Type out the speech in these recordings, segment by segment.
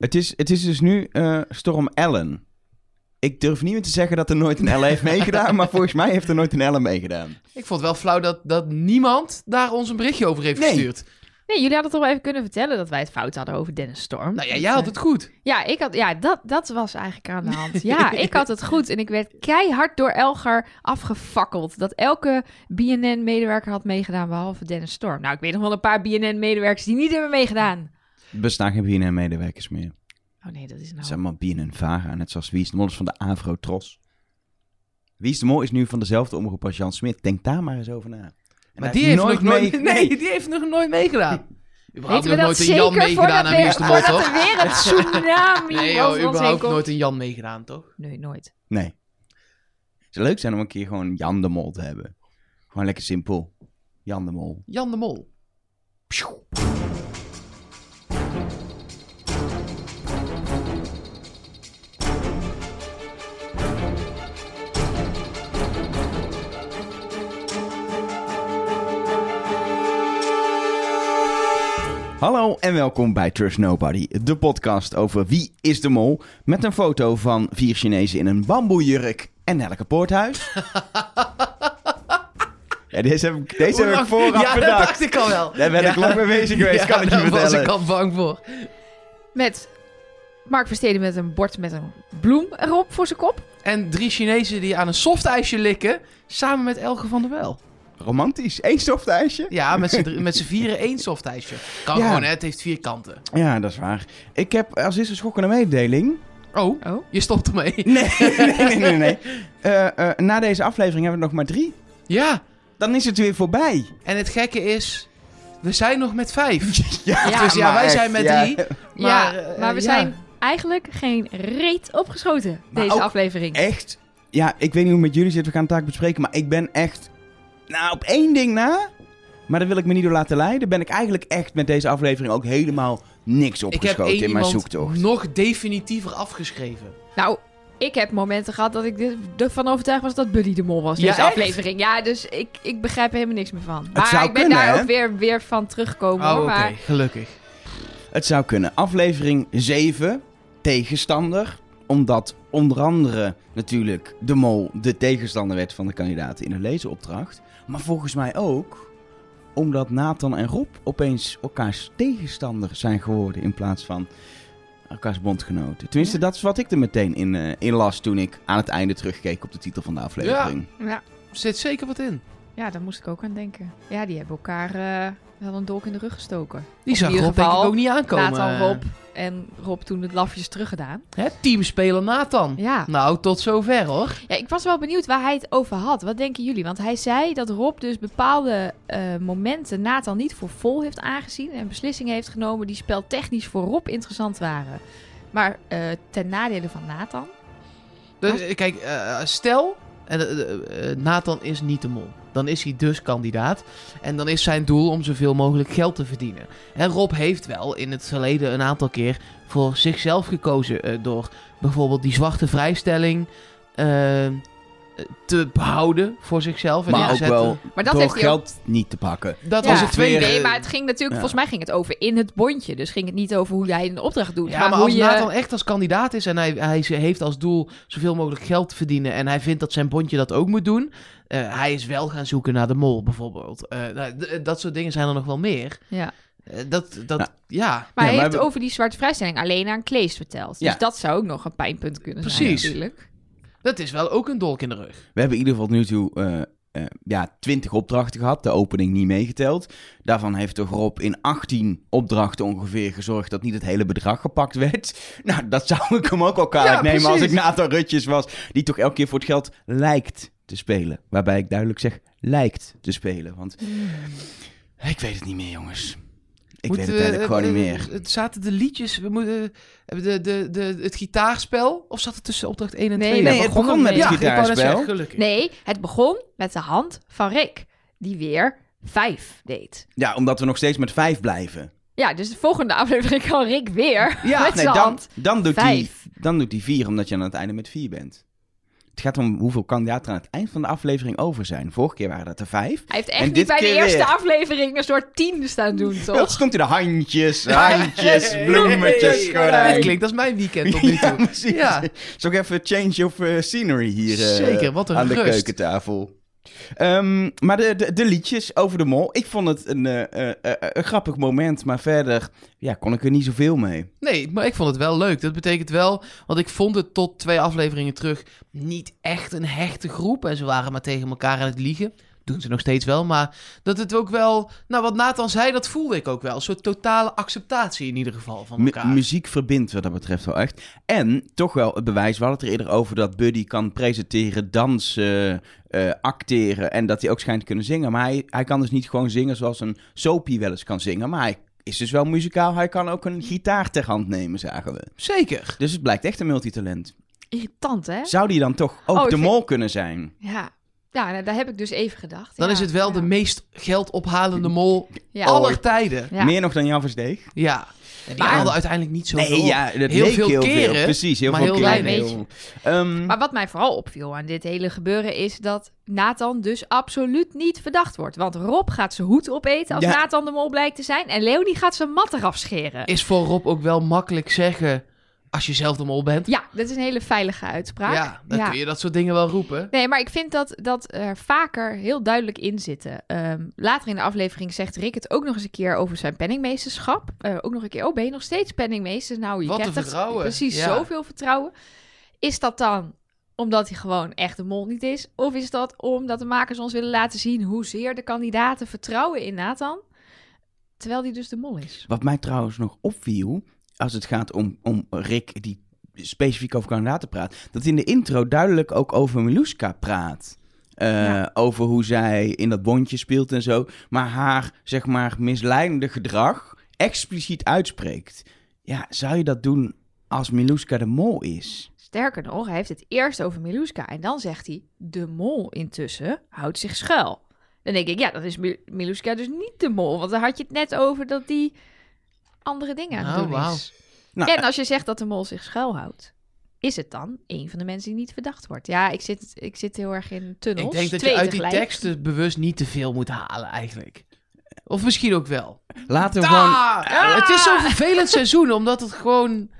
Het is, het is dus nu eh, Storm Ellen. Ik durf niet meer te zeggen dat er nooit een Ellen heeft meegedaan, maar volgens mij heeft er nooit een Ellen meegedaan. Ik vond het wel flauw dat, dat niemand daar ons een berichtje over heeft Nee. gestuurd. Nee, jullie hadden toch wel even kunnen vertellen dat wij het fout hadden over Dennis Storm. Nou ja, jij had het goed. Ja, ik had, ja dat, dat was eigenlijk aan de hand. Ja, ik had het goed. En ik werd keihard door Elgar afgefakkeld. Dat elke BNN-medewerker had meegedaan, behalve Dennis Storm. Nou, ik weet nog wel een paar BNN-medewerkers die niet hebben meegedaan. Er bestaan geen BNN-medewerkers meer. Oh nee, dat is Het nou... zijn allemaal BNN-vara, net zoals Wie is de Mol is van de Avro-Tros. Wie is de Mol is nu van dezelfde omroep als Jan Smit. Denk daar maar eens over na. En Maar die heeft nog nooit... mee- Nee, die heeft nog nooit meegedaan. Überhaupt nog nooit een Jan meegedaan aan Wie is de Mol, voordat toch? er weer een tsunami Nee joh, überhaupt nooit een Jan meegedaan, toch? Nee, nooit. Nee. Het zou leuk zijn om een keer gewoon Jan de Mol te hebben. Gewoon lekker simpel. Jan de Mol. Jan de Mol. Hallo en welkom bij Trust Nobody, de podcast over wie is de mol. Met een foto van vier Chinezen in een bamboejurk en Nelke Poorthuis. ja, deze heb ik, deze heb ik vooraf Ja, dat dacht ik al wel. Daar ben ik lang mee bezig geweest, kan ik je daar was vertellen. ik al bang voor. Met Mark Versteden met een bord met een bloem erop voor zijn kop. En drie Chinezen die aan een softijsje likken, samen met Elge van der Wel. Romantisch. Eén softijsje? Ja, met z'n met z'n vieren één softijsje. Kan Ja. gewoon, hè? Het heeft vier kanten. Ja, dat is waar. Ik heb als eerste schokkende mededeling. Oh, Oh. je stopt ermee. Nee, nee, nee, nee. nee. Eh, eh, na deze aflevering hebben we nog maar drie. Ja, Dan is het weer voorbij. en het gekke is, we zijn nog met vijf. Ja, dus ja, maar wij echt, zijn met ja. drie. Maar, ja, eh, maar we zijn eigenlijk geen reet opgeschoten, Maar deze ook aflevering. Echt, ja, ik weet niet hoe het met jullie zit. We gaan het taak bespreken. Maar ik ben echt, nou, op één ding na. Maar daar wil ik me niet door laten leiden. Ben ik eigenlijk echt met deze aflevering ook helemaal niks Ik heb opgeschoten in mijn iemand zoektocht. nog definitiever afgeschreven. Nou, ik heb momenten gehad dat ik er- ervan overtuigd was dat Buddy de Mol was, Ja, deze echt? aflevering. Ja, dus ik, ik begrijp er helemaal niks meer van. Maar zou ik ben kunnen, daar hè? ook weer, weer van teruggekomen. Oh, oké, Maar gelukkig. Het zou kunnen. Aflevering 7, tegenstander. Omdat onder andere natuurlijk de mol de tegenstander werd van de kandidaten in de lezeropdracht. Maar volgens mij ook omdat Nathan en Rob opeens elkaars tegenstander zijn geworden in plaats van elkaars bondgenoten. Tenminste, Ja. dat is wat ik er meteen in, eh, in las toen ik aan het einde terugkeek op de titel van de aflevering. ja, Er zit zeker wat in. ja, daar moest ik ook aan denken. Ja, die hebben elkaar eh, wel een dolk in de rug gestoken. Die zag Rob denk ik ook niet aankomen. Nathan, Rob en Rob toen het lafjes teruggedaan. Hè, teamspeler Nathan. Ja. Nou, tot zover hoor. ja, ik was wel benieuwd waar hij het over had. Wat denken jullie? Want hij zei dat Rob dus bepaalde eh, momenten Nathan niet voor vol heeft aangezien. En beslissingen heeft genomen die speltechnisch voor Rob interessant waren. Maar eh, ten nadele van Nathan. Dus, kijk, eh, stel, en, eh, eh, eh, Nathan is niet de mol. Dan is hij dus kandidaat. En dan is zijn doel om zoveel mogelijk geld te verdienen. En Rob heeft wel in het verleden een aantal keer voor zichzelf gekozen. door bijvoorbeeld die zwarte vrijstelling eh, te behouden voor zichzelf. En Maar ook zetten. wel Maar dat door heeft hij ook geld niet te pakken. Dat Ja. was het tweede. Nee, maar het ging natuurlijk, Ja. volgens mij ging het over in het bondje. Dus ging het niet over hoe hij een opdracht doet. Ja, maar, maar hoe als je... Nathan echt als kandidaat is en hij, hij ze- heeft als doel zoveel mogelijk geld te verdienen en hij vindt dat zijn bondje dat ook moet doen, eh, hij is wel gaan zoeken naar de mol bijvoorbeeld. Eh, nou, dat soort dingen zijn er nog wel meer. Ja. Eh, dat, dat, Ja. ja. Maar hij heeft over die zwarte vrijstelling alleen aan Klees verteld. Dus Ja. dat zou ook nog een pijnpunt kunnen zijn Precies. natuurlijk. Dat is wel ook een dolk in de rug. We hebben in ieder geval nu toe eh, eh, ja, 20 opdrachten gehad. De opening niet meegeteld. Daarvan heeft toch Rob in 18 opdrachten ongeveer gezorgd dat niet het hele bedrag gepakt werd. Nou, dat zou ik hem ook wel kwalijk Ja, nemen als ik Nathan Rutjes was. Die toch elke keer voor het geld lijkt te spelen. Waarbij ik duidelijk zeg, lijkt te spelen. Want ik weet het niet meer, jongens. Ik Moet, weet het eigenlijk gewoon niet meer. Het zaten de liedjes, we moeten, hebben de, de, de, het gitaarspel, of zat het tussen opdracht 1 en Nee, 2? Nee, het begon begon met het ja, gitaarspel. Nee, het begon met de hand van Rick. Die weer vijf deed. Ja, omdat we nog steeds met vijf blijven. Ja, dus de volgende aflevering kan Rick weer Ja, met Nee, zijn dan, hand. dan, doet hij, dan doet hij vier, omdat je aan het einde met vier bent. Het gaat om hoeveel kandidaten er aan het eind van de aflevering over zijn. Vorige keer waren dat er vijf. Hij heeft En echt dit niet bij de eerste weer. aflevering een soort tien staan doen, toch? stond hij de handjes, handjes, bloemetjes. Ja, gewoon dat klinkt als mijn weekend tot nu Ja, toe. precies. Ja. Ook even change of eh, scenery hier eh, Zeker, wat een aan de keukentafel. Ehm, maar de, de, liedjes over de mol, ik vond het een, eh, eh, eh, een grappig moment, maar verder ja, kon ik er niet zoveel mee. Nee, maar ik vond het wel leuk. Dat betekent wel, want ik vond het tot twee afleveringen terug niet echt een hechte groep. En ze waren maar tegen elkaar aan het liegen. Doen ze nog steeds wel, maar dat het ook wel... Nou, wat Nathan zei, dat voelde ik ook wel. Een soort totale acceptatie in ieder geval van Mu- elkaar. muziek verbindt wat dat betreft wel echt. En toch wel het bewijs, we hadden het er eerder over dat Buddy kan presenteren, dansen, eh, acteren en dat hij ook schijnt te kunnen zingen. Maar hij, hij kan dus niet gewoon zingen zoals een soapie wel eens kan zingen, maar hij is dus wel muzikaal. Hij kan ook een gitaar ter hand nemen, zagen we. Zeker. Dus het blijkt echt een multitalent. Irritant, hè? Zou die dan toch ook Oh, de vind- mol kunnen zijn? Ja. Ja, nou, daar heb ik dus even gedacht. Dan Ja, is het wel ja. de meest geldophalende mol Ja. aller tijden. Ja. Meer nog dan Jan Versteeg? Ja. En die Maar- haalde uiteindelijk niet zo Nee, ja, dat Heel leek veel heel keren, veel. Precies, heel maar veel heel keren. Heel- Ehm, Maar wat mij vooral opviel aan dit hele gebeuren is dat Nathan dus absoluut niet verdacht wordt. Want Rob gaat zijn hoed opeten als Ja. Nathan de mol blijkt te zijn. En Leonie gaat zijn mat eraf scheren. Is voor Rob ook wel makkelijk zeggen als je zelf de mol bent. Ja, dat is een hele veilige uitspraak. Ja, dan Ja. kun je dat soort dingen wel roepen. Nee, maar ik vind dat, dat er vaker heel duidelijk in zitten. Ehm, later in de aflevering zegt Rick het ook nog eens een keer over zijn penningmeesterschap. Eh, ook nog een keer, oh, ben je nog steeds penningmeester? Nou, je Wat kent een het. vertrouwen. Precies, Ja. zoveel vertrouwen. Is dat dan omdat hij gewoon echt een mol niet is? Of is dat omdat de makers ons willen laten zien hoezeer de kandidaten vertrouwen in Nathan? Terwijl hij dus de mol is. Wat mij trouwens nog opviel, als het gaat om, om Rick die specifiek over kandidaten praat, dat in de intro duidelijk ook over Miluska praat. Eh, Ja. Over hoe zij in dat bondje speelt en zo. Maar haar, zeg maar, misleidende gedrag expliciet uitspreekt. Ja, zou je dat doen als Miluska de mol is? Sterker nog, hij heeft het eerst over Miluska. En dan zegt hij, de mol intussen houdt zich schuil. Dan denk ik, ja, dan is Mil- Miluska dus niet de mol. Want dan had je het net over dat die andere dingen aan het Nou, doen is. Nou, En als je zegt dat de mol zich schuilhoudt, is het dan een van de mensen die niet verdacht wordt? Ja, ik zit, ik zit heel erg in tunnels. Ik denk dat je uit die tegelijk. teksten bewust niet te veel moet halen eigenlijk. Of misschien ook wel. laten we gewoon... Ah, Het is zo'n vervelend seizoen, omdat het gewoon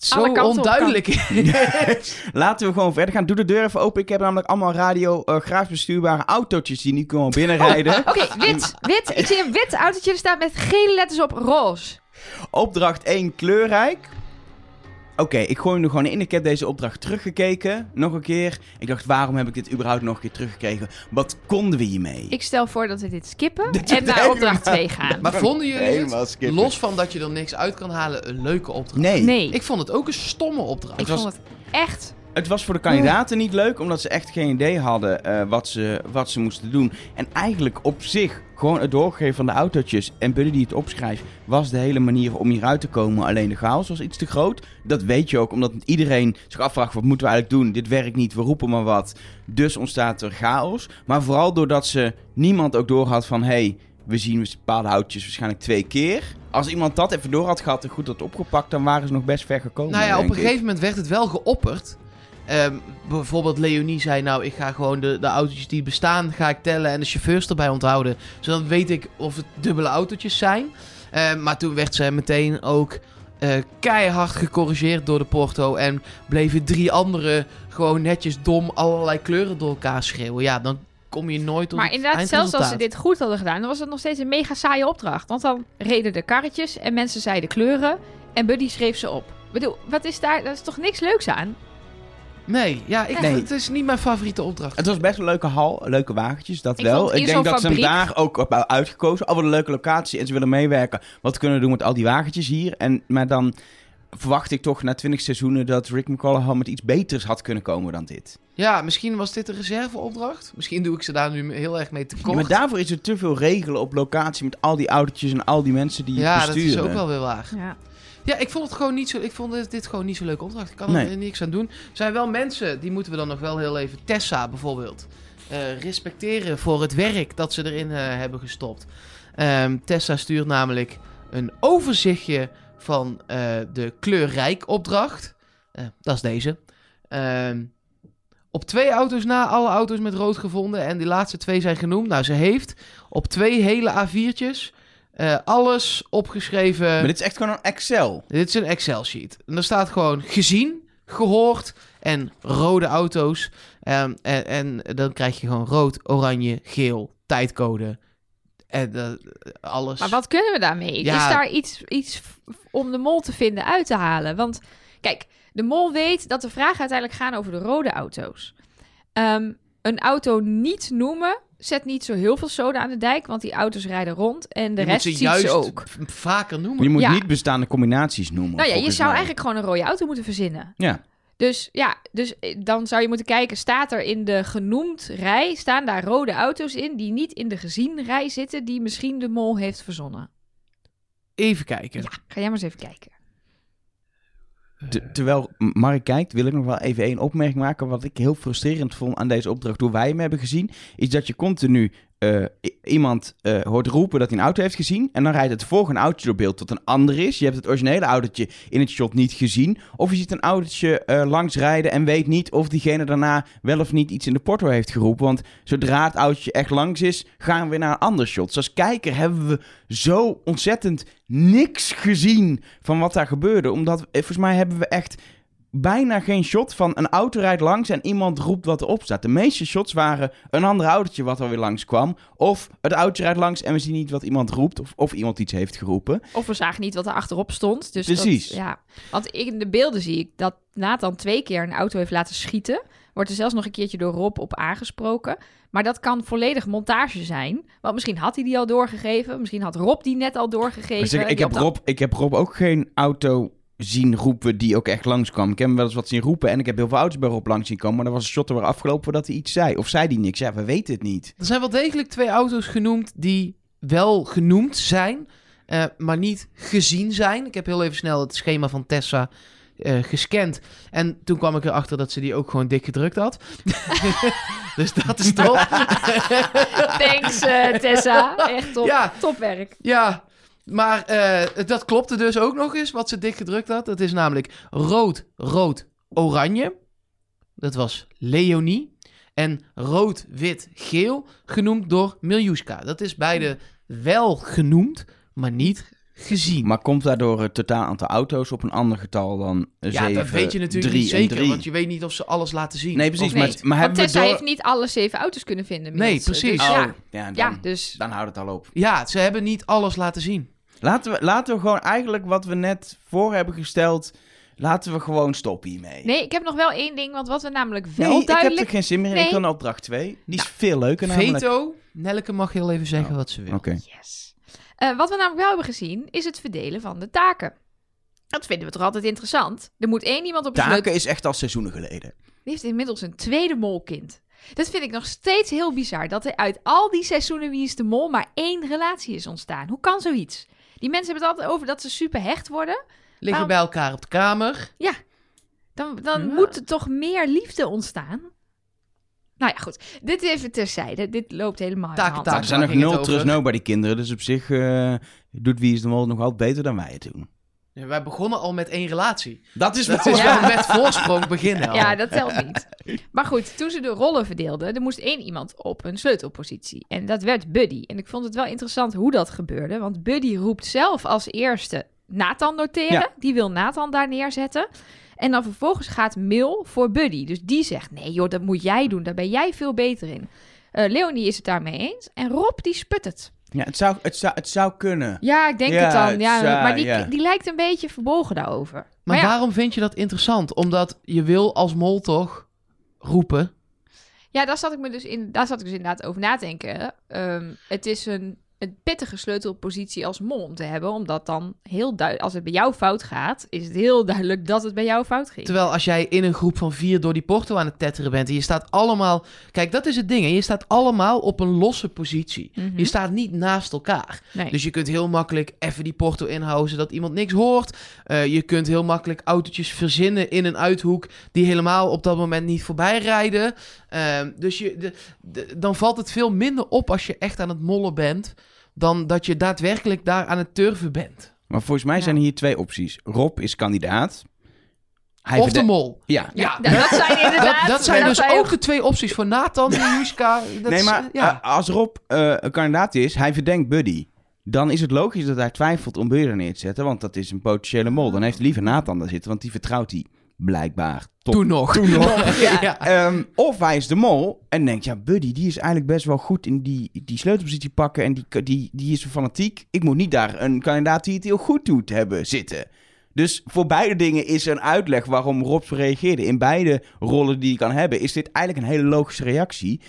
zo onduidelijk is. Laten we gewoon verder gaan. Doe de deur even open. Ik heb namelijk allemaal radio uh, bestuurbare autootjes die nu gewoon binnenrijden. Oké, wit, wit. Ik zie een wit autootje, er staat met gele letters op roze. Opdracht 1, kleurrijk. Oké, ik gooi hem er gewoon in. Ik heb deze opdracht teruggekeken. Nog een keer. Ik dacht, waarom heb ik dit überhaupt nog een keer teruggekregen? Wat konden we hiermee? Ik stel voor dat we dit skippen en naar opdracht 2 gaan. Maar vonden jullie het, los van dat je er niks uit kan halen, een leuke opdracht? Nee. Nee, ik, Ik vond het ook een stomme opdracht. was- vond het echt... Het was voor de kandidaten niet leuk, omdat ze echt geen idee hadden eh, wat, ze, wat ze moesten doen. En eigenlijk op zich, gewoon het doorgeven van de autootjes en Buddy die het opschrijft, was de hele manier om hieruit te komen. Alleen de chaos was iets te groot. Dat weet je ook, omdat iedereen zich afvraagt, wat moeten we eigenlijk doen? Dit werkt niet, we roepen maar wat. Dus ontstaat er chaos. Maar vooral doordat ze niemand ook doorhad van, hey, we zien bepaalde autootjes waarschijnlijk twee keer. Als iemand dat even door had gehad en goed had opgepakt, dan waren ze nog best ver gekomen. Nou ja, op een gegeven moment werd het wel geopperd. Ehm, bijvoorbeeld Leonie zei, nou, ik ga gewoon de, de autootjes die bestaan, ga ik tellen en de chauffeurs erbij onthouden. Zodat weet ik of het dubbele autootjes zijn. Ehm, maar toen werd ze meteen ook eh, keihard gecorrigeerd door de porto. En bleven drie anderen gewoon netjes dom allerlei kleuren door elkaar schreeuwen. Ja, dan kom je nooit tot Maar inderdaad, zelfs als ze dit goed hadden gedaan, dan was het nog steeds een mega saaie opdracht. Want dan reden de karretjes en mensen zeiden kleuren en Buddy schreef ze op. Ik bedoel, wat is daar, daar is toch niks leuks aan? Nee, ja, ik, Nee. het is niet mijn favoriete opdracht. Het was best een leuke hal, leuke wagentjes, dat Ik wel. Ik denk dat ze hem daar ook op uitgekozen. Al wat een leuke locatie en ze willen meewerken. Wat kunnen we doen met al die wagentjes hier? En, maar dan verwacht ik toch na 20 seizoenen dat Rick McCallaghan met iets beters had kunnen komen dan dit. Ja, misschien was dit een reserveopdracht. Misschien doe ik ze daar nu heel erg mee tekort. Maar daarvoor is er te veel regelen op locatie met al die autootjes en al die mensen die ja, dat besturen. is ook wel weer waar. Ja. Ja, ik vond het gewoon niet zo. Ik vond dit, dit gewoon niet zo'n leuke opdracht. Ik kan Nee. er niks aan doen. Er zijn wel mensen, die moeten we dan nog wel heel even. Tessa bijvoorbeeld. eh, respecteren voor het werk dat ze erin eh, hebben gestopt. Ehm, Tessa stuurt namelijk een overzichtje van eh, de kleurrijk opdracht. Dat is deze. Ehm, op twee auto's na alle auto's met rood gevonden. En die laatste twee zijn genoemd. Nou, ze heeft op twee hele A4'tjes eh, alles opgeschreven. Maar dit is echt gewoon een Excel. Dit is een Excel-sheet. En daar staat gewoon gezien, gehoord en rode auto's. Ehm, en, en dan krijg je gewoon rood, oranje, geel, tijdcode. En eh, alles. Maar wat kunnen we daarmee? Ja. Is daar iets, iets om de mol te vinden uit te halen? Want kijk, de mol weet dat de vragen uiteindelijk gaan over de rode auto's. Ehm, een auto niet noemen zet niet zo heel veel soda aan de dijk, want die auto's rijden rond en de Je moet rest ze ziet juist ze ook. vaker noemen. Je moet Ja. niet bestaande combinaties noemen. Nou ja, je zou mij. eigenlijk gewoon een rode auto moeten verzinnen. Ja. Dus ja, dus eh, dan zou je moeten kijken, staat er in de genoemd rij, staan daar rode auto's in die niet in de gezien rij zitten, die misschien de mol heeft verzonnen? Even kijken. Ja, ga jij maar eens even kijken. Te- terwijl Mark kijkt, wil ik nog wel even één opmerking maken. Wat ik heel frustrerend vond aan deze opdracht, hoe wij hem hebben gezien, is dat je continu eh, iemand eh, hoort roepen dat hij een auto heeft gezien. En dan rijdt het volgende autootje door beeld tot een ander is. Je hebt het originele autootje in het shot niet gezien. Of je ziet een autootje eh, langs rijden en weet niet of diegene daarna wel of niet iets in de porto heeft geroepen. Want zodra het autootje echt langs is, gaan we weer naar een ander shot. Dus als kijker hebben we zo ontzettend niks gezien van wat daar gebeurde. Omdat, volgens mij hebben we echt bijna geen shot van een auto rijdt langs en iemand roept wat erop staat. De meeste shots waren een ander autootje wat er weer langs kwam. Of het autootje rijdt langs en we zien niet wat iemand roept. Of, of iemand iets heeft geroepen. Of we zagen niet wat er achterop stond. Dus Precies. Dat, ja. Want in de beelden zie ik dat Nathan twee keer een auto heeft laten schieten. Wordt er zelfs nog een keertje door Rob op aangesproken. Maar dat kan volledig montage zijn. Want misschien had hij die al doorgegeven. Misschien had Rob die net al doorgegeven. Ik, heb Rob, ik heb Rob ook geen auto zien roepen die ook echt langskwam. Ik heb hem wel eens wat zien roepen en ik heb heel veel auto's bij Rob langs zien komen. Maar er was een shot er weer afgelopen voordat hij iets zei. Of zei hij niks? Ja, we weten het niet. Er zijn wel degelijk twee auto's genoemd die wel genoemd zijn, eh, maar niet gezien zijn. Ik heb heel even snel het schema van Tessa eh, gescand. En toen kwam ik erachter dat ze die ook gewoon dik gedrukt had. dus dat is top. Thanks eh, Tessa. Echt top. Ja. Topwerk. ja, maar eh, dat klopte dus ook nog eens wat ze dik gedrukt had. Dat is namelijk rood, rood, oranje. Dat was Leonie. En rood, wit, geel, genoemd door Miljuska. Dat is beide wel genoemd, maar niet gezien. Maar komt daardoor het totaal aantal auto's op een ander getal dan ja, 7, dat weet je natuurlijk 3 niet zeker, 3? want je weet niet of ze alles laten zien. Nee, precies. Maar, maar Want hebben we Tessa door... heeft niet alle zeven auto's kunnen vinden. Nee, inmiddels. precies. Dus, Oh, ja. ja, dan, ja, dus... dan houdt het al op. Ja, ze hebben niet alles laten zien. Laten we, laten we gewoon eigenlijk wat we net voor hebben gesteld... Laten we gewoon stoppen hiermee. Nee, ik heb nog wel één ding, want wat we namelijk wel Nee, ik heb duidelijk... er geen zin meer in. Nee. Ik naar opdracht 2. Die is veel leuker namelijk. Veto, Nelleke mag heel even zeggen Oh, wat ze wil. Oké. Yes. Eh, wat we namelijk wel hebben gezien, is het verdelen van de taken. Dat vinden we toch altijd interessant. Er moet één iemand op een sleutel... Taken is echt al seizoenen geleden. Die heeft inmiddels een tweede molkind. Dat vind ik nog steeds heel bizar. Dat er uit al die seizoenen Wie is de Mol maar één relatie is ontstaan. Hoe kan zoiets? Die mensen hebben het altijd over dat ze super hecht worden. Liggen Waarom- bij elkaar op de kamer. Dan, dan Ja. moet er toch meer liefde ontstaan? Nou ja, goed. Dit even terzijde. Dit loopt helemaal Taken, hand. er zijn nog nul? Trust Nobody kinderen. Dus op zich eh, doet Wie is de Mol nog altijd beter dan wij het doen. Ja, wij begonnen al met één relatie. Dat is Dat wel is Ja. wel met voorsprong beginnen al. Ja, dat telt niet. Maar goed, toen ze de rollen verdeelden, er moest één iemand op een sleutelpositie. En dat werd Buddy. En ik vond het wel interessant hoe dat gebeurde. Want Buddy roept zelf als eerste Nathan noteren. Ja. Die wil Nathan daar neerzetten. En dan vervolgens gaat Mil voor Buddy. Dus die zegt, nee joh, dat moet jij doen. Daar ben jij veel beter in. Eh, Leonie is het daarmee eens. En Rob, die sput het. Ja, het zou, het zou, het zou kunnen. Ja, ik denk Ja, het dan. het Ja, zou- maar die, ja. die lijkt een beetje verbolgen daarover. Maar, Maar ja, waarom vind je dat interessant? Omdat je wil als mol toch roepen. Ja, daar zat ik me dus in, daar zat ik dus inderdaad over nadenken. Ehm, het is een, een pittige sleutelpositie als mol om te hebben, omdat dan heel duidelijk, als het bij jou fout gaat, is het heel duidelijk dat het bij jou fout ging. Terwijl als jij in een groep van vier door die porto aan het tetteren bent en je staat allemaal... Kijk, dat is het ding. hè. Je staat allemaal op een losse positie. Mhm. Je staat niet naast elkaar. Nee. Dus je kunt heel makkelijk even die porto inhouden zodat iemand niks hoort. Eh, je kunt heel makkelijk autootjes verzinnen in een uithoek die helemaal op dat moment niet voorbij rijden. Ehm, dus je, de, de- dan valt het veel minder op als je echt aan het mollen bent dan dat je daadwerkelijk daar aan het turven bent. Maar volgens mij Ja. zijn hier twee opties. Rob is kandidaat. Hij of de verdenkt- mol. Ja. Ja, dat zijn inderdaad... dat, dat zijn dus zijn ook de twee opties voor Nathan en Juska. Dat nee, is, maar eh, ja. als Rob eh, een kandidaat is, hij verdenkt Buddy. Dan is het logisch dat hij twijfelt om Buddy er neer te zetten, want dat is een potentiële mol. Dan heeft hij liever Nathan daar zitten, want die vertrouwt hij blijkbaar. Tot Toen nog. Toen nog. ja. Ehm, of hij is de mol en denkt, ja, Buddy, die is eigenlijk best wel goed in die, die sleutelpositie pakken en die, die, die is zo fanatiek. Ik moet niet daar een kandidaat die het heel goed doet hebben zitten. Dus voor beide dingen is er een uitleg waarom Rob zo reageerde. In beide rollen die je kan hebben, is dit eigenlijk een hele logische reactie.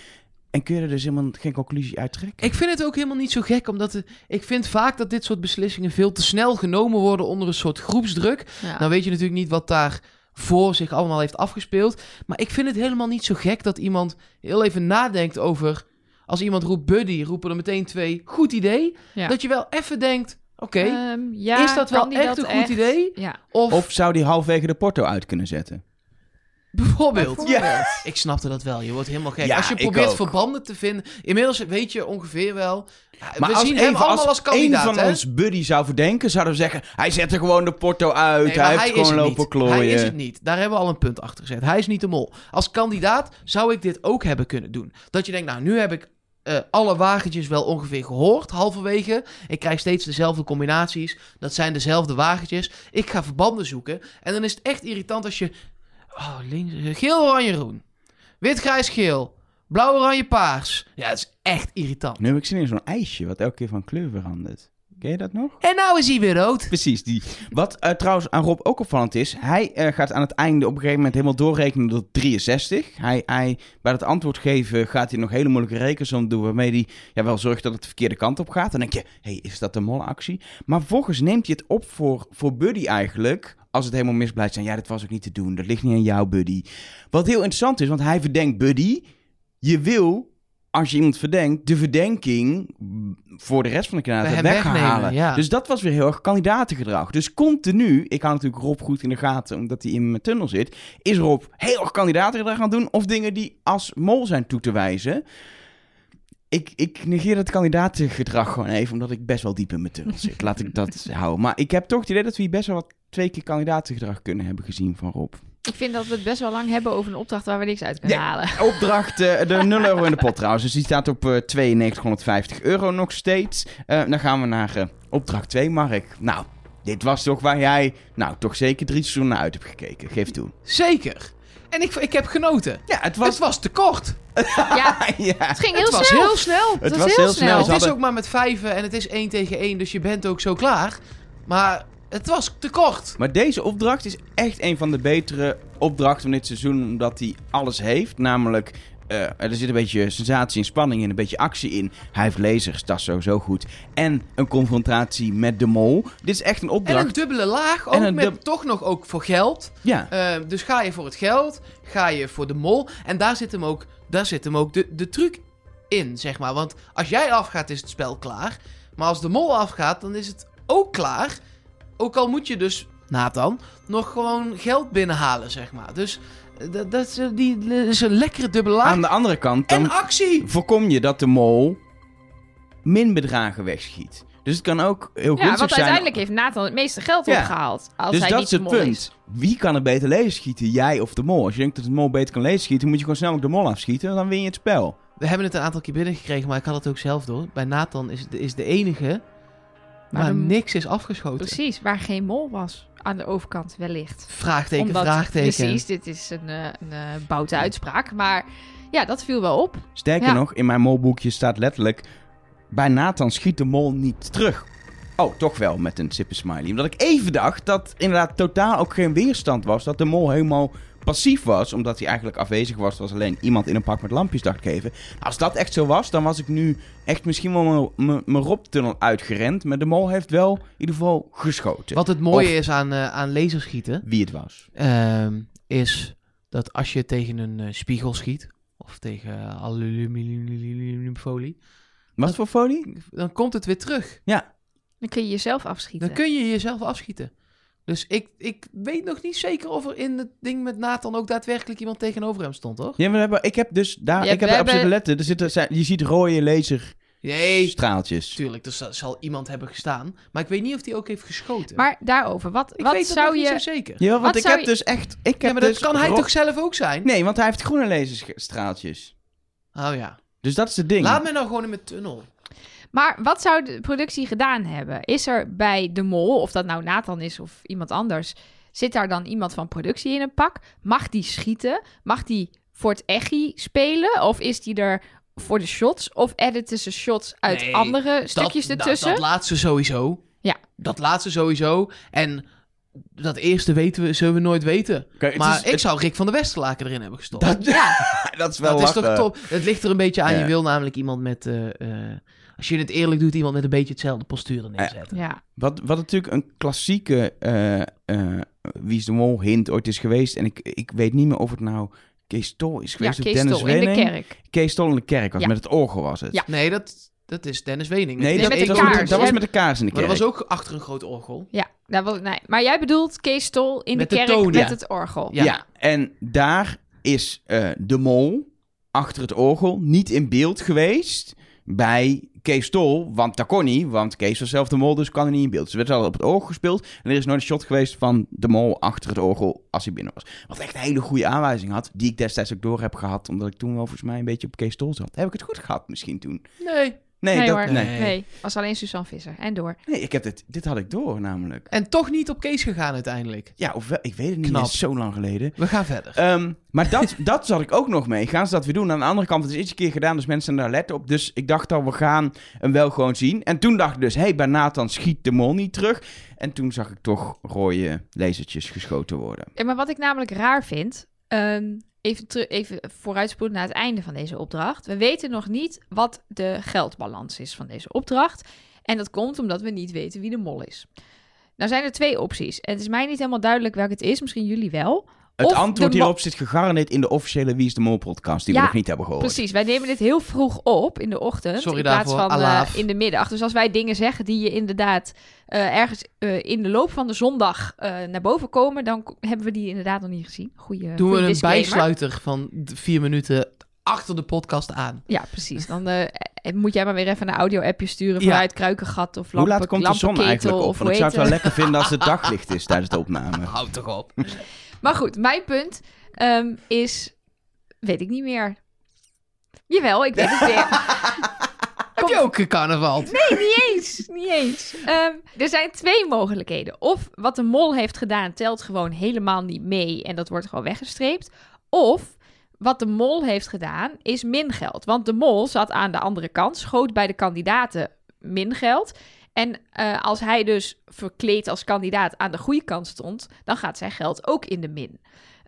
En kun je er dus helemaal geen conclusie uit trekken. Ik vind het ook helemaal niet zo gek, omdat het- ik vind vaak dat dit soort beslissingen veel te snel genomen worden onder een soort groepsdruk. Ja. Dan weet je natuurlijk niet wat daar voor zich allemaal heeft afgespeeld. Maar ik vind het helemaal niet zo gek dat iemand heel even nadenkt over... Als iemand roept buddy, roepen er meteen twee. Goed idee. Ja. Dat je wel even denkt, oké, Ehm, ja, is dat wel echt dat een goed idee? Ja. of, Of zou die halfwege de porto uit kunnen zetten? Bijvoorbeeld... Ja. Ik snapte dat wel, je wordt helemaal gek. Ja, als je probeert verbanden te vinden... Inmiddels weet je ongeveer wel... ja, Maar we als zien hem van, allemaal als als kandidaat, een van hè? ons buddy zou verdenken, zouden we zeggen... Hij zette gewoon de porto uit, Nee, hij heeft gewoon het lopen niet. klooien. Hij is het niet. Daar hebben we al een punt achter gezet. Hij is niet de mol. Als kandidaat zou ik dit ook hebben kunnen doen. Dat je denkt, nou, nu heb ik eh, alle wagentjes wel ongeveer gehoord, halverwege. Ik krijg steeds dezelfde combinaties. Dat zijn dezelfde wagentjes. Ik ga verbanden zoeken. En dan is het echt irritant als je... Oh, links... eh, Geel, oranje, groen. Wit, grijs, geel. Blauw, oranje, paars. Ja, het is echt irritant. Nu heb ik zin in zo'n ijsje, wat elke keer van kleur verandert. Ken je dat nog? En nou is hij weer rood. Precies, die. Wat eh, trouwens aan Rob ook opvallend is, hij eh, gaat aan het einde op een gegeven moment helemaal doorrekenen tot 63. Hij, hij, bij het antwoord geven gaat hij nog hele moeilijke rekensom doen, waarmee hij ja, wel zorgt dat het de verkeerde kant op gaat. Dan denk je, hé, hey, is dat een molactie? Maar vervolgens neemt hij het op voor, voor Buddy eigenlijk, als het helemaal mis blijft zijn. Ja, dit was ook niet te doen, dat ligt niet aan jou, Buddy. Wat heel interessant is, want hij verdenkt Buddy. Je wil, als je iemand verdenkt, de verdenking voor de rest van de kandidaten weghalen. ja. Dus dat was weer heel erg kandidatengedrag. Dus continu, ik hou natuurlijk Rob goed in de gaten omdat hij in mijn tunnel zit, is Rob heel erg kandidatengedrag aan het doen of dingen die als mol zijn toe te wijzen. Ik, ik negeer dat kandidatengedrag gewoon even, omdat ik best wel diep in mijn tunnel zit. Laat ik dat houden. Maar ik heb toch het idee dat we hier best wel wat twee keer kandidatengedrag kunnen hebben gezien van Rob. Ik vind dat we het best wel lang hebben over een opdracht waar we niks uit kunnen Ja. halen. Opdracht, eh, de 0 euro in de pot trouwens. Dus die staat op eh 9250 euro nog steeds. Eh, dan gaan we naar eh, opdracht 2, Mark. Nou, dit was toch waar jij, nou, toch zeker drie seizoenen naar uit hebt gekeken. Geef toe. Zeker. En ik, ik heb genoten. Ja, het Het was... was te kort. Ja, ja. het ging heel het was snel. heel snel. Het was heel snel. Het Ze is ook maar met vijven en het is één tegen één, dus je bent ook zo klaar. Maar het was te kort. Maar deze opdracht is echt een van de betere opdrachten van dit seizoen, omdat hij alles heeft. Namelijk, eh, er zit een beetje sensatie en spanning in, een beetje actie in. Hij heeft lasers, dat is sowieso goed. En een confrontatie met de mol. Dit is echt een En opdracht. een dubbele laag, ook En met toch nog ook voor geld. Ja, Eh, dus ga je voor het geld, ga je voor de mol. En daar zit hem ook, daar zit hem ook de, de truc in, zeg maar. Want als jij afgaat, is het spel klaar. Maar als de mol afgaat, dan is het ook klaar. Ook al moet je dus, Nathan, nog gewoon geld binnenhalen, zeg maar. Dus eh, dat, dat, is, eh, die, dat is een lekkere dubbele laag. aan de andere kant, dan En actie! voorkom je dat de mol min bedragen wegschiet. Dus het kan ook heel Ja, gunstig want zijn. uiteindelijk heeft Nathan het meeste geld Ja. opgehaald. Als dus hij dat niet is de het mol punt. is. Wie kan er beter lezen schieten, jij of de mol? Als je denkt dat de mol beter kan lezen schieten, moet je gewoon snel ook de mol afschieten. Dan win je het spel. We hebben het een aantal keer binnengekregen, maar ik had het ook zelf door. Bij Nathan is, het- is de enige waar de- niks is afgeschoten. Precies, waar geen mol was. Aan de overkant wellicht. Vraagteken, Omdat- vraagteken. Precies, dit is een, eh, een eh, boute uitspraak. Maar ja, dat viel wel op. Sterker Ja. nog, in mijn molboekje staat letterlijk... Bij Nathan schiet de mol niet terug. Oh, toch wel, met een sippe smiley. Omdat ik even dacht dat inderdaad totaal ook geen weerstand was. Dat de mol helemaal passief was. Omdat hij eigenlijk afwezig was. was alleen iemand in een pak met lampjes dacht ik even. Nou, als dat echt zo was, dan was ik nu echt misschien wel mijn- Rob-tunnel uitgerend. Maar de mol heeft wel in ieder geval geschoten. Wat het mooie Of- is aan, eh aan laserschieten, Wie het was. ehm, is dat als je tegen een eh, spiegel schiet, of tegen aluminiumfolie, Wat voor folie? dan komt het weer terug. Ja. Dan kun je jezelf afschieten. Dan kun je jezelf afschieten. Dus ik, ik weet nog niet zeker of er in het ding met Nathan ook daadwerkelijk iemand tegenover hem stond, hoor. Ja, we hebben, ik heb dus daar, Ja, ik heb erop zitten letten. Er zitten, zijn- je ziet rode laser Nee, straaltjes. tuurlijk, er zal, zal iemand hebben gestaan. Maar ik weet niet of hij ook heeft geschoten. Maar daarover, wat, ik wat weet dat zou niet je... zo zeker. Ja, want Wat ik heb je- dus echt... Ik heb Ja, maar dat dus kan hij toch zelf ook zijn? Nee, want hij heeft groene laserstraaltjes. Oh ja. Dus dat is het ding. Laat me nou gewoon in mijn tunnel. Maar wat zou de productie gedaan hebben? Is er bij de mol, of dat nou Nathan is of iemand anders, zit daar dan iemand van productie in een pak? Mag die schieten? Mag die voor het echi spelen? Of is die er voor de shots? Of editen ze shots uit Nee, andere stukjes dat, ertussen? Dat, dat laatste sowieso. Ja. Dat laatste sowieso. En dat eerste weten we, zullen we nooit weten. Kijk, maar is- ik het- zou Rick van der Westerlaken erin hebben gestopt. Dat, Ja, dat is wel dat is toch top. Het ligt er een beetje aan. Ja. Je wil namelijk iemand met... eh, eh, als je het eerlijk doet, iemand met een beetje hetzelfde postuur er neerzetten. ja. Wat, wat natuurlijk een klassieke eh, eh, Wie is de Mol hint ooit is geweest. En ik, ik weet niet meer of het nou Kees Tol is ja geweest of Kees Dennis Tol in de Wening. kerk. Kees Tol in de kerk was, Ja. met het orgel was het. Ja. Nee, dat, dat is Dennis Wening. Nee, dat, met was, kaars. dat was met de kaars in de Maar kerk. dat was ook achter een groot orgel. Ja, dat was, nee. maar jij bedoelt Kees Tol in Met de de kerk toon, met ja. het orgel. Ja. Ja. en daar is eh, de mol achter het orgel niet in beeld geweest bij Kees Tol. Want dat kon niet, want Kees was zelf de mol, dus kan hij niet in beeld. Dus er werd al op het orgel gespeeld. En er is nooit een shot geweest van de mol achter het orgel als hij binnen was. Wat echt een hele goede aanwijzing had, die ik destijds ook door heb gehad. Omdat ik toen wel volgens mij een beetje op Kees Tol zat. Heb ik het goed gehad misschien toen? Nee. Nee, Nee, dat, hoor, nee. nee. Was alleen Suzanne Visser. En door. nee ik heb dit, dit had ik door namelijk. En toch niet op Kees gegaan uiteindelijk. Ja, of wel, ik weet het niet, Knap. is zo lang geleden. We gaan verder. Ehm, maar dat, dat zat ik ook nog mee. Gaan ze dat weer doen? Aan de andere kant, het is iets een keer gedaan, dus mensen daar letten op. Dus ik dacht al, we gaan hem wel gewoon zien. En toen dacht ik dus, hé, hey, bij Nathan schiet de mol niet terug. En toen zag ik toch rode lasertjes geschoten worden. Ja, maar wat ik namelijk raar vind, ehm, even, even vooruitspoelen naar het einde van deze opdracht. We weten nog niet wat de geldbalans is van deze opdracht. En dat komt omdat we niet weten wie de mol is. Nou zijn er twee opties. Het is mij niet helemaal duidelijk welke het is, misschien jullie wel. Het Of antwoord hierop zit gegarandeerd in de officiële Wie is de Mol podcast, die Ja, we nog niet hebben gehoord. Precies, wij nemen dit heel vroeg op in de ochtend. Sorry in plaats daarvoor, van eh, in de middag. Dus als wij dingen zeggen die je inderdaad eh, ergens eh, in de loop van de zondag eh, naar boven komen, dan hebben we die inderdaad nog niet gezien. Goeie, Doen we een disclaimer. bijsluiter van vier minuten achter de podcast aan. Ja, precies. Dan moet jij maar weer even een audio-appje sturen Ja. vanuit Kruikengat of Hoe lampen, laat komt de zon eigenlijk op? Want ik hoe zou het wel lekker vinden als het daglicht is tijdens de opname. Houd toch op. Maar goed, mijn punt ehm, is... Weet ik niet meer. Jawel, ik weet het weer. Heb je ook carnaval? Nee, niet eens. Niet eens. Ehm, er zijn twee mogelijkheden. Of wat de mol heeft gedaan telt gewoon helemaal niet mee en dat wordt gewoon weggestreept. Of wat de mol heeft gedaan is min geld. Want de mol zat aan de andere kant, schoot bij de kandidaten min geld. En eh, als hij dus verkleed als kandidaat aan de goede kant stond, dan gaat zijn geld ook in de min.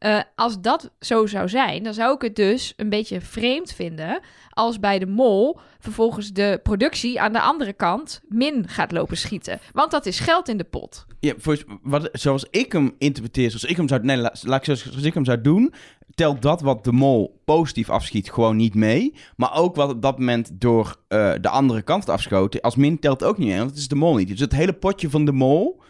Eh, als dat zo zou zijn, dan zou ik het dus een beetje vreemd vinden als bij de mol vervolgens de productie aan de andere kant min gaat lopen schieten. Want dat is geld in de pot. Ja, wat, zoals ik hem interpreteer, zoals ik hem zou, nee, la- laat ik zoals ik hem zou doen, telt dat wat de mol positief afschiet gewoon niet mee. Maar ook wat op dat moment door eh, de andere kant afschoten, als min telt ook niet mee, want het is de mol niet. Dus het hele potje van de mol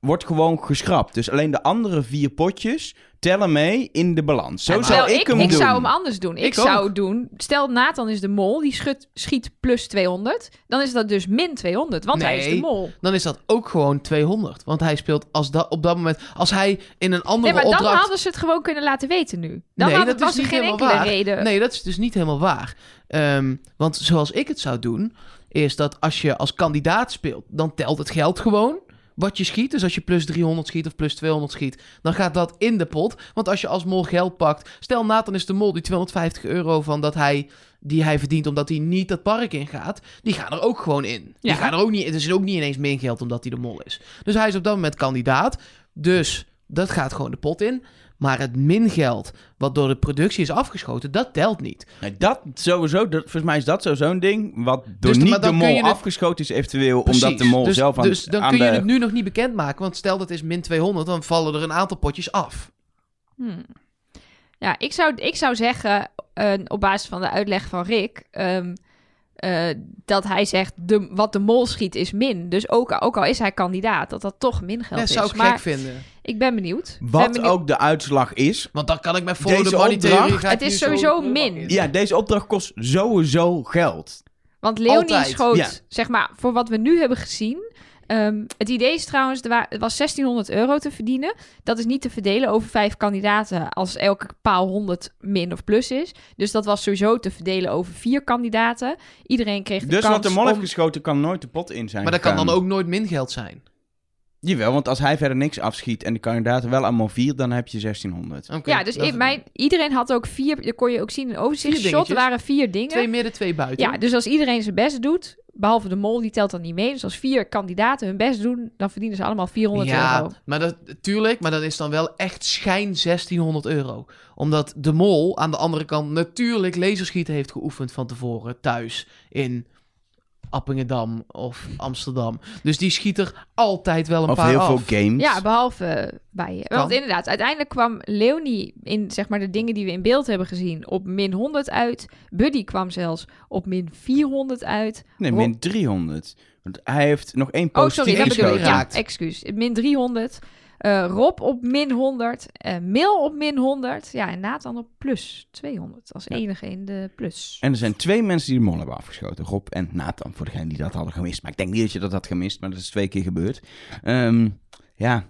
wordt gewoon geschrapt. Dus alleen de andere vier potjes tellen mee in de balans. Zo Ja, zou ik, hem ik doen. zou hem anders doen. Ik, Ik zou ook. doen, stel Nathan is de mol, die schudt, schiet plus 200. Dan is dat dus min 200, want hij is de Nee. mol. Dan is dat ook gewoon 200. Want hij speelt als dat, op dat moment... Als hij in een andere Nee, maar dan opdracht... hadden ze het gewoon kunnen laten weten nu. Dan Nee, had, dat is was er niet geen helemaal enkele waar. reden. Nee, dat is dus niet helemaal waar. Ehm, want zoals ik het zou doen, is dat als je als kandidaat speelt, dan telt het geld gewoon wat je schiet. Dus als je plus 300 schiet of plus 200 schiet, dan gaat dat in de pot. Want als je als mol geld pakt, stel Nathan is de mol die 250 euro van dat hij die hij verdient omdat hij niet dat park in gaat, die gaan er ook gewoon in. Die Ja. gaan er ook niet, het is ook niet ineens meer geld omdat hij de mol is. Dus hij is op dat moment kandidaat. Dus dat gaat gewoon de pot in. Maar het mingeld wat door de productie is afgeschoten, dat telt niet. Nee, dat sowieso, dat, volgens mij is dat sowieso een ding wat door Dus, niet de mol het- afgeschoten is eventueel, Precies. omdat de mol dus, zelf aan, Dus dan aan kun de... je het nu nog niet bekendmaken, want stel dat is min 200, dan vallen er een aantal potjes af. Hmm. Ja, ik zou, ik zou zeggen, eh, op basis van de uitleg van Rick, ehm, eh, dat hij zegt, de, wat de mol schiet is min. Dus ook, ook al is hij kandidaat, dat dat toch min geld Dat is. zou ik maar gek vinden. ik ben benieuwd. Ben Wat benieuwd- ook de uitslag is. Want dan kan ik met money ga ik Het is sowieso de min. in. Ja, deze opdracht kost sowieso geld. Want Leonie Altijd. schoot, Ja. zeg maar, voor wat we nu hebben gezien. Ehm, het idee is trouwens, er was 1600 euro te verdienen. Dat is niet te verdelen over vijf kandidaten als elke paal 100 min of plus is. Dus dat was sowieso te verdelen over vier kandidaten. Iedereen kreeg de Dus kans wat de mol heeft geschoten kan nooit de pot in zijn Maar dat kan dan ook nooit min geld zijn. Jawel, want als hij verder niks afschiet en de kandidaten wel allemaal vier, dan heb je 1600. Oké, Ja, dus dat- i- mijn, iedereen had ook vier, dat kon je ook zien in een overzichtsshot. Er waren vier dingen. Twee midden, twee buiten. Ja, dus als iedereen zijn best doet, behalve de mol, die telt dan niet mee. Dus als vier kandidaten hun best doen, dan verdienen ze allemaal 400 Ja, euro. maar dat, tuurlijk, maar dat is dan wel echt schijn 1600 euro. Omdat de mol aan de andere kant natuurlijk laserschieten heeft geoefend van tevoren thuis in Appingedam of Amsterdam. Dus die schiet er altijd wel een Of paar heel af. veel games. Ja, behalve bij je. Kan. Want inderdaad, uiteindelijk kwam Leonie in zeg maar de dingen die we in beeld hebben gezien op min 100 uit. Buddy kwam zelfs op min 400 uit. Nee, Rob- min 300. Want hij heeft nog één Oh, positief sorry, dat bedoel ik. geschoten. Ja, excuus. Min 300. Eh, Rob op min 100. eh Mil op min 100. Ja, en Nathan op plus 200. Als Ja. enige in de plus. En er zijn twee mensen die de mol hebben afgeschoten. Rob en Nathan, voor degenen die dat hadden gemist. Maar ik denk niet dat je dat had gemist, maar dat is twee keer gebeurd. Ehm, ja,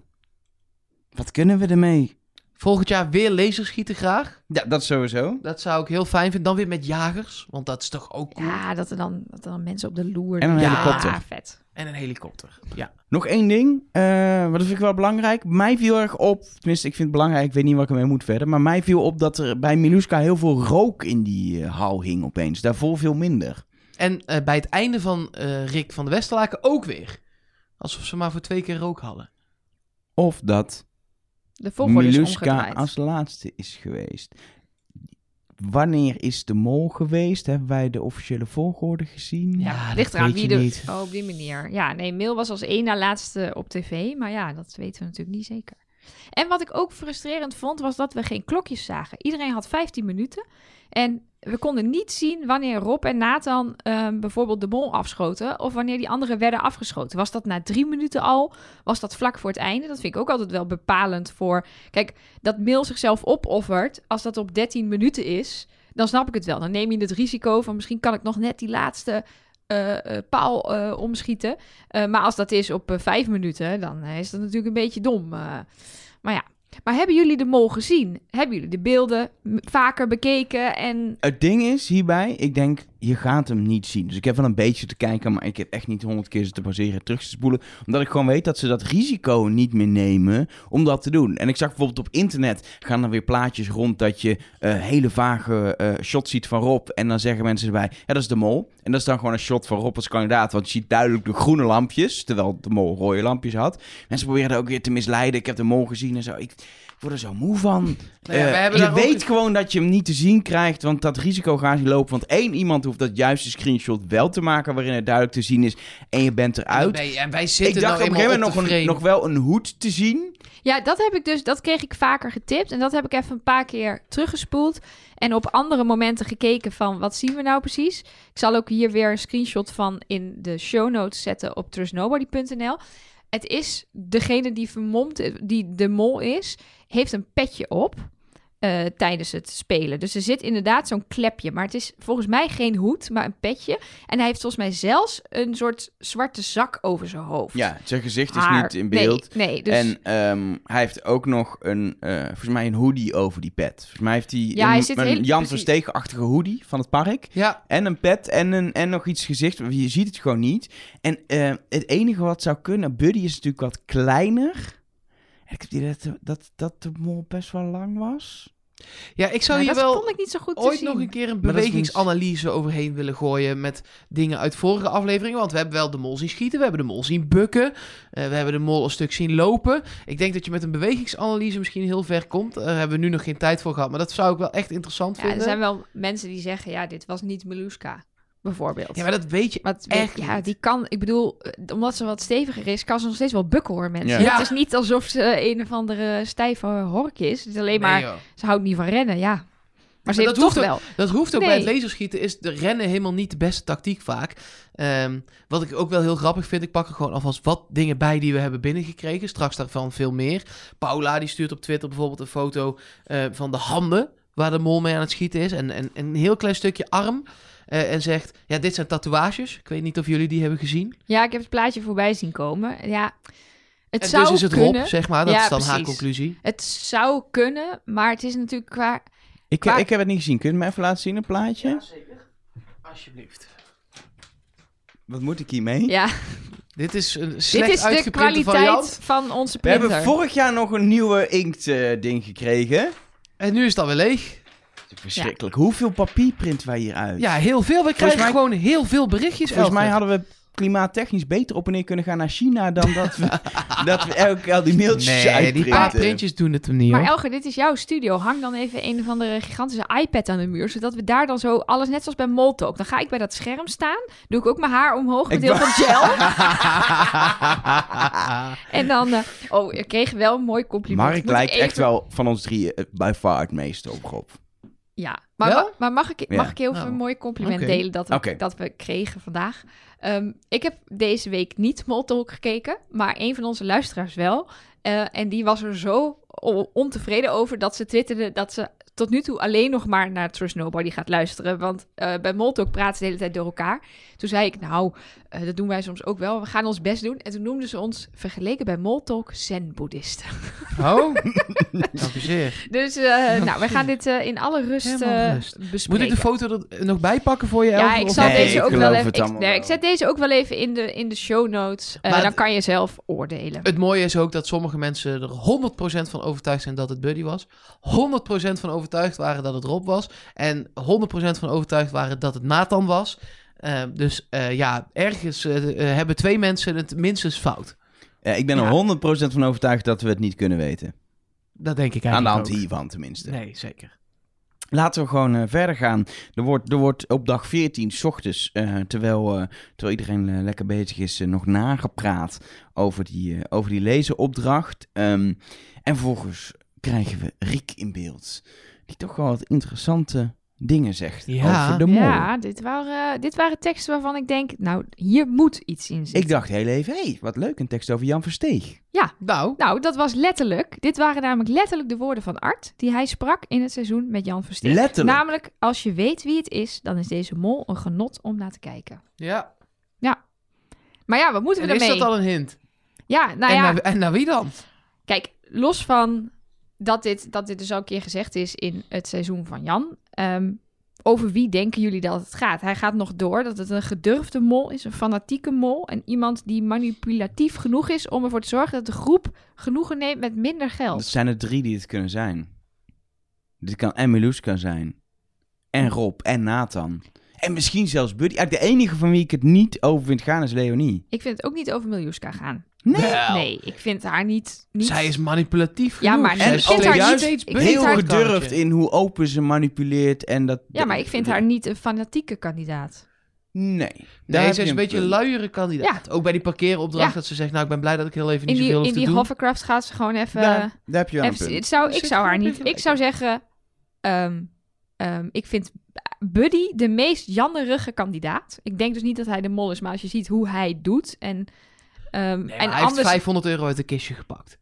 wat kunnen we ermee? Volgend jaar weer laserschieten graag. Ja, dat sowieso. Dat zou ik heel fijn vinden. Dan weer met jagers, want dat is toch ook cool. Ja, dat er dan, dat er dan mensen op de loer... En een Ja, helikopter. vet. En een helikopter. Ja. Nog één ding, eh, wat vind ik wel belangrijk. Mij viel erg op, tenminste ik vind het belangrijk, ik weet niet wat ik ermee moet verder. Maar mij viel op dat er bij Miluska heel veel rook in die eh, hal hing opeens. Daarvoor veel minder. En eh, bij het einde van eh, Rick van de Westerlaken ook weer. Alsof ze maar voor twee keer rook hadden. Of dat De volgorde is Miluska omgedraaid. als laatste is geweest. Wanneer is de mol geweest? Hebben wij de officiële volgorde gezien? Ja, Ja, ligt dat eraan wie de... niet. Oh, op die manier. Ja, nee, Mail was als één na laatste op tv. Maar ja, dat weten we natuurlijk niet zeker. En wat ik ook frustrerend vond, was dat we geen klokjes zagen. Iedereen had 15 minuten. En we konden niet zien wanneer Rob en Nathan ehm, bijvoorbeeld de mol afschoten. Of wanneer die anderen werden afgeschoten. Was dat na drie minuten al? Was dat vlak voor het einde? Dat vind ik ook altijd wel bepalend voor... Kijk, dat Mail zichzelf opoffert, als dat op 13 minuten is... Dan snap ik het wel. Dan neem je het risico van misschien kan ik nog net die laatste eh, paal eh, omschieten. Maar als dat is op vijf minuten, dan is dat natuurlijk een beetje dom. maar ja. Maar hebben jullie de mol gezien? Hebben jullie de beelden vaker bekeken? En Het ding is hierbij, ik denk, je gaat hem niet zien. Dus ik heb wel een beetje te kijken, maar ik heb echt niet honderd keer zitten baseren en terug te spoelen. Omdat ik gewoon weet dat ze dat risico niet meer nemen om dat te doen. En ik zag bijvoorbeeld op internet, gaan er weer plaatjes rond dat je eh, hele vage eh, shots ziet van Rob. En dan zeggen mensen erbij, ja dat is de mol. En dat is dan gewoon een shot van Rob als kandidaat. Want je ziet duidelijk de groene lampjes, terwijl de mol rode lampjes had. Mensen proberen ook weer te misleiden. Ik heb de mol gezien en zo. Ik word er zo moe van. Nou ja, Eh, wij hebben je ook- weet gewoon dat je hem niet te zien krijgt, want dat risico gaat niet lopen. Want één iemand hoeft dat juiste screenshot wel te maken waarin het duidelijk te zien is en je bent En, eruit. wij, en wij Ik zitten dacht nou op een gegeven moment nog, een, nog wel een hoed te zien. ja, dat heb ik dus, dat kreeg ik vaker getipt. En dat heb ik even een paar keer teruggespoeld. En op andere momenten gekeken van wat zien we nou precies. Ik zal ook hier weer een screenshot van in de show notes zetten op trustnobody.nl. Het is degene die vermomd, die de mol is, heeft een petje op eh, tijdens het spelen. Dus er zit inderdaad zo'n klepje. Maar het is volgens mij geen hoed, maar een petje. En hij heeft volgens mij zelfs een soort zwarte zak over zijn hoofd. Ja, zijn gezicht is Haar. niet in beeld. Nee, nee dus... En ehm, hij heeft ook nog een, eh, volgens mij een hoodie over die pet. Volgens mij heeft hij Ja, een, hij zit een heel- Jan. Steeg-achtige hoodie van het park. Ja, En een pet en, een, en nog iets gezicht. Je ziet het gewoon niet. En eh, het enige wat zou kunnen... Buddy is natuurlijk wat kleiner. Ik heb die dat, dat, dat de mol best wel lang was. ja, ik zou hier dat wel vond ik niet zo goed te ooit nog een keer een bewegingsanalyse overheen willen gooien met dingen uit vorige afleveringen. Want we hebben wel de mol zien schieten, we hebben de mol zien bukken, eh, we hebben de mol een stuk zien lopen. Ik denk dat je met een bewegingsanalyse misschien heel ver komt. Daar hebben we nu nog geen tijd voor gehad, maar dat zou ik wel echt interessant Ja, er vinden. zijn wel mensen die zeggen, ja, dit was niet Meluska, bijvoorbeeld. Ja, maar dat weet je Wat, echt ja, die kan, ik bedoel, eh, omdat ze wat steviger is, kan ze nog steeds wel bukken hoor, mensen. Ja. Ja. Het is niet alsof ze een of andere stijve hork is. Het is alleen maar, Nee, ze houdt niet van rennen, ja. Maar ze Maar heeft dat toch hoeft wel. Dat hoeft ook Nee. bij het laserschieten. Is de rennen helemaal niet de beste tactiek vaak. Ehm, wat ik ook wel heel grappig vind. Ik pak er gewoon alvast wat dingen bij die we hebben binnengekregen. Straks daarvan veel meer. Paula die stuurt op Twitter bijvoorbeeld een foto eh, van de handen waar de mol mee aan het schieten is. En, en, en een heel klein stukje arm. Eh, en zegt, ja, dit zijn tatoeages. Ik weet niet of jullie die hebben gezien. Ja, ik heb het plaatje voorbij zien komen. Ja, het en zou dus is het kunnen. Rob, zeg maar. Dat Ja, is dan haar conclusie. Het zou kunnen, maar het is natuurlijk qua... Ik, Qua- ik heb het niet gezien. Kun je me even laten zien, een plaatje? zeker. Alsjeblieft. Wat moet ik hiermee? Ja, Dit is een dit slecht is de kwaliteit variant. van onze We printer. hebben vorig jaar nog een nieuwe inkt ding gekregen. En nu is het alweer leeg. Verschrikkelijk. Hoeveel papier printen wij hier uit? Ja, heel veel. We krijgen mij- gewoon heel veel berichtjes. Volgens mij hadden we klimaattechnisch beter op en neer kunnen gaan naar China dan dat we, dat we elke keer al die mailtjes Nee, die paar printjes doen het er niet, Maar. Elger, dit is jouw studio. Hang dan even een of andere gigantische iPad aan de muur, zodat we daar dan zo alles, net zoals bij Moltalk. Dan ga ik bij dat scherm staan, doe ik ook mijn haar omhoog met Ik heel wou- veel gel. En dan, eh, oh, ik kreeg wel een mooi compliment. Mark lijkt even- echt wel van ons drieën eh, by far het meeste op. Ja, maar, Wel? ma- maar mag, ik, Ja. mag ik heel veel Nou, een mooi compliment delen dat we, dat we kregen vandaag? Ehm, ik heb deze week niet Moltalk gekeken, maar een van onze luisteraars wel. Eh, en die was er zo ontevreden over dat ze twitterde dat ze tot nu toe alleen nog maar naar Trust Nobody gaat luisteren. Want eh, bij Moltalk praten ze de hele tijd door elkaar. Toen zei ik, nou, eh, dat doen wij soms ook wel. We gaan ons best doen. En toen noemden ze ons, vergeleken bij Moltalk, zen-boeddhisten. Oh, zeer. Dus eh, nou, we gaan dit eh, in alle rust, eh, bespreken. Moet ik de foto er nog bij pakken voor je, Ja, ik zal Nee, deze ik ook wel even. Ik, nee, ik zet deze ook wel even in de, in de show notes. Eh, Maar dan het- kan je zelf oordelen. Het mooie is ook dat sommige mensen er 100% van overtuigd zijn dat het Buddy was. 100% van overtuigd waren dat het Rob was. En 100% van overtuigd waren dat het Nathan was. Eh, dus eh, ja, ergens eh, eh, hebben twee mensen het minstens fout. Ja, ik ben Ja. er 100% van overtuigd dat we het niet kunnen weten. Dat denk ik Aan de eigenlijk hand ook. hiervan tenminste. Nee, zeker. Laten we gewoon verder gaan. Er wordt, er wordt op dag 14, s ochtends, terwijl, terwijl iedereen lekker bezig is, nog nagepraat over die, over die lezenopdracht. Ehm, en vervolgens krijgen we Riek in beeld. Die toch wel wat interessante dingen zegt Ja. over de mol. Ja, dit waren, dit waren teksten waarvan ik denk, nou, hier moet iets in zitten. Ik dacht heel even, hé, hey, wat leuk, een tekst over Jan Versteeg. Nou, Nou, dat was letterlijk. Dit waren namelijk letterlijk de woorden van Art die hij sprak in het seizoen met Jan Versteeg. Letterlijk. Namelijk, als je weet wie het is, dan is deze mol een genot om naar te kijken. ja. Maar ja, wat moeten En we is ermee? dat al een hint? Ja, nou en, ja. naar, en naar wie dan? Kijk, los van dat dit, dat dit dus al een keer gezegd is in het seizoen van Jan. ehm, over wie denken jullie dat het gaat? Hij gaat nog door dat het een gedurfde mol is, een fanatieke mol. En iemand die manipulatief genoeg is om ervoor te zorgen dat de groep genoegen neemt met minder Dat geld. zijn er drie die het kunnen zijn. Dit kan en Miluska zijn. En Rob en Nathan. En misschien zelfs Buddy. Eigenlijk de enige van wie ik het niet over vind gaan is Leonie. Ik vind het ook niet over Miljuska gaan. Nee. Wel. Nee, ik vind haar niet... niet... Zij is manipulatief Ja, genoeg. maar Zij En ik is vind ook haar steeds- niet- juist ik vind heel haar- gedurfd in hoe open ze manipuleert en dat... Ja, maar ik vind haar niet een fanatieke kandidaat. Nee. Daar Nee, heb ze is een beetje een punt. luiere kandidaat. Ook bij die parkeeropdracht Ja. dat ze zegt, nou ik ben blij dat ik heel even In niet die, zoveel hoef in te die doen. hovercraft gaat ze gewoon even... Daar, daar heb je wel een even punt. het zou, ik zit zou haar gewoon niet... even Ik zou zeggen... ehm, ehm, ik vind Buddy de meest jannerige kandidaat. Ik denk dus niet dat hij de mol is, maar als je ziet hoe hij doet en... ehm, Nee, en hij anders, heeft 500 euro uit de kistje gepakt.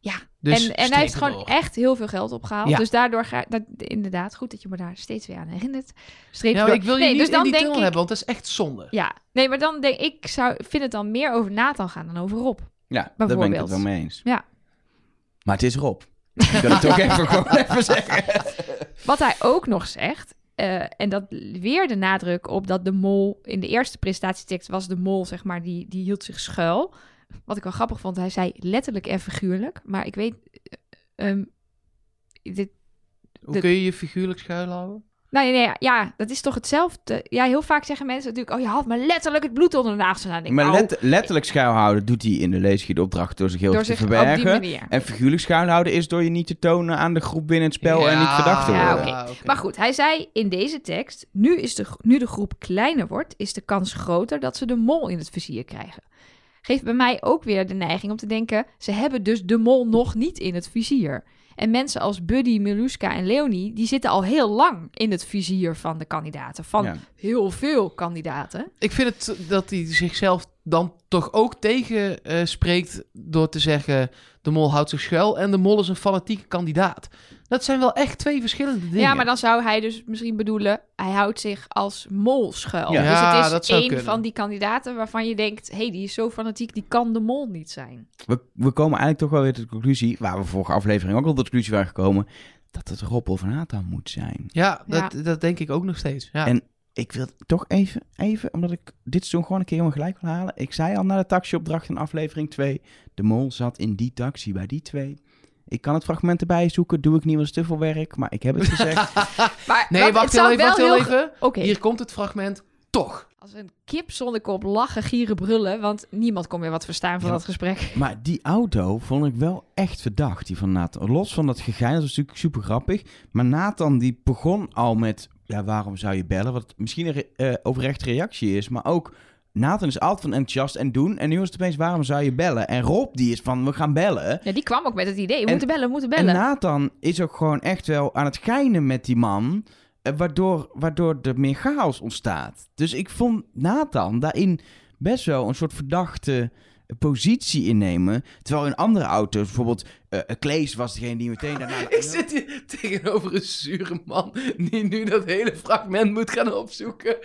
Ja, Dus en, en hij heeft gewoon echt heel veel geld opgehaald. Ja. Dus daardoor ga dat, inderdaad goed dat je me daar steeds weer aan herinnert. Streep door. ik wil je nee, niet dus in dan die denk tunnel ik, hebben, want dat is echt zonde. Ja, nee, maar dan denk ik, zou, vind het dan meer over Nathan gaan dan over Rob. Ja, daar ben ik het wel mee eens. Ja. Maar het is Rob. Ik kan het toch even, gewoon even zeggen. Wat hij ook nog zegt, eh, en dat weer de nadruk op dat de mol in de eerste presentatietekst was de mol, zeg maar, die, die hield zich schuil. Wat ik wel grappig vond, hij zei letterlijk en figuurlijk, maar ik weet, eh, ehm, dit, Hoe kun je je figuurlijk schuilhouden? Nou nee, nee, ja, dat is toch hetzelfde. Ja, heel vaak zeggen mensen natuurlijk, oh je had me letterlijk het bloed onder de nagels gedaan. Ik denk, Maar let- letterlijk schuilhouden doet hij in de leesgietopdracht door zich heel door te zich verbergen. die manier. En figuurlijk schuilhouden is door je niet te tonen aan de groep binnen het spel en niet verdacht te Ja, worden. oké. Maar goed, hij zei in deze tekst: nu, is de, nu de groep kleiner wordt, is de kans groter dat ze de mol in het vizier krijgen. Geeft bij mij ook weer de neiging om te denken: ze hebben dus de mol nog niet in het vizier. En mensen als Buddy, Meluska en Leonie, die zitten al heel lang in het vizier van de kandidaten. Van Ja. heel veel kandidaten. Ik vind het dat hij zichzelf dan toch ook tegen eh, spreekt door te zeggen... de mol houdt zich schuil en de mol is een fanatieke kandidaat. Dat zijn wel echt twee verschillende dingen. Ja, maar dan zou hij dus misschien bedoelen, hij houdt zich als mol schuil. Ja. Dus het dat is zou één kunnen. van die kandidaten waarvan je denkt, hé, hey, die is zo fanatiek, die kan de mol niet zijn. We, we komen eigenlijk toch wel weer tot de conclusie, waar we vorige aflevering ook al tot de conclusie waren gekomen, dat het Rob of Nathan moet zijn. Ja, dat, dat denk ik ook nog steeds. Ja. En ik wil toch even, even, omdat ik dit seizoen gewoon een keer om gelijk wil halen. Ik zei al na de taxiopdracht in aflevering 2, de mol zat in die taxi bij die twee. Ik kan het fragment erbij zoeken, doe ik niet, was te veel werk, maar ik heb het gezegd. Maar nee, wat- wacht heel even, wacht wel heel heel even. Hier komt het fragment. Toch. als een kip zonder kop lachen, gieren, brullen, want niemand kon meer wat verstaan van Ja. dat gesprek. maar die auto vond ik wel echt verdacht, die van Nathan. Los van dat gegein, dat was natuurlijk super grappig. Maar Nathan die begon al met, ja, waarom zou je bellen? Wat misschien een re- eh, oprechte reactie is, maar ook... Nathan is altijd van enthousiast en doen. En nu is het opeens, waarom zou je bellen? En Rob, die is van, we gaan bellen. Ja, die kwam ook met het idee, we En- moeten bellen, we moeten En bellen. Nathan is ook gewoon echt wel aan het geinen met die man. eh, Waardoor, waardoor er meer chaos ontstaat. Dus ik vond Nathan daarin best wel een soort verdachte positie innemen. Terwijl in andere auto's, bijvoorbeeld eh Klees was degene die meteen daarna... Ik zit hier tegenover een zure man die nu dat hele fragment moet gaan opzoeken.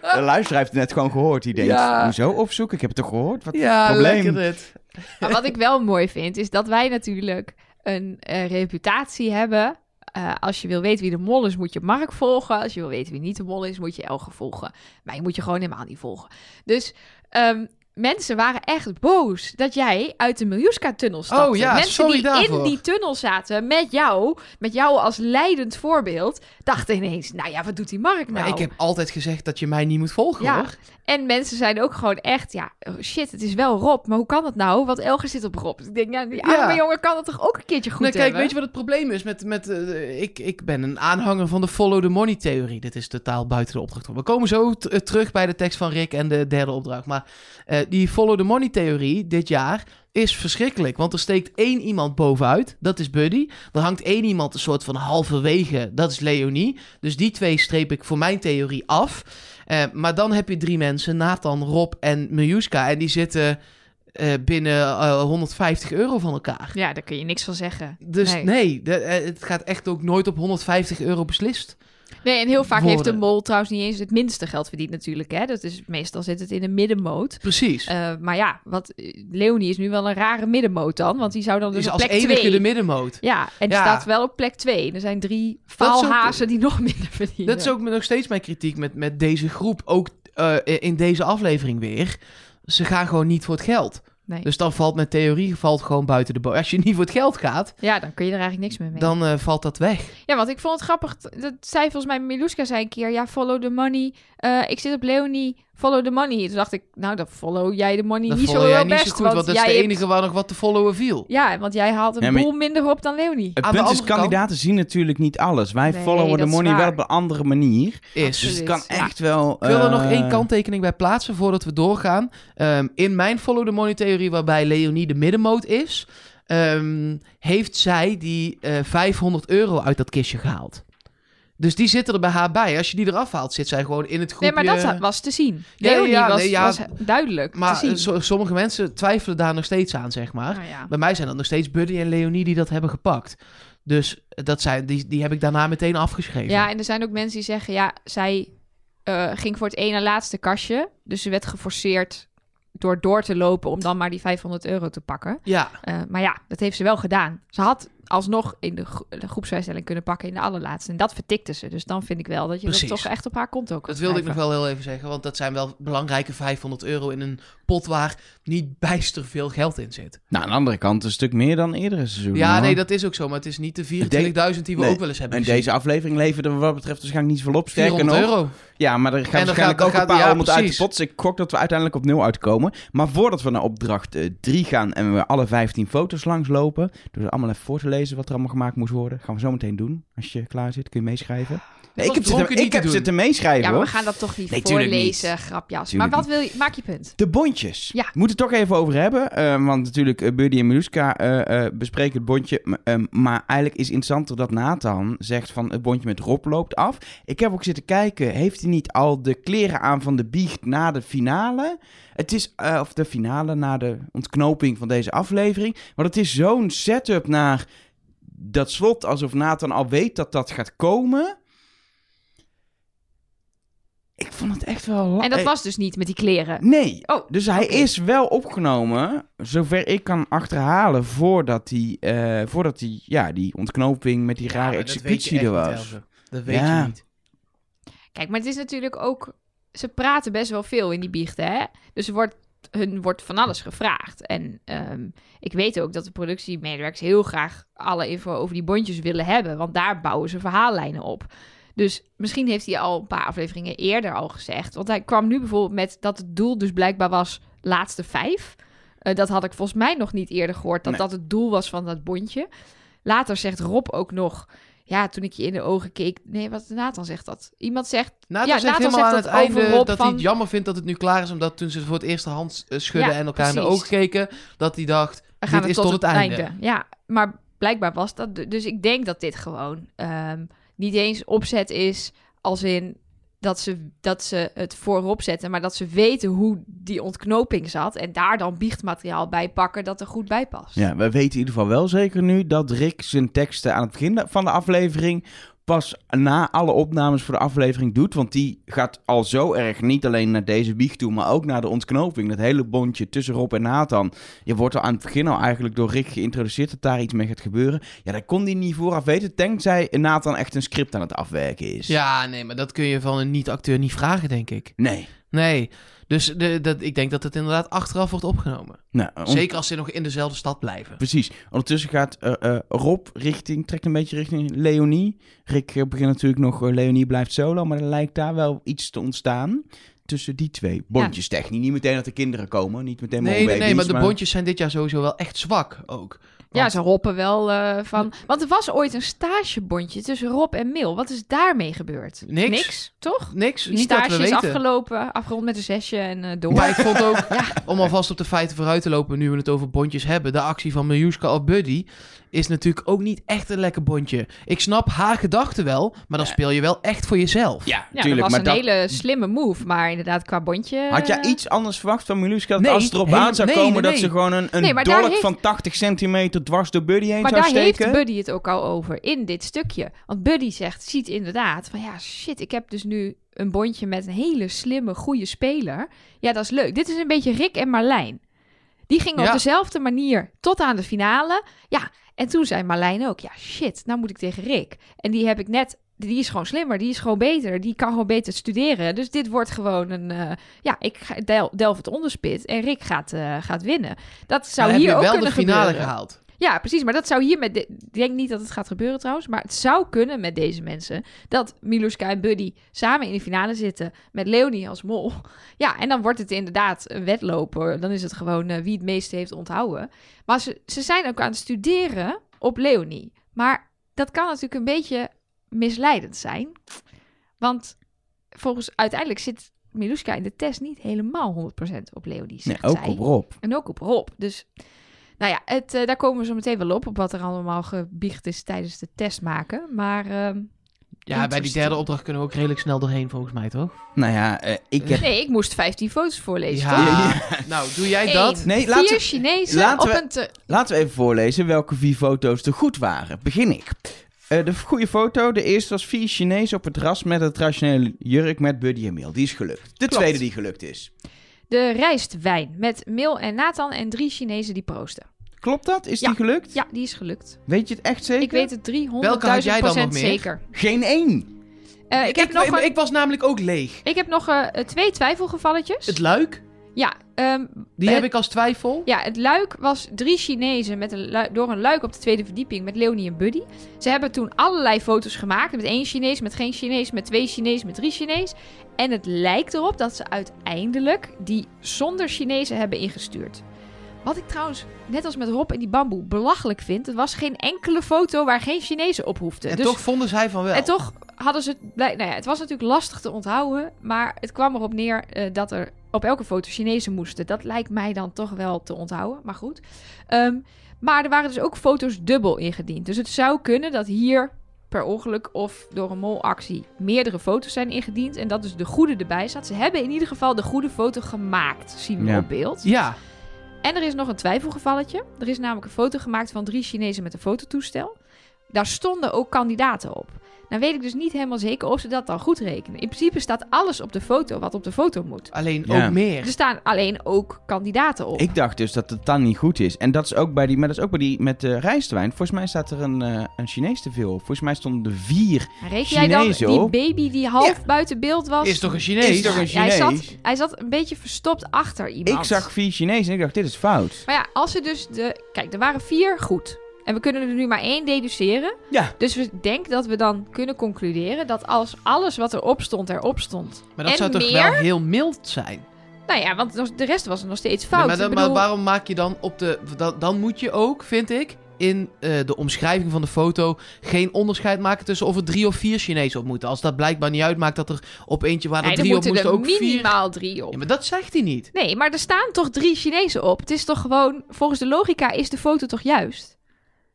De luisteraar heeft het net gewoon gehoord. Die denkt, Ja. hoezo opzoeken? Ik heb het toch gehoord? Wat Ja, probleem? lekker dit. Maar wat ik wel mooi vind, is dat wij natuurlijk een eh, reputatie hebben. Eh, als je wil weten wie de mol is, moet je Mark volgen. Als je wil weten wie niet de mol is, moet je Elge volgen. Maar je moet je gewoon helemaal niet volgen. Dus ehm, mensen waren echt boos dat jij uit de Miljuska-tunnel stapte. Oh ja, mensen die daarvoor. in die tunnel zaten met jou, met jou als leidend voorbeeld, dachten ineens, nou ja, wat doet die Mark nou? Maar ik heb altijd gezegd dat je mij niet moet volgen, Ja. hoor. En mensen zijn ook gewoon echt, ja, oh shit, het is wel Rob. Maar hoe kan dat nou? Want Elger zit op Rob. Dus ik denk, ja, die Ja. arme jongen kan het toch ook een keertje goed Nou, kijk, hebben? weet je wat het probleem is met... met eh, ik, ik ben een aanhanger van de follow the money theorie. Dit is totaal buiten de opdracht. We komen zo eh, terug bij de tekst van Rick en de derde opdracht. Maar eh, die follow the money theorie dit jaar is verschrikkelijk. Want er steekt één iemand bovenuit. Dat is Buddy. Er hangt één iemand een soort van halverwege. Dat is Leonie. Dus die twee streep ik voor mijn theorie af. Eh, maar dan heb je drie mensen. Nathan, Rob en Miljuska. En die zitten... eh, binnen eh, 150 euro van elkaar. Ja, daar kun je niks van zeggen. Dus Nee. nee, de- eh, het gaat echt ook nooit op 150 euro beslist. Nee, en heel vaak heeft de mol trouwens niet eens het minste geld verdiend natuurlijk. Hè? Dat is, meestal zit het in een middenmoot. Precies. Eh, maar ja, wat, eh, Leonie is nu wel een rare middenmoot dan. Want die zou dan dus is op als plek enige 2... de middenmoot. Ja, en die Ja. staat wel op plek 2. Er zijn drie faalhazen die nog minder verdienen. Dat is ook nog steeds mijn kritiek met, met deze groep. Ook eh, in deze aflevering weer. Ze gaan gewoon niet voor het geld. Nee. Dus dan valt mijn theorie valt gewoon buiten de boot. Als je niet voor het geld gaat, Ja, dan kun je er eigenlijk niks meer mee. dan eh, valt dat weg. Ja, want ik vond het grappig. Dat zei volgens mij Miluska zei een keer. Ja, follow the money. Eh, ik zit op Leonie. Follow the money. Toen dacht ik, nou, dan follow jij de money Dat niet zo heel best. zo goed, want dat is de hebt- enige waar nog wat te followen viel. Ja, want jij haalt een Ja, maar- boel minder op dan Leonie. Het Aan de punt is, andere kant- kandidaten zien natuurlijk niet alles. Wij Nee, followen de money wel op een andere manier. Is. Dus het kan ja. echt wel... Ik wil er eh, nog één kanttekening bij plaatsen voordat we doorgaan. Ehm, in mijn follow the money theorie, waarbij Leonie de middenmoot is, ehm, heeft zij die eh 500 euro uit dat kistje gehaald. Dus die zitten er bij haar bij. Als je die eraf haalt, zit zij gewoon in het groepje. Nee, maar dat was te zien. Ja, Leonie ja, was, nee, ja. was duidelijk Maar te zien. so- sommige mensen twijfelen daar nog steeds aan, zeg maar. Nou ja. Bij mij zijn dat nog steeds Buddy en Leonie die dat hebben gepakt. Dus dat zijn, die, die heb ik daarna meteen afgeschreven. Ja, en er zijn ook mensen die zeggen, ja, zij eh, ging voor het ene laatste kastje. Dus ze werd geforceerd door door te lopen om dan maar die 500 euro te pakken. ja. Eh, maar ja, dat heeft ze wel gedaan. Ze had alsnog in de, gro- de groepsvrijstelling kunnen pakken in de allerlaatste. En dat vertikte ze. Dus dan vind ik wel dat je Precies. dat toch echt op haar konto kan Dat wilde ik nog wel heel even zeggen, want dat zijn wel belangrijke 500 euro in een pot waar niet bijster veel geld in zit. Nou, aan de andere kant een stuk meer dan eerdere seizoenen. Ja, hoor. nee, dat is ook zo, maar het is niet de 24.000 die we Nee, ook wel eens hebben En gezien. deze aflevering leverde wat dat betreft waarschijnlijk niet veel op. Sterker 400 nog, euro. Ja, maar er gaan En waarschijnlijk gaat- ook een paar ja, honderd uit de pot. Dus ik gok dat we uiteindelijk op nul uitkomen. Maar voordat we naar opdracht 3 gaan en we alle 15 foto's langslopen... door ze allemaal even voor te lezen wat er allemaal gemaakt moest worden... gaan we zo meteen doen. Als je klaar zit, kun je meeschrijven. Nee, ik heb zitten, ik heb zitten meeschrijven, Ja, maar we gaan dat toch niet Nee, voorlezen, grapjas. Tuurlijk maar wat wil je, maak je punt. De bondjes. Ja. We moeten het toch even over hebben. eh, want natuurlijk, uh, Buddy en Miluska eh, eh, bespreken het bondje. Maar eigenlijk is interessanter dat Nathan zegt van het bondje met Rob loopt af. Ik heb ook zitten kijken. Heeft hij niet al de kleren aan van de biecht na de finale? Het is, eh, of de finale na de ontknoping van deze aflevering. Want het is zo'n setup naar dat slot. Alsof Nathan al weet dat dat gaat komen. Ik vond het echt wel... la- En dat was dus niet met die kleren. Nee. Oh, Dus hij is wel opgenomen, zover ik kan achterhalen, voordat hij, eh, voordat hij ja, die ontknoping met die Ja, rare executie er was. Dat weet Ja. je niet. Kijk, maar het is natuurlijk ook... Ze praten best wel veel in die biechten, hè? Dus er wordt, hun wordt van alles gevraagd. En ehm, ik weet ook dat de productiemedewerkers heel graag alle info over die bondjes willen hebben. Want daar bouwen ze verhaallijnen op. Dus misschien heeft hij al een paar afleveringen eerder al gezegd. Want hij kwam nu bijvoorbeeld met dat het doel dus blijkbaar was laatste vijf. Eh, dat had ik volgens mij nog niet eerder gehoord. Dat Nee. dat het doel was van dat bondje. Later zegt Rob ook nog... Ja, toen ik je in de ogen keek... Nee, wat Nathan zegt dat. Iemand zegt... Nathan Ja, zegt Nathan helemaal zegt aan het einde dat hij het jammer vindt dat het nu klaar is. Omdat toen ze voor het eerst de hand eh, schudden Ja, en elkaar in de ogen keken. Dat hij dacht, We gaan dit het is tot, het einde. Ja, maar blijkbaar was dat... Dus ik denk dat dit gewoon ehm, niet eens opzet is... als in dat ze, dat ze het voorop zetten... maar dat ze weten hoe die ontknoping zat... en daar dan biechtmateriaal bij pakken dat er goed bij past. Ja, we weten in ieder geval wel zeker nu dat Rick zijn teksten aan het begin van de aflevering pas na alle opnames voor de aflevering doet. Want die gaat al zo erg niet alleen naar deze biecht toe, maar ook naar de ontknoping. Dat hele bondje tussen Rob en Nathan. Je wordt al aan het begin al eigenlijk door Rick geïntroduceerd dat daar iets mee gaat gebeuren. Ja, dat kon hij niet vooraf weten, tenzij Nathan echt een script aan het afwerken is. Ja, nee, maar dat kun je van een niet-acteur niet vragen, denk ik. Nee. Nee, dus de, dat, ik denk dat het inderdaad achteraf wordt opgenomen. Nou, Zeker als ze nog in dezelfde stad blijven. Precies. Ondertussen gaat eh, eh, Rob richting, trekt een beetje richting Leonie. Rick eh, begint natuurlijk nog, Leonie blijft solo, maar er lijkt daar wel iets te ontstaan tussen die twee. Bondjes technisch. Niet meteen dat de kinderen komen, niet meteen Nee, nee, nee, maar de bondjes zijn dit jaar sowieso wel echt zwak ook. Ja, ze hoppen wel eh, van... Want er was ooit een stagebondje tussen Rob en Mil. Wat is daarmee gebeurd? Niks. Niks, toch? Niks, Die niet dat we stage is weten. afgelopen, afgerond met een zesje en eh, door. Maar ik vond ook, Ja. om alvast op de feiten vooruit te lopen, nu we het over bondjes hebben, de actie van Miljuska of Buddy is natuurlijk ook niet echt een lekker bondje. Ik snap haar gedachten wel, maar dan Ja. speel je wel echt voor jezelf. Ja, Ja, tuurlijk. dat was Maar een dat, hele slimme move. Maar inderdaad, qua bondje... had jij eh, iets anders verwacht van Miluska? Dat Nee, als het erop aan zou nee, komen nee, dat nee. ze gewoon een, een Nee, maar daar dolk heeft- van 80 centimeter dwars door Buddy heen Maar zou daar steken? heeft Buddy het ook al over in dit stukje. Want Buddy zegt, ziet inderdaad van ja, shit, ik heb dus nu een bondje met een hele slimme, goede speler. Ja, dat is leuk. Dit is een beetje Rick en Marlijn. Die gingen Ja. op dezelfde manier tot aan de finale. Ja, en toen zei Marlijn ook, ja shit, nou moet ik tegen Rick. En die heb ik net, die is gewoon slimmer, die is gewoon beter. Die kan gewoon beter studeren. Dus dit wordt gewoon een, eh, ja, ik del, delf het onderspit en Rick gaat, eh, gaat winnen. Dat zou heb hier je ook wel de finale gebeuren. gehaald. Ja, precies. Maar dat zou hier met... de- Ik denk niet dat het gaat gebeuren trouwens. Maar het zou kunnen met deze mensen... dat Miluska en Buddy samen in de finale zitten... met Leonie als mol. Ja, en dan wordt het inderdaad een wedloper. Dan is het gewoon eh, wie het meeste heeft onthouden. Maar ze, ze zijn ook aan het studeren op Leonie. Maar dat kan natuurlijk een beetje misleidend zijn. Want volgens... Uiteindelijk zit Miluska in de test niet helemaal 100% op Leonie, Nee, zegt ook zij. op Rob. En ook op Rob. Dus nou ja, het, eh, daar komen we zo meteen wel op. Op wat er allemaal gebiecht is tijdens de test maken. Maar ehm, Ja, bij die derde opdracht kunnen we ook redelijk snel doorheen, volgens mij, toch? Nou ja, eh, ik heb... nee, ik moest 15 foto's voorlezen. Ja. toch? Nou, doe jij Eén, dat? Nee, Vier laten we- Chinezen laten op we- een... te- Laten we even voorlezen welke vier foto's er goed waren. Begin ik. Eh, de goede foto, de eerste was vier Chinezen op het ras met een traditionele jurk met Buddy en Mil. Die is gelukt. De Klopt. tweede die gelukt is. De rijstwijn met Mil en Nathan en drie Chinezen die proosten. Klopt dat? Is Ja. die gelukt? Ja, die is gelukt. Weet je het echt zeker? Ik weet het 300.000 Welke had jij dan nog procent meer? zeker. Geen één. Eh, ik, heb nog ik, een- ik was namelijk ook leeg. ik heb nog eh, twee twijfelgevalletjes. Het luik, Ja, ehm, die heb ik als twijfel. Ja, het luik was drie Chinezen met een door een luik op de tweede verdieping met Leonie en Buddy. Ze hebben toen allerlei foto's gemaakt. Met één Chinees, met geen Chinees, met twee Chinees, met drie Chinees. En het lijkt erop dat ze uiteindelijk die zonder Chinezen hebben ingestuurd. Wat ik trouwens, net als met Rob en die bamboe, belachelijk vind. Het was geen enkele foto waar geen Chinezen op hoefden. En Dus- toch vonden zij van wel. en toch hadden ze het... blij- Nou ja, het was natuurlijk lastig te onthouden. Maar het kwam erop neer eh, dat er op elke foto Chinezen moesten. Dat lijkt mij dan toch wel te onthouden, maar goed. Ehm, maar er waren dus ook foto's dubbel ingediend. Dus het zou kunnen dat hier per ongeluk of door een molactie meerdere foto's zijn ingediend. En dat dus de goede erbij staat. Ze hebben in ieder geval de goede foto gemaakt, zien we Ja. op beeld. Ja, En er is nog een twijfelgevalletje. Er is namelijk een foto gemaakt van drie Chinezen met een fototoestel. Daar stonden ook kandidaten op. Nou weet ik dus niet helemaal zeker of ze dat dan goed rekenen. In principe staat alles op de foto wat op de foto moet. alleen Ja. ook meer. Er staan alleen ook kandidaten op. Ik dacht dus dat het dan niet goed is. En dat is ook bij die, maar dat is ook bij die met de rijstwijn. Volgens mij staat er een, eh, een Chinees te veel op. Volgens mij stonden er vier. Reken jij dan die baby die half buiten beeld was? Is toch een Chinees? Is toch een Ja, hij, Chinees? zat, hij zat een beetje verstopt achter iemand. Ik zag vier Chinezen en ik dacht, dit is fout. Maar ja, als ze dus de... Kijk, er waren vier goed. En we kunnen er nu maar één deduceren. Ja. Dus we denken dat we dan kunnen concluderen dat als alles wat erop stond, erop stond. Maar dat en zou toch meer? wel heel mild zijn? Nou ja, want de rest was nog steeds Ja, fout. maar, Ik dan, bedoel, maar waarom maak je dan op de... Dan, dan moet je ook, vind ik, in eh, de omschrijving van de foto... geen onderscheid maken tussen of er drie of vier Chinezen op moeten. Als dat blijkbaar niet uitmaakt dat er op eentje waar er nee, drie op moesten er ook vier... minimaal drie op. Ja, maar dat zegt hij niet. Nee, maar er staan toch drie Chinezen op. Het is toch gewoon... Volgens de logica is de foto toch juist?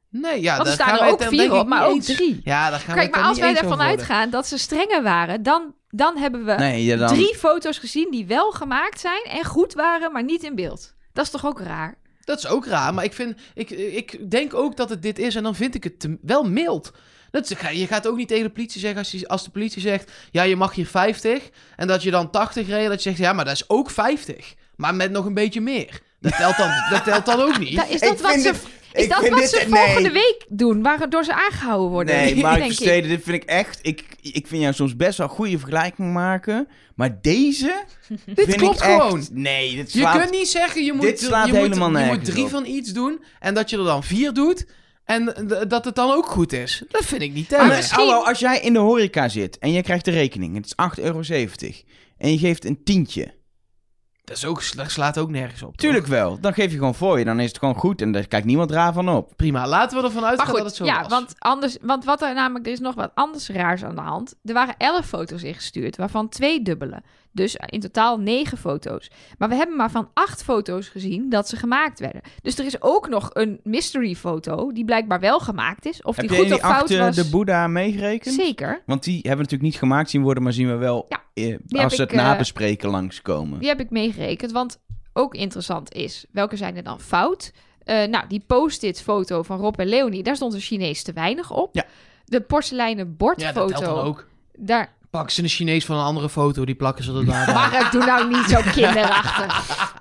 Nee, ja, Want er daar gaan staan er ook vier ik op, maar ook eens- drie. Ja, daar gaan Kijk, we maar als wij ervan uitgaan dat ze strenger waren... dan, dan hebben we Nee, ja, dan... drie foto's gezien die wel gemaakt zijn en goed waren, maar niet in beeld. Dat is toch ook raar? Dat is ook raar, maar ik, vind, ik, ik denk ook dat het dit is en dan vind ik het te- wel mild. Dat is, je gaat ook niet tegen de politie zeggen als, je- als de politie zegt... ja, je mag hier 50 en dat je dan 80 reed... dat je zegt, ja, maar dat is ook 50. Maar met nog een beetje meer. Dat telt dan, dat telt dan ook niet. Da- is Ik dat wat vind ze, is ik dat wat dit- ze nee. volgende week doen, waardoor ze aangehouden worden? Nee, ik. Versteden, dit vind ik echt... Ik, ik vind jou soms best wel goede vergelijking maken. Maar deze Dit vind klopt ik echt... gewoon. Nee, dit Je slaat... kunt niet zeggen, je moet, dit slaat je moet, je moet drie op. van iets doen... en dat je er dan vier doet... en dat het dan ook goed is. Dat vind ik niet Maar tegen. Maar misschien- hallo, als jij in de horeca zit en je krijgt de rekening, het is 8,70 euro. En je geeft een tientje. Dat, is ook, dat slaat ook nergens op. toch? Tuurlijk wel, dan geef je gewoon voor je, dan is het gewoon goed en daar kijkt niemand raar van op. Prima, laten we ervan uitgaan goed, dat het zo ja, was. want, anders, want wat er namelijk, er is nog wat anders raars aan de hand. Er waren elf foto's ingestuurd, waarvan twee dubbele. Dus in totaal negen foto's. Maar we hebben maar van acht foto's gezien dat ze gemaakt werden. Dus er is ook nog een mystery foto die blijkbaar wel gemaakt is. Of Heb die je goed die of fout achter was. de Boeddha meegerekend? Zeker. Want die hebben we natuurlijk niet gemaakt zien worden, maar zien we wel Ja, eh, als ze ik, het eh, nabespreken langskomen. Die heb ik meegerekend. Want ook interessant is, welke zijn er dan fout? Eh, nou, die post-it foto van Rob en Leonie, daar stond een Chinees te weinig op. Ja. De porseleinen ja, dat bordfoto, telt dan ook. daar... Pakken ze een Chinees van een andere foto, die plakken ze er daar. Maar doe nou niet zo kinderachtig.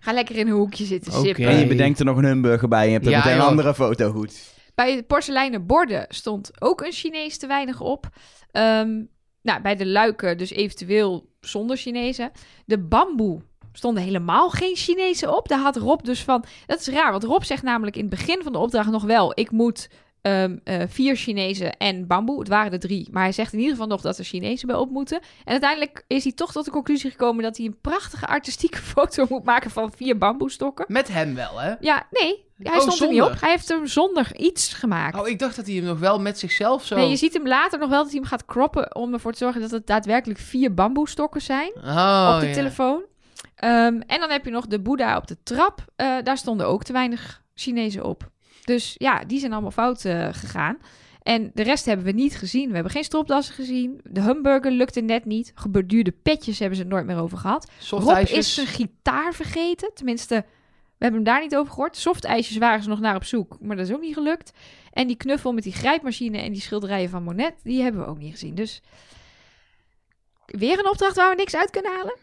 Ga lekker in een hoekje zitten Oké. sippen. En je bedenkt er nog een hamburger bij en je hebt er Ja, meteen een andere foto goed. Bij de porseleinen borden stond ook een Chinees te weinig op. Ehm, nou, bij de luiken dus eventueel zonder Chinezen. De bamboe stonden helemaal geen Chinezen op. Daar had Rob dus van... Dat is raar, want Rob zegt namelijk in het begin van de opdracht nog wel... ik moet ehm, eh, vier Chinezen en bamboe. Het waren er drie. Maar hij zegt in ieder geval nog dat er Chinezen bij op moeten. En uiteindelijk is hij toch tot de conclusie gekomen... dat hij een prachtige artistieke foto moet maken van vier bamboestokken. Met hem wel, hè? Ja, nee, hij Oh, stond er niet zonder. op. Hij heeft hem zonder iets gemaakt. Oh, ik dacht dat hij hem nog wel met zichzelf zo... Nee, je ziet hem later nog wel dat hij hem gaat kroppen om ervoor te zorgen dat het daadwerkelijk vier bamboestokken zijn Oh, op de ja. telefoon. Ehm, en dan heb je nog de Boeddha op de trap. Eh, daar stonden ook te weinig Chinezen op. Dus ja, die zijn allemaal fout eh, gegaan. En de rest hebben we niet gezien. We hebben geen stropdassen gezien. De hamburger lukte net niet. Geborduurde petjes hebben ze het nooit meer over gehad. Rob is zijn gitaar vergeten. Tenminste, we hebben hem daar niet over gehoord. Softijsjes waren ze nog naar op zoek, maar dat is ook niet gelukt. En die knuffel met die grijpmachine en die schilderijen van Monet, die hebben we ook niet gezien. Dus weer een opdracht waar we niks uit kunnen halen.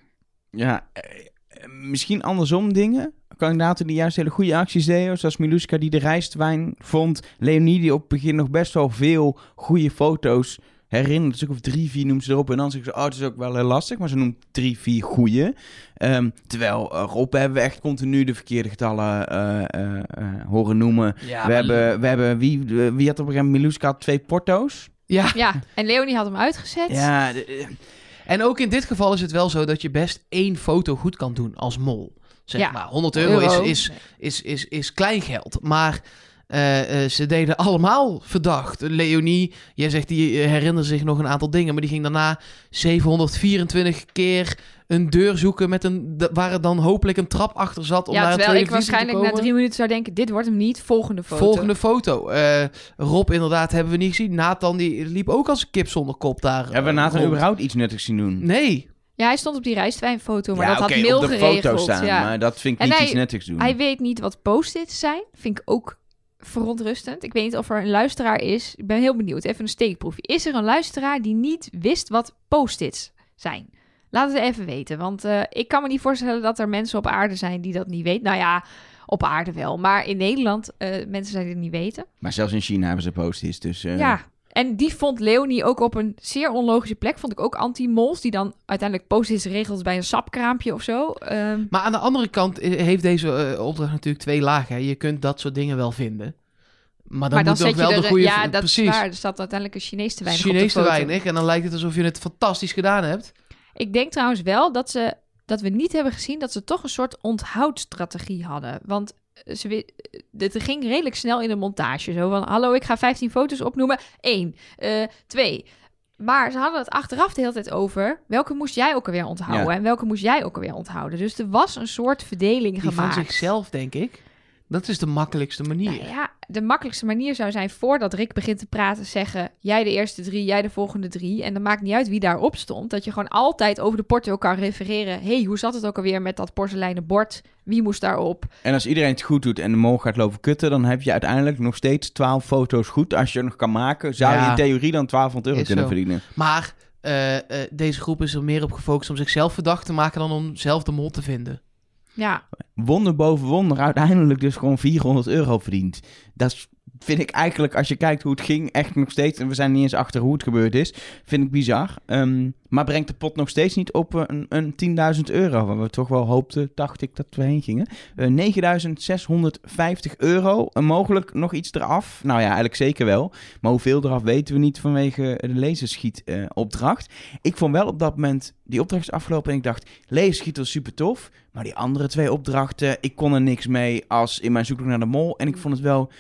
Ja, eh, eh, misschien andersom dingen. Kandidaten die juist hele goede acties deden. Zoals Miluska die de rijstwijn vond. Leonie die op het begin nog best wel veel goede foto's herinnert. Dus ook of drie, vier noemt ze erop. En dan zegt ze, oh, het is ook wel heel lastig. Maar ze noemt drie, vier goede. Ehm, terwijl eh, Rob hebben we echt continu de verkeerde getallen eh, eh, eh, horen noemen. Ja, we, hebben, we hebben, wie, wie had op een gegeven moment, Miluska had twee porto's. Ja, Ja, en Leonie had hem uitgezet. Ja, de- en ook in dit geval is het wel zo dat je best één foto goed kan doen als mol. Zeg Ja. maar, 100 euro, Euro. Is, is, is, is, is kleingeld. Maar Eh, eh, ze deden allemaal verdacht. Leonie, jij zegt die eh, herinnerde zich nog een aantal dingen, maar die ging daarna 724 keer een deur zoeken met een, de- waar er dan hopelijk een trap achter zat om ja, naar een terwijl ik waarschijnlijk na drie minuten zou denken, dit wordt hem niet, volgende foto. Volgende foto. Eh, Rob inderdaad hebben we niet gezien. Nathan die liep ook als een kip zonder kop daar. Hebben we Nathan rond. überhaupt iets nuttigs zien doen? Nee. Ja, hij stond op die rijstwijnfoto, maar ja, dat had Mail op de geregeld. foto staan, ja. maar dat vind ik En niet hij- iets doen. Hij weet niet wat post-its zijn. Vind ik ook verontrustend. Ik weet niet of er een luisteraar is. Ik ben heel benieuwd. Even een steekproefje. Is er een luisteraar die niet wist wat post-its zijn? Laat het even weten. Want eh, ik kan me niet voorstellen dat er mensen op aarde zijn die dat niet weten. Nou ja, op aarde wel. Maar in Nederland eh, mensen zijn die het niet weten. Maar zelfs in China hebben ze post-its, dus... eh, Ja. En die vond Leonie ook op een zeer onlogische plek. Vond ik ook anti-mols. Die dan uiteindelijk post-its regelt bij een sapkraampje of zo. Ehm, Maar aan de andere kant eh, heeft deze eh, opdracht natuurlijk twee lagen. hè. Je kunt dat soort dingen wel vinden. Maar dan, maar dan moet je wel er... de goede... ja, dat precies. is waar. Er staat uiteindelijk een Chinees te weinig Chinees te de weinig. En dan lijkt het alsof je het fantastisch gedaan hebt. Ik denk trouwens wel dat, ze, dat we niet hebben gezien dat ze toch een soort onthoudstrategie hadden. Want ze, het ging redelijk snel in de montage. Zo van, hallo, ik ga 15 foto's opnoemen. Eén, eh, twee. Maar ze hadden het achteraf de hele tijd over... welke moest jij ook alweer onthouden Ja. en welke moest jij ook alweer onthouden. Dus er was een soort verdeling Die van gemaakt. zichzelf, denk ik. Dat is de makkelijkste manier. Nou ja, de makkelijkste manier zou zijn voordat Rick begint te praten, zeggen: jij de eerste drie, jij de volgende drie. En dan maakt niet uit wie daarop stond. Dat je gewoon altijd over de porto kan refereren. hey, hoe zat het ook alweer met dat porseleinen bord? Wie moest daarop? En als iedereen het goed doet en de mol gaat lopen kutten, dan heb je uiteindelijk nog steeds 12 foto's goed. Als je er nog kan maken, zou je in theorie dan 1200 euro Is kunnen zo. verdienen. Maar eh, eh, deze groep is er meer op gefocust om zichzelf verdacht te maken dan om zelf de mol te vinden. Ja, Wonder boven wonder, uiteindelijk dus gewoon 400 euro verdiend. Dat is, vind ik eigenlijk, als je kijkt hoe het ging, echt nog steeds... en we zijn niet eens achter hoe het gebeurd is, vind ik bizar. Ehm, maar brengt de pot nog steeds niet op eh, een, een 10.000 euro... waar we toch wel hoopten, dacht ik, dat we heen gingen. Eh 9.650 euro, en mogelijk nog iets eraf. Nou ja, eigenlijk zeker wel. Maar hoeveel eraf weten we niet vanwege de laserschietopdracht. ik vond wel op dat moment, die opdracht is afgelopen... en ik dacht, laserschiet was super tof... Maar die andere twee opdrachten, ik kon er niks mee als in mijn zoektocht naar de mol. En ik vond het wel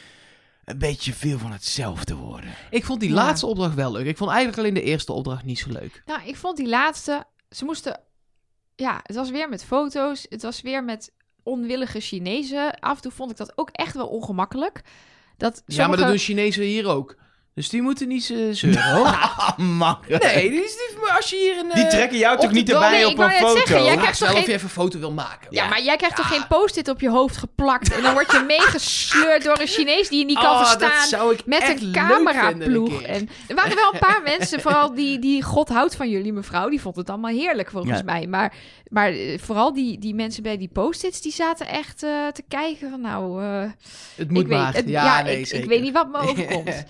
een beetje veel van hetzelfde worden. Ik vond die Ja. laatste opdracht wel leuk. Ik vond eigenlijk alleen de eerste opdracht niet zo leuk. nou, ik vond die laatste. Ze moesten. Ja, het was weer met foto's. Het was weer met onwillige Chinezen. Af en toe vond ik dat ook echt wel ongemakkelijk. Dat Ja, maar dat doen Chinezen hier ook. Dus die moeten niet eh, zeuren, hoor. Ah. Nee, die, is niet- maar als je hier een... Die eh, trekken jou toch niet erbij Nee, op een foto? zeggen, jij Ja, krijgt of geen- je even een foto wil maken. Ja, maar jij krijgt toch geen post-it op je hoofd geplakt. En dan word je meegesleurd door een Chinees die je niet kan Oh, verstaan. dat zou ik Met echt een cameraploeg. En er waren wel een paar mensen, vooral die, die God houdt van jullie, mevrouw. Die vond het allemaal heerlijk, volgens Ja. mij. Maar, maar eh, vooral die, die mensen bij die post-its, die zaten echt te kijken van nou... eh, Het moet ik weet, maar. het- ja, nee, ik, zeker. ik weet niet wat me overkomt.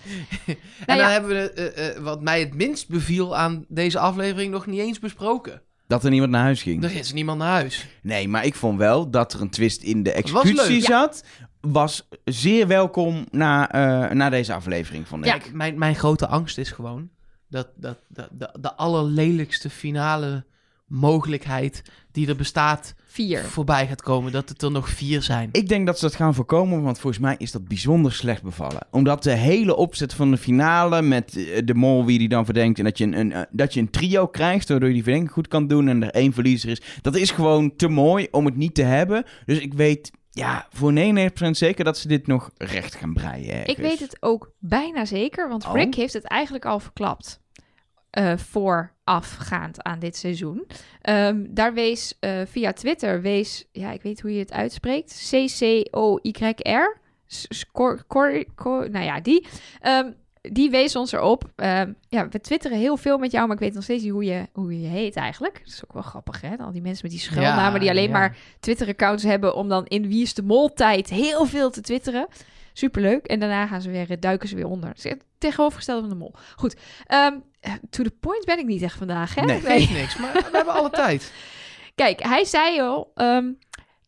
En Nou dan ja. hebben we eh, eh, wat mij het minst beviel aan deze aflevering nog niet eens besproken. Dat er niemand naar huis ging. Er is niemand naar huis. Nee, maar ik vond wel dat er een twist in de executie zat. Was zeer welkom na, eh, na deze aflevering, vond ik. Kijk, mijn, mijn grote angst is gewoon dat, dat, dat, de, de allerlelijkste finale mogelijkheid die er bestaat Vier. voorbij gaat komen. Dat het er nog vier zijn. Ik denk dat ze dat gaan voorkomen, want volgens mij is dat bijzonder slecht bevallen. Omdat de hele opzet van de finale met eh, de mol wie die dan verdenkt... en dat je een, een, eh, dat je een trio krijgt waardoor je die verdenking goed kan doen... en er één verliezer is, dat is gewoon te mooi om het niet te hebben. Dus ik weet ja, voor 99% zeker dat ze dit nog recht gaan breien Ik weet het ook bijna zeker, want Oh. Rick heeft het eigenlijk al verklapt. Eh, voorafgaand aan dit seizoen. Ehm, daar wees eh, via Twitter, wees, ja, ik weet hoe je het uitspreekt, C-C-O-Y-R. Scor- Cor- Cor- nou ja, die. Ehm, die wees ons erop. Ehm, ja, we twitteren heel veel met jou, maar ik weet nog steeds niet hoe je, hoe je heet eigenlijk. Dat is ook wel grappig, hè? Al die mensen met die schuilnamen die alleen ja. maar Twitter-accounts hebben om dan in Wie is de Mol tijd heel veel te twitteren. Superleuk. En daarna gaan ze weer, eh, duiken ze weer onder. Het tegenovergestelde van de mol. Goed. Ehm, eh, to the point ben ik niet echt vandaag, hè? Nee. Geeft niks, maar we hebben alle tijd. Kijk, hij zei al, ehm,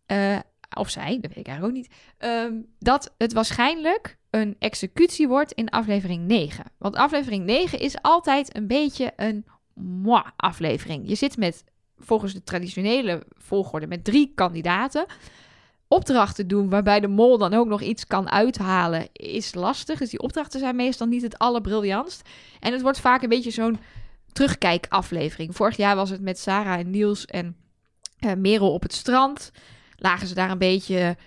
eh, of zij, dat weet ik eigenlijk ook niet, ehm, dat het waarschijnlijk een executie wordt in aflevering 9. Want aflevering 9 is altijd een beetje een moi aflevering. Je zit met, volgens de traditionele volgorde, met drie kandidaten. Opdrachten doen waarbij de mol dan ook nog iets kan uithalen, is lastig. Dus die opdrachten zijn meestal niet het allerbriljantst. En het wordt vaak een beetje zo'n terugkijkaflevering. Vorig jaar was het met Sarah en Niels en eh, Merel op het strand. Lagen ze daar een beetje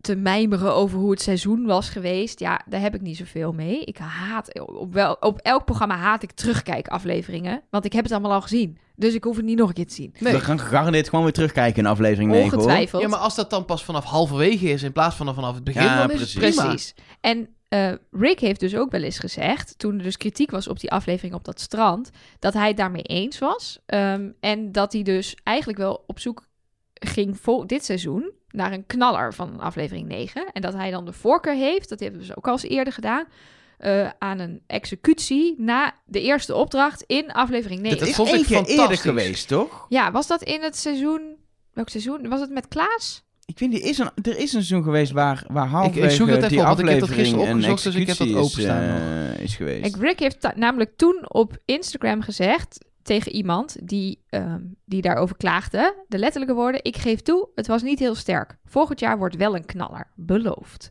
te mijmeren over hoe het seizoen was geweest. Ja, daar heb ik niet zoveel mee. Ik haat, op, wel, op elk programma haat ik terugkijkafleveringen. Want ik heb het allemaal al gezien. Dus ik hoef het niet nog een keer te zien. Nee. We gaan gegarandeerd gewoon weer terugkijken in aflevering 9 hoor. Ongetwijfeld. Ja, maar als dat dan pas vanaf halverwege is in plaats van vanaf het begin, Ja, dan is het precies. prima. Precies. En eh, Rick heeft dus ook wel eens gezegd, toen er dus kritiek was op die aflevering op dat strand, dat hij het daarmee eens was. Ehm, en dat hij dus eigenlijk wel op zoek ging voor dit seizoen naar een knaller van aflevering 9. En dat hij dan de voorkeur heeft, dat hebben we dus ook al eens eerder gedaan, eh, aan een executie na de eerste opdracht in aflevering 9. Dat Dat is vond ik keer eerder fantastisch. geweest, toch? Ja, was dat in het seizoen... Welk seizoen? Was het met Klaas? Ik vind, er is een, er is een seizoen geweest waar, waar ik zoek het even die op, want ik heb dat aflevering gisteren een opgezocht, dus ik heb dat executie is, eh, is geweest. Ik, Rick heeft namelijk toen op Instagram gezegd tegen iemand die, ehm, die daarover klaagde, de letterlijke woorden, ik geef toe, het was niet heel sterk. Volgend jaar wordt wel een knaller, beloofd.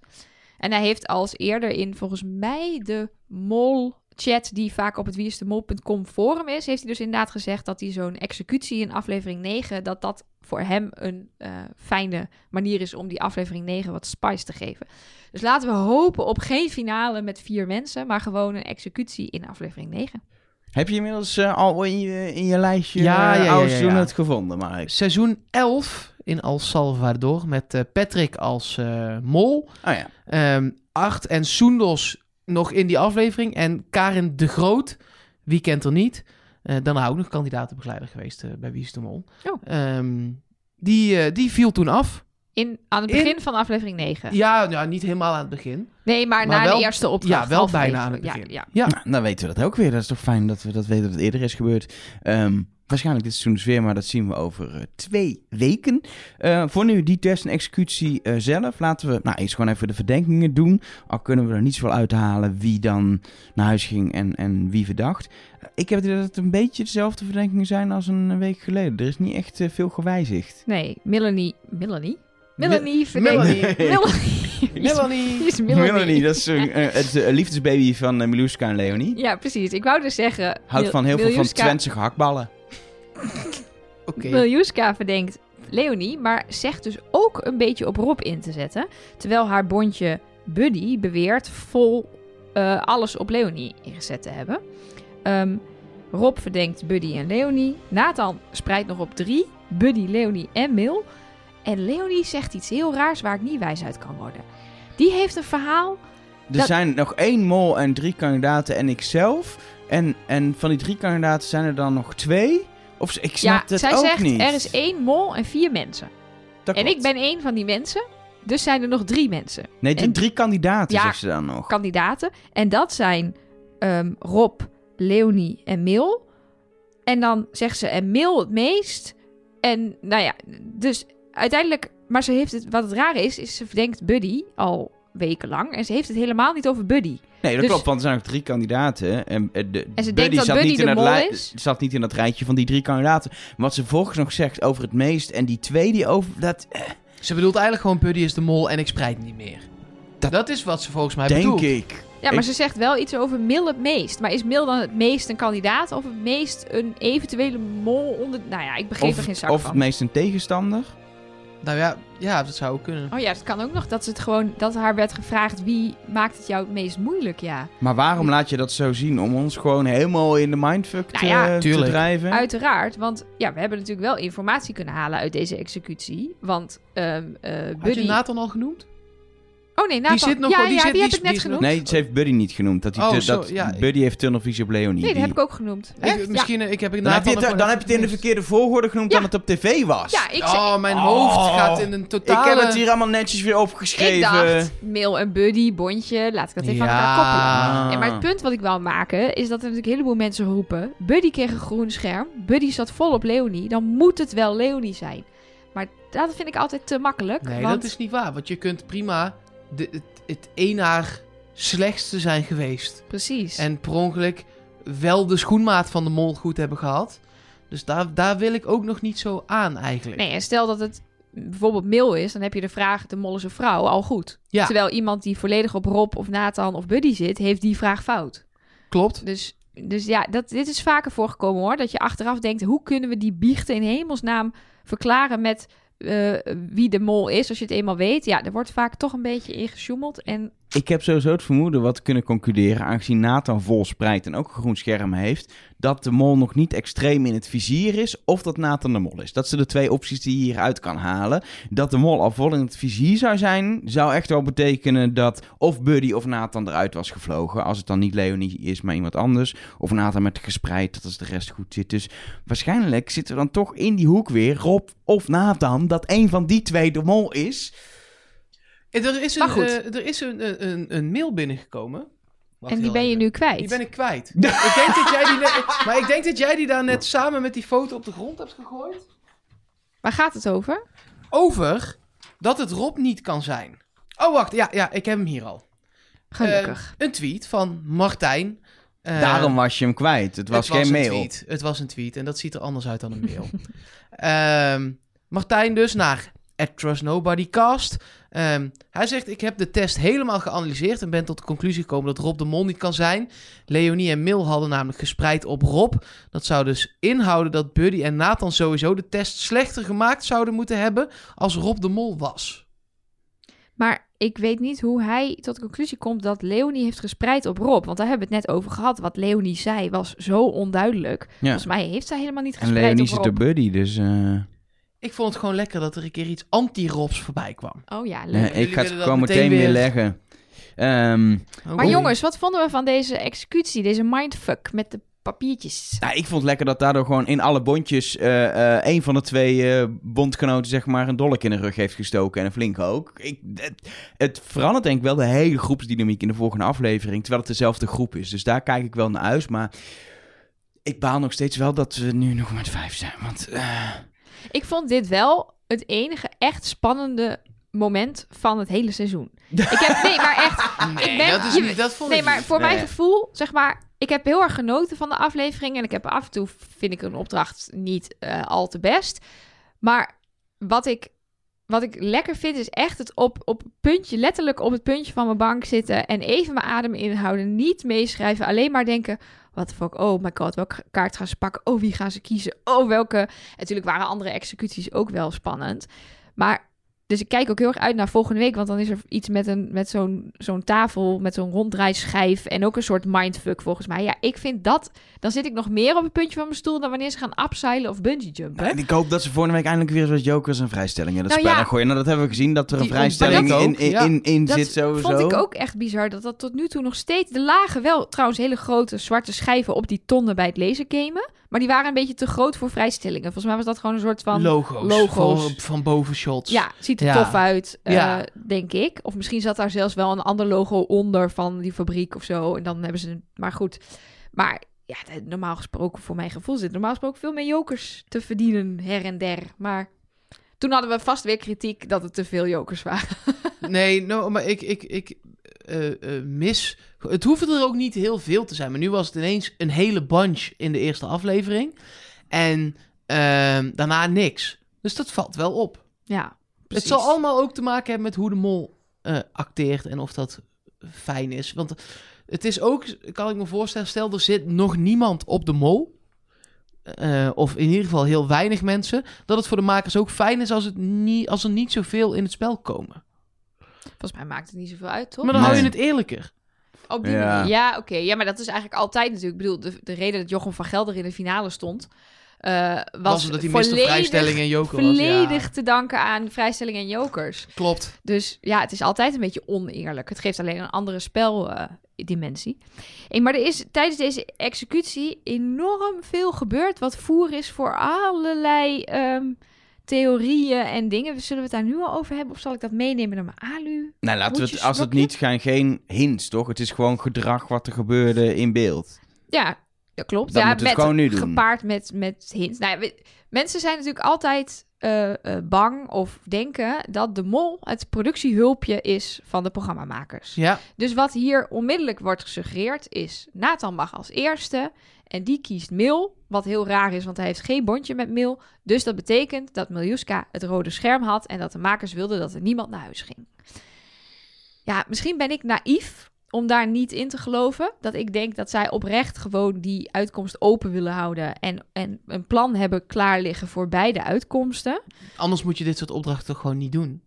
En hij heeft als eerder in volgens mij de mol chat die vaak op het wieisdemol.com forum is, heeft hij dus inderdaad gezegd dat hij zo'n executie in aflevering 9, dat dat voor hem een eh, fijne manier is om die aflevering 9 wat spice te geven. Dus laten we hopen op geen finale met vier mensen, maar gewoon een executie in aflevering 9. Heb je inmiddels eh, al in je, in je lijstje Ja, ja, ja, ja, ja, het gevonden, Mark? Seizoen 11 in El Salvador met eh, Patrick als eh, mol. Oh ja. Ehm Art en Soendos nog in die aflevering. En Karin de Groot, wie kent er niet? Eh daarna ook nog kandidatenbegeleider geweest bij Wie is de Mol. Oh. Ehm, die, eh, die viel toen af. In, aan het In- begin van aflevering 9. Ja, ja, niet helemaal aan het begin. Nee, maar, Maar na wel- de eerste opdracht. ja, wel bijna aan het Ja, begin. Ja, Ja, Nou, dan weten we dat ook weer. Dat is toch fijn dat we dat weten dat het eerder is gebeurd. Ehm, waarschijnlijk dit seizoen dus weer, maar dat zien we over eh, twee weken. Eh, voor nu die test en executie eh, zelf. Laten we nou, eerst gewoon even de verdenkingen doen. Al kunnen we er niet zoveel uithalen wie dan naar huis ging en, en wie verdacht. Ik heb het idee dat het een beetje dezelfde verdenkingen zijn als een week geleden. Er is niet echt veel gewijzigd. Nee, Melanie. Melanie? Melanie verdenkt. Melanie. Melanie. Is- Melanie. is Melanie? Melanie, dat is een, het liefdesbaby van Miluska en Leonie. Ja, precies. Ik wou dus zeggen... Houdt van heel veel van Twentse gehaktballen. Oké. Miljuska verdenkt Leonie, maar zegt dus ook een beetje op Rob in te zetten. Terwijl haar bondje Buddy beweert vol eh, alles op Leonie ingezet te hebben. Ehm, Rob verdenkt Buddy en Leonie. Nathan spreidt nog op drie. Buddy, Leonie en Mil. En Leonie zegt iets heel raars waar ik niet wijs uit kan worden. Die heeft een verhaal. Er Dat- zijn nog één mol en drie kandidaten en ikzelf. En, en van die drie kandidaten zijn er dan nog twee? Of ik snap ja, het zij ook zegt niet. er is één mol en vier mensen. Dat En klopt. ik ben één van die mensen. Dus zijn er nog drie mensen. Nee, en- drie kandidaten Ja, zegt ze dan nog. kandidaten. En dat zijn ehm, Rob, Leonie en Mil. En dan zegt ze en Mil het meest. En nou ja, dus uiteindelijk... Maar ze heeft het, wat het rare is, is ze verdenkt Buddy al wekenlang. En ze heeft het helemaal niet over Buddy. Nee, dat Dus- klopt, want er zijn nog drie kandidaten. En, eh, de, En ze denkt dat zat Buddy niet in de het mol lij- is? zat niet in dat rijtje van die drie kandidaten. Maar wat ze volgens nog zegt over het meest en die twee die over... Dat eh, Ze bedoelt eigenlijk gewoon Buddy is de mol en ik spreid niet meer. Dat- Dat, is wat ze volgens mij denk bedoelt. ik. Ja, maar Ik- ze zegt wel iets over Mil het meest. Maar is Mil dan het meest een kandidaat of het meest een eventuele mol onder... Nou ja, ik begreep er geen Of, zak of van. het meest een tegenstander. Nou ja, ja, dat zou ook kunnen. Oh ja, het kan ook nog dat, ze het gewoon, dat haar werd gevraagd wie maakt het jou het meest moeilijk, ja. Maar waarom laat je dat zo zien? Om ons gewoon helemaal in de mindfuck te, Nou ja, te tuurlijk. drijven? Uiteraard, want ja, we hebben natuurlijk wel informatie kunnen halen uit deze executie. Want ehm eh Had Buddy... je Nathan al genoemd? Oh nee, Nathan. zit nog ja, wel- die ja, zit- die die heb ik net die genoemd. Nee, ze heeft Buddy niet genoemd. Dat, die Oh, tu- zo, dat ja, Buddy heeft tunnelvisie op Leonie. Nee, dat Die- heb ik ook genoemd. Echt? Misschien eh, ik heb ik Dan heb, je het, dan heb je het in de verkeerde volgorde genoemd Ja. dan het op tv was. Ja, ik, Oh, mijn Oh. hoofd gaat in een totale... Ik heb het hier allemaal netjes weer opgeschreven. ik dacht, Mail en Buddy, bondje, laat ik dat even aan Ja. elkaar koppelen. Ja, maar het punt wat ik wil maken is dat er natuurlijk een heleboel mensen roepen... Buddy kreeg een groen scherm, Buddy zat vol op Leonie, dan moet het wel Leonie zijn. Maar dat vind ik altijd te makkelijk. Nee, want... dat is niet waar. Want je kunt prima de, het, het een haar slechtste zijn geweest. Precies. En per ongeluk wel de schoenmaat van de mol goed hebben gehad. Dus daar, daar wil ik ook nog niet zo aan eigenlijk. Nee, en stel dat het bijvoorbeeld Mil is, dan heb je de vraag, de mol is een vrouw, al goed. Ja. Terwijl iemand die volledig op Rob of Nathan of Buddy zit, heeft die vraag fout. Klopt. Dus, dus ja, dat, dit is vaker voorgekomen hoor. Dat je achteraf denkt, hoe kunnen we die biechten in hemelsnaam verklaren met eh, wie de mol is, als je het eenmaal weet. Ja, er wordt vaak toch een beetje ingesjoemeld. En Ik heb sowieso het vermoeden wat we kunnen concluderen, aangezien Nathan vol spreidt en ook een groen scherm heeft, dat de mol nog niet extreem in het vizier is, of dat Nathan de mol is. Dat zijn de twee opties die je hieruit kan halen. Dat de mol al vol in het vizier zou zijn, zou echt wel betekenen dat of Buddy of Nathan eruit was gevlogen. Als het dan niet Leonie is, maar iemand anders. Of Nathan met gespreid, dat als de rest goed zit. Dus waarschijnlijk zitten we dan toch in die hoek weer, Rob of Nathan, dat een van die twee de mol is. En Er is Maar een, goed. eh, er is een, een, een, een mail binnengekomen. Wacht en die ben je nu kwijt. Die ben ik kwijt. ik denk dat jij die net, maar ik denk dat jij die daar net samen met die foto op de grond hebt gegooid. Waar gaat het over? Over dat het Rob niet kan zijn. Oh, wacht. Ja, ja ik heb hem hier al. Gelukkig. Eh, een tweet van Martijn. Eh, Daarom was je hem kwijt. Het was, geen een mail. Tweet. Het was een tweet en dat ziet er anders uit dan een mail. Ehm, Martijn dus naar @trustnobodycast. Ehm hij zegt, ik heb de test helemaal geanalyseerd en ben tot de conclusie gekomen dat Rob de Mol niet kan zijn. Leonie en Mil hadden namelijk gespreid op Rob. Dat zou dus inhouden dat Buddy en Nathan sowieso de test slechter gemaakt zouden moeten hebben als Rob de Mol was. Maar ik weet niet hoe hij tot de conclusie komt dat Leonie heeft gespreid op Rob. Want daar hebben we het net over gehad. Wat Leonie zei was zo onduidelijk. Volgens mij heeft zij helemaal niet En gespreid Leonie op zit Rob. de buddy, dus... eh, Ik vond het gewoon lekker dat er een keer iets anti-Robs voorbij kwam. Oh ja, leuk. ik ga het gewoon meteen meteen weer weer- leggen. Ehm, Maar Oh. jongens, wat vonden we van deze executie? Deze mindfuck met de papiertjes? nou, ik vond het lekker dat daardoor gewoon in alle bondjes... eh eh een van de twee eh, bondgenoten zeg maar een dolk in de rug heeft gestoken. En een flink ook. Ik, het, het verandert denk ik wel de hele groepsdynamiek in de volgende aflevering. Terwijl het dezelfde groep is. Dus daar kijk ik wel naar uit. Maar ik baal nog steeds wel dat we nu nog met vijf zijn. Want... Ik vond dit wel het enige echt spannende moment van het hele seizoen. Ik heb, nee, maar echt, Nee, ik ben- dat, is je- dat vond nee, ik maar niet. voor mijn gevoel, zeg maar, ik heb heel erg genoten van de aflevering. En ik heb af en toe, vind ik een opdracht niet eh, al te best. Maar wat ik, wat ik lekker vind, is echt het op, op puntje, letterlijk op het puntje van mijn bank zitten. En even mijn adem inhouden, niet meeschrijven. Alleen maar denken, wat fuck, oh my god, welke kaart gaan ze pakken? Oh, wie gaan ze kiezen? Oh, welke... Natuurlijk waren andere executies ook wel spannend. Maar dus ik kijk ook heel erg uit naar volgende week. Want dan is er iets met, een, met zo'n zo'n tafel, met zo'n ronddraaischijf. En ook een soort mindfuck volgens mij. Ja, ik vind dat... Dan zit ik nog meer op het puntje van mijn stoel... dan wanneer ze gaan upseilen of bungee jumpen. En ik hoop dat ze volgende week eindelijk weer zoals jokers en vrijstellingen dat Nou spel ja. gaan gooien. Nou, dat hebben we gezien, dat er een Die- vrijstelling dat in, in, ja. in, in Dat zit sowieso. vond ik ook echt bizar. Dat dat tot nu toe nog steeds... Er lagen wel trouwens hele grote zwarte schijven op die tonnen bij het lasergamen. Maar die waren een beetje te groot voor vrijstellingen. Volgens mij was dat gewoon een soort van... logo's, logo's. Van, van boven-shots. Ja, ziet er Ja. tof uit, eh, Ja. denk ik. Of misschien zat daar zelfs wel een ander logo onder van die fabriek of zo. En dan hebben ze... Maar goed. Maar ja, normaal gesproken, voor mijn gevoel, zit normaal gesproken veel meer jokers te verdienen her en der. Maar toen hadden we vast weer kritiek dat het te veel jokers waren. Nee, no, maar ik, ik, ik eh, eh, mis... Het hoefde er ook niet heel veel te zijn. Maar nu was het ineens een hele bunch in de eerste aflevering. En ehm, daarna niks. Dus dat valt wel op. Ja, precies. Het zal allemaal ook te maken hebben met hoe de mol eh, acteert en of dat fijn is. Want het is ook, kan ik me voorstellen, stel er zit nog niemand op de mol. eh, of in ieder geval heel weinig mensen. Dat het voor de makers ook fijn is als, het niet, als er niet zoveel in het spel komen. Volgens mij maakt het niet zoveel uit, toch? Maar dan Nee. hou je het eerlijker. Op die Ja. manier. Ja, oké. Ja, maar dat is eigenlijk altijd natuurlijk. Ik bedoel, de, de reden dat Jochem van Gelder in de finale stond... eh, was, Was, omdat hij Vrijstelling en Joker was. volledig Ja, te danken aan vrijstelling en jokers. klopt. Dus ja, het is altijd een beetje oneerlijk. Het geeft alleen een andere speldimensie. Hey, maar er is tijdens deze executie enorm veel gebeurd... wat voer is voor allerlei ehm, theorieën en dingen. Zullen we het daar nu al over hebben? Of zal ik dat meenemen naar mijn alu? Nou, laten we het, als het niet gaan, geen hints, toch? Het is gewoon gedrag wat er gebeurde in beeld. Ja, dat klopt. Dat ja, moeten we met, gewoon nu doen. Gepaard met, met hints. Nou, ja, we- mensen zijn natuurlijk altijd eh, eh, bang of denken dat de mol het productiehulpje is van de programmamakers. Ja, Dus wat hier onmiddellijk wordt gesuggereerd is... Nathan mag als eerste en die kiest Mil. Wat heel raar is, want hij heeft geen bondje met Mil. Dus dat betekent dat Miljuska het rode scherm had... en dat de makers wilden dat er niemand naar huis ging. Ja, misschien ben ik naïef om daar niet in te geloven. Dat ik denk dat zij oprecht gewoon die uitkomst open willen houden... en, en een plan hebben klaar liggen voor beide uitkomsten. anders moet je dit soort opdrachten toch gewoon niet doen.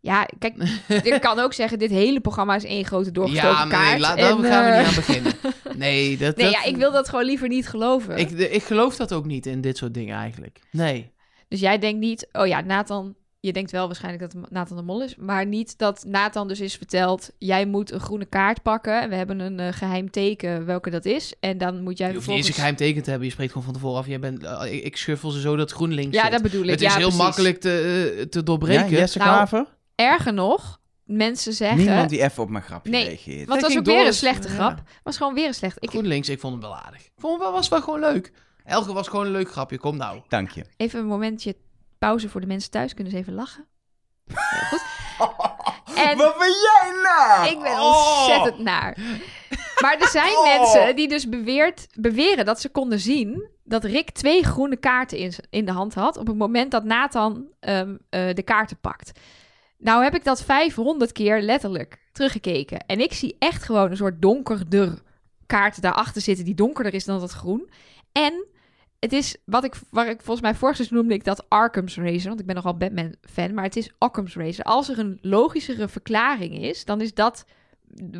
Ja, kijk, ik kan ook zeggen... dit hele programma is één grote doorgestoken ja, maar kaart. nee, daar gaan we eh, niet aan beginnen. Nee, dat, Nee, dat- ja, ik wil dat gewoon liever niet geloven. Ik, ik geloof dat ook niet in dit soort dingen eigenlijk. Nee. Dus jij denkt niet, oh ja, Nathan, je denkt wel waarschijnlijk dat Nathan de mol is, maar niet dat Nathan dus is verteld, jij moet een groene kaart pakken. We hebben een eh, geheim teken welke dat is. En dan moet jij Je hoeft niet eens een geheim teken te hebben. Je spreekt gewoon van tevoren af. Jij bent, eh, ik, ik schuffel ze zo dat GroenLinks Ja, zit. dat bedoel ik. Het ja, is heel precies. makkelijk te, eh, te Ja, doorbreken. Jesse Nou? Erger nog, mensen zeggen... Niemand die even op mijn grapje Nee, reageert. Want het was ook weer een slechte ja. grap. was gewoon weer een slechte... Ik, GroenLinks, ik vond hem wel aardig. Ik vond hem wel, was wel gewoon leuk. Elke was gewoon een leuk grapje. Kom nou. Dank je. even een momentje pauze voor de mensen thuis. Kunnen ze even lachen? Heel goed. En- Wat ben jij nou? Ik ben ontzettend naar. Maar er zijn Oh. mensen die dus beweert, beweren dat ze konden zien dat Rick twee groene kaarten in, in de hand had op het moment dat Nathan ehm, eh, de kaarten pakt. Nou heb ik dat 500 keer letterlijk teruggekeken. En ik zie echt gewoon een soort donkerder kaart daarachter zitten die donkerder is dan dat groen. En het is wat ik, waar ik volgens mij vorig noemde ik dat Arkham's Razor, want ik ben nogal Batman fan, maar het is Occam's Razor. Als er een logischere verklaring is, dan is dat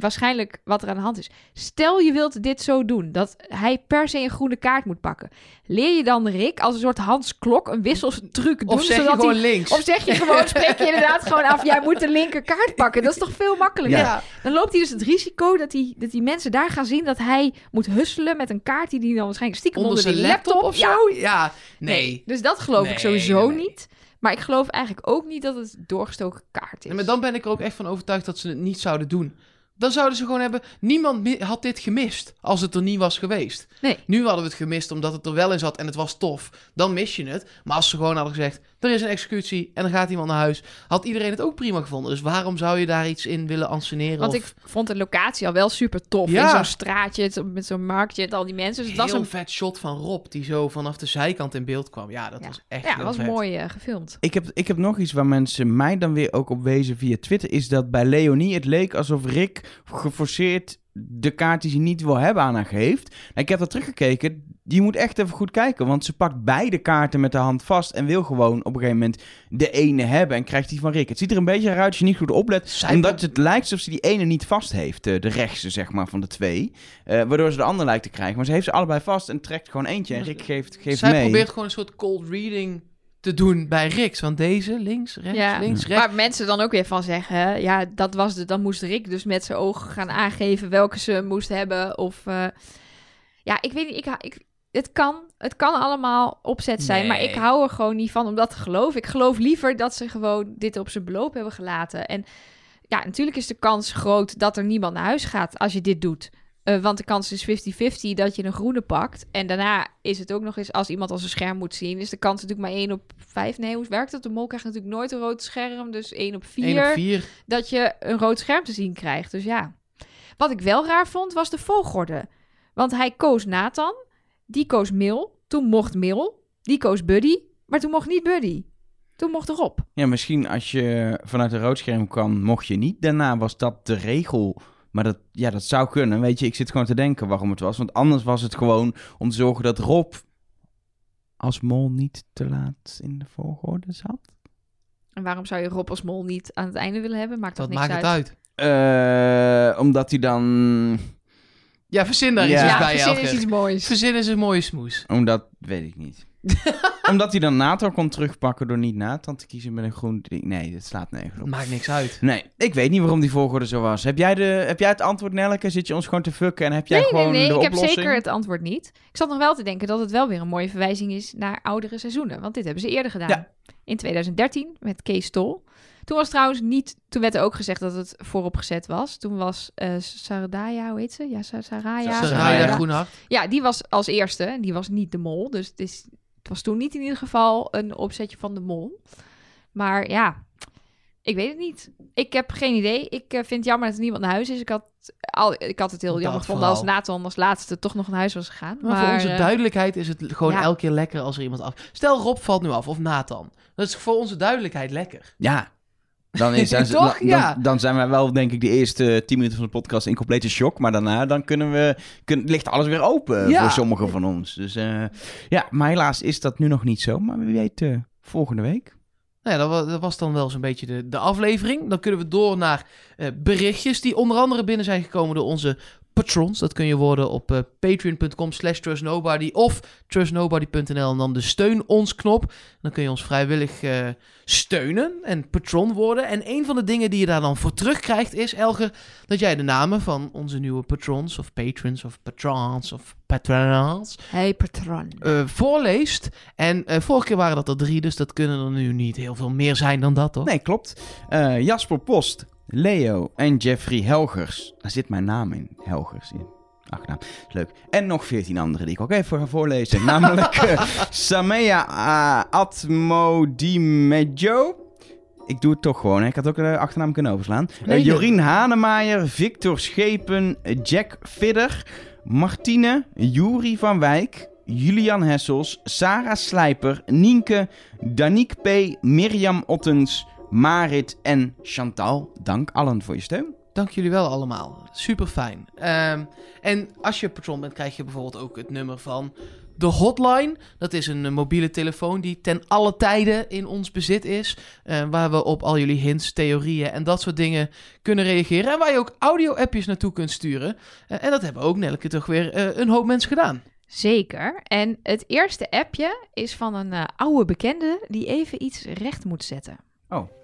waarschijnlijk wat er aan de hand is. Stel je wilt dit zo doen, dat hij per se een groene kaart moet pakken. Leer je dan Rick als een soort Hans Klok een wisseltruc doen, Of zeg je zodat gewoon hij... links. Of zeg je gewoon, spreek je inderdaad gewoon af, jij moet de linker kaart pakken. Dat is toch veel makkelijker? Ja. Dan loopt hij dus het risico dat, hij, dat die mensen daar gaan zien dat hij moet husselen met een kaart die hij dan waarschijnlijk stiekem Onder onder, zijn die laptop, of zo? Ja, nee. Dus dat geloof ik sowieso nee, niet. Maar ik geloof eigenlijk ook niet dat het doorgestoken kaart is. Nee, maar dan ben ik er ook echt van overtuigd dat ze het niet zouden doen. Dan zouden ze gewoon hebben... Niemand had dit gemist als het er niet was geweest. Nee. Nu hadden we het gemist omdat het er wel in zat en het was tof. Dan mis je het. Maar als ze gewoon hadden gezegd... Er is een executie en dan gaat iemand naar huis. Had iedereen het ook prima gevonden. Dus waarom zou je daar iets in willen anseneren? Want of... ik vond de locatie al wel super tof. Ja. In zo'n straatje, het- met zo'n marktje en al die mensen. Dus het was een... vet shot van Rob die zo vanaf de zijkant in beeld kwam. Ja, dat Ja. was echt Ja, heel was vet. mooi eh, gefilmd. Ik heb, ik heb nog iets waar mensen mij dan weer ook op wezen via Twitter. Is dat bij Leonie het leek alsof Rick geforceerd de kaart die ze niet wil hebben aan haar geeft. Nou, ik heb dat teruggekeken. Die moet echt even goed kijken. Want ze pakt beide kaarten met de hand vast. En wil gewoon op een gegeven moment de ene hebben. En krijgt die van Rick. Het ziet er een beetje uit als je niet goed oplet. Zij omdat het lijkt alsof ze die ene niet vast heeft. eh, de rechtse, zeg maar, van de twee. Eh, waardoor ze de andere lijkt te krijgen. Maar ze heeft ze allebei vast en trekt gewoon eentje. En Rick geeft, geeft Zij mee. probeert gewoon een soort cold reading te doen bij Rick. Want deze, links, rechts, Ja. links, rechts. Waar mensen dan ook weer van zeggen, ja, dat was de, dan moest Rick dus met zijn ogen gaan aangeven welke ze moest hebben. Of, eh, ja, ik weet niet, ik, ik, het, kan, het kan allemaal opzet zijn, maar ik hou er gewoon niet van om dat te geloven. Ik geloof liever dat ze gewoon dit op zijn beloop hebben gelaten. En ja, natuurlijk is de kans groot dat er niemand naar huis gaat als je dit doet. Eh, want de kans is 50-50 dat je een groene pakt. En daarna is het ook nog eens, als iemand als een scherm moet zien, is de kans natuurlijk maar 1 op 5. Nee, hoe werkt dat? De mol krijgt natuurlijk nooit een rood scherm. Dus 1 op 4 1 op 4. dat je een rood scherm te zien krijgt. Dus ja. Wat ik wel raar vond, was de volgorde. Want hij koos Nathan, die koos Mil, toen mocht Mil, die koos Buddy, maar toen mocht niet Buddy. Toen mocht Rob. Ja, misschien als je vanuit een roodscherm kwam, mocht je niet. Daarna was dat de regel. Maar dat, ja, dat zou kunnen. Weet je, ik zit gewoon te denken waarom het was. Want anders was het gewoon om te zorgen dat Rob als mol niet te laat in de volgorde zat. En waarom zou je Rob als mol niet aan het einde willen hebben? Maakt toch Dat niks maakt uit. het uit. Eh, omdat hij dan... Ja, verzin daar Ja. iets Ja, bij, verzin is iets moois. Verzin is een mooie smoes. Omdat, weet ik niet. omdat hij dan Nathan kon terugpakken door niet Nathan te kiezen met een groen ding. Nee, dat slaat nergens op. Maakt niks uit. Nee, ik weet niet waarom die volgorde zo was. Heb jij, de, heb jij het antwoord, Nelke? Zit je ons gewoon te fucken en heb jij Nee, nee, gewoon nee, de ik heb oplossing? zeker het antwoord niet. Ik zat nog wel te denken dat het wel weer een mooie verwijzing is naar oudere seizoenen. Want dit hebben ze eerder gedaan. Ja. In 2013 met Kees Tol. Toen was trouwens niet... Toen werd er ook gezegd dat het vooropgezet was. Toen was eh Saradaya, hoe heet ze? Ja, Sa- Saraya. Saraya. Groenhart. Ja, die was als eerste. En die was niet de mol. Dus het is Het was toen niet in ieder geval een opzetje van de mol. Maar ja, ik weet het niet. Ik heb geen idee. Ik eh, vind het jammer dat er niemand naar huis is. Ik had, al, ik had het heel Dat jammer gevonden als. Nathan als laatste toch nog naar huis was gegaan. Maar, voor onze eh, duidelijkheid is het gewoon ja. elke keer lekker als er iemand af... Stel Rob valt nu af, of Nathan. Dat is voor onze duidelijkheid lekker. Ja. Dan, is, dan, Toch? dan, Ja. dan, dan zijn wij wel, denk ik, de eerste 10 minuten van de podcast in complete shock. Maar daarna dan kunnen we, kun, ligt alles weer open Ja. voor sommigen van ons. Dus eh, ja, maar helaas is dat nu nog niet zo. Maar wie weet, eh, volgende week. Nou ja, dat was dan wel zo'n beetje de, de aflevering. Dan kunnen we door naar eh, berichtjes die onder andere binnen zijn gekomen door onze patrons. Dat kun je worden op eh, patreon.com slash trustnobody of trustnobody.nl en dan de steun ons knop. Dan kun je ons vrijwillig eh, steunen en patron worden. En een van de dingen die je daar dan voor terugkrijgt is, Elger, dat jij de namen van onze nieuwe patrons of patrons of patrons of patrons Hey, patron. eh, voorleest. En eh, vorige keer waren dat er drie, dus dat kunnen er nu niet heel veel meer zijn dan dat, toch? Nee, klopt. Eh, Jasper Post, Leo en Jeffrey Helgers. Daar zit mijn naam in. Helgers in. Achternaam. Is leuk. En nog veertien anderen die ik ook even ga voorlezen. Namelijk eh, Samea uh, Atmodimejo. Ik doe het toch gewoon. Hè. Ik had ook de achternaam kunnen overslaan. Eh, Jorien Hanemaier, Victor Schepen, Jack Vidder, Martine, Juri van Wijk, Julian Hessels, Sarah Slijper, Nienke, Danique P., Mirjam Ottens, Marit en Chantal. Dank allen voor je steun. Dank jullie wel allemaal. Super fijn. en als je patron bent, krijg je bijvoorbeeld ook het nummer van de hotline. Dat is een eh, mobiele telefoon die ten alle tijden in ons bezit is. eh, waar we op al jullie hints, theorieën en dat soort dingen kunnen reageren. En waar je ook audio-appjes naartoe kunt sturen. Eh, en dat hebben ook Nelke toch weer eh, een hoop mensen gedaan. Zeker. En het eerste appje is van een eh, oude bekende die even iets recht moet zetten.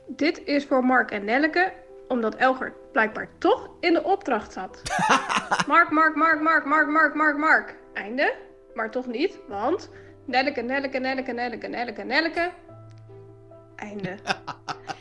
Dit is voor Mark en Nelleke, omdat Elger blijkbaar toch in de opdracht zat. Mark, Mark, Mark, Mark, Mark, Mark, Mark, Mark. Einde. Maar toch niet, want Nelleke, Nelleke, Nelleke, Nelleke, Nelleke, Nelleke. Einde.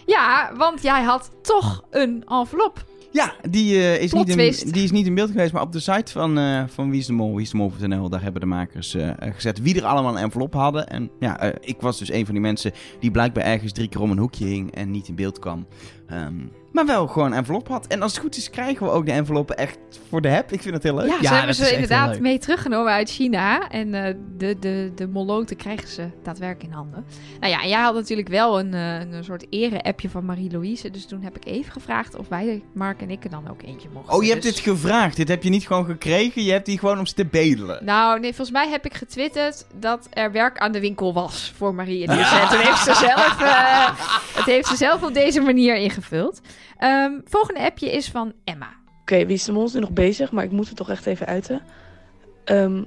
Ja, want jij had toch een envelop. Ja, die, eh, is Plot niet in, die is niet in beeld geweest, maar op de site van, eh, van Wie is de Mol, Wie is de Mol.nl, daar hebben de makers eh, gezet wie er allemaal een envelop hadden. En ja, ik was dus een van die mensen die blijkbaar ergens drie keer om een hoekje hing en niet in beeld kwam. Ehm, maar wel gewoon een envelop had. En als het goed is, krijgen we ook de enveloppen echt voor de heb. Ik vind het heel leuk. Ja, Ja, ze hebben dat ze inderdaad mee teruggenomen uit China. En eh, de, de, de moloten krijgen ze daadwerkelijk in handen. Nou ja, en jij had natuurlijk wel een, eh, een soort ere-appje van Marie-Louise. Dus toen heb ik even gevraagd of wij, Mark en ik, er dan ook eentje mochten. Oh, je hebt Dus- dit gevraagd. Dit heb je niet gewoon gekregen. Je hebt die gewoon om ze te bedelen. Nou, nee, volgens mij heb ik getwitterd dat er werk aan de winkel was voor Marie en Lise. En toen heeft ze zelf, eh, het heeft ze zelf op deze manier ingevuld. Ehm, volgende appje is van Emma. Oké, Wie is de nu nog bezig, maar ik moet het toch echt even uiten. Ehm,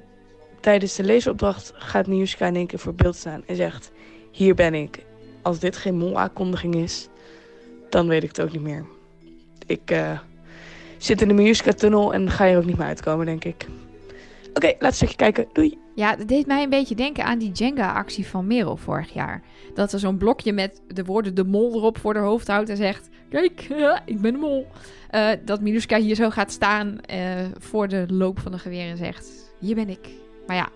tijdens de lezeropdracht gaat Niuska in één keer voor beeld staan en zegt... Hier ben ik. Als dit geen mol-aankondiging is, dan weet ik het ook niet meer. Ik eh, zit in de Miuska-tunnel en ga er ook niet meer uitkomen, denk ik. Oké, laten we kijken. Doei! Ja, dat deed mij een beetje denken aan die Jenga-actie van Merel vorig jaar. Dat er zo'n blokje met de woorden de mol erop voor haar hoofd houdt en zegt... Kijk, ik ben de mol. Eh, dat Miluska hier zo gaat staan eh, voor de loop van de geweer en zegt... Hier ben ik. Maar ja,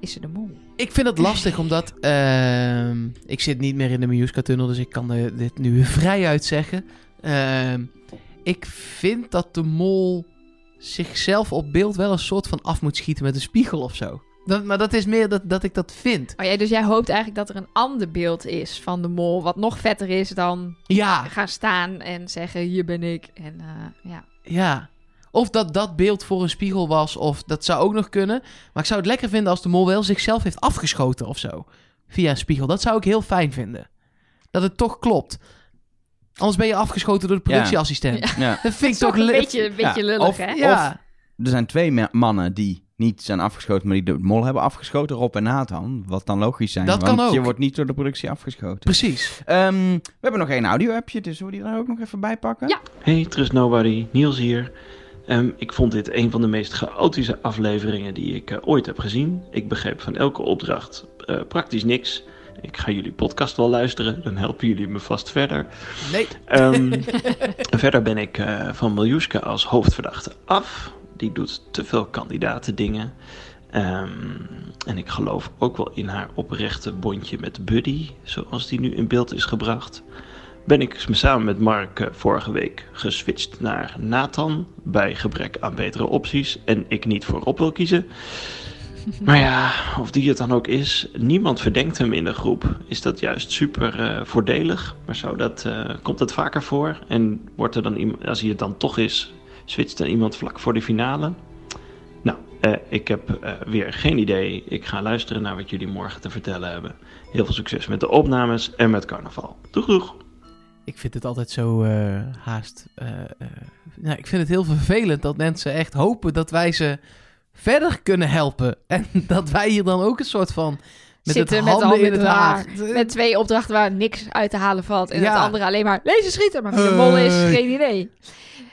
is ze de mol? Ik vind het lastig omdat ehm, ik zit niet meer in de Miuska-tunnel, dus ik kan dit nu vrij uit zeggen. Ehm, ik vind dat de mol zichzelf op beeld wel een soort van af moet schieten met een spiegel of zo. Dat, maar dat is meer dat, dat ik dat vind. Oh ja, dus jij hoopt eigenlijk dat er een ander beeld is van de mol... wat nog vetter is dan Ja, gaan staan en zeggen... Hier ben ik. En eh, ja... ja. Of dat dat beeld voor een spiegel was, of dat zou ook nog kunnen. Maar ik zou het lekker vinden als de mol wel zichzelf heeft afgeschoten of zo. Via een spiegel. Dat zou ik heel fijn vinden. Dat het toch klopt. Anders ben je afgeschoten door de productieassistent. Ja. Dat vind ik Toch toch een beetje, een beetje Ja, lullig, of- hè? Ja. Er zijn twee ma- mannen die niet zijn afgeschoten, maar die de mol hebben afgeschoten. Rob en Nathan. Wat dan logisch zijn. Dat want kan ook. je wordt niet door de productie afgeschoten. Precies. Ehm, we hebben nog één audio-appje, dus zullen we die er ook nog even bij pakken? Ja. Hey, Trust Nobody, Niels hier. Ehm, ik vond dit een van de meest chaotische afleveringen die ik eh, ooit heb gezien. Ik begreep van elke opdracht eh, praktisch niks. Ik ga jullie podcast wel luisteren, dan helpen jullie me vast verder. Nee. Ehm, verder ben ik eh, van Miljuska als hoofdverdachte af. Die doet te veel kandidaten dingen. Ehm, en ik geloof ook wel in haar oprechte bondje met Buddy, zoals die nu in beeld is gebracht. Ben ik samen met Mark eh, vorige week geswitcht naar Nathan bij gebrek aan betere opties en ik niet voor Rob wil kiezen. Maar ja, of die het dan ook is, niemand verdenkt hem in de groep. Is dat juist super uh, voordelig? Maar zou dat, uh, komt dat vaker voor? En wordt er dan als hij het dan toch is, switcht dan iemand vlak voor de finale? Nou, uh, ik heb weer geen idee. Ik ga luisteren naar wat jullie morgen te vertellen hebben. Heel veel succes met de opnames en met carnaval. Doeg doeg! Ik vind het altijd zo haast. nou, ik vind het heel vervelend dat mensen echt hopen dat wij ze verder kunnen helpen. En dat wij hier dan ook een soort van... Met Zitten het met handen handen in het haar. Met twee opdrachten waar niks uit te halen valt. En Ja. het andere alleen maar lezen schieten. Maar wie de Eh. mol is, geen idee.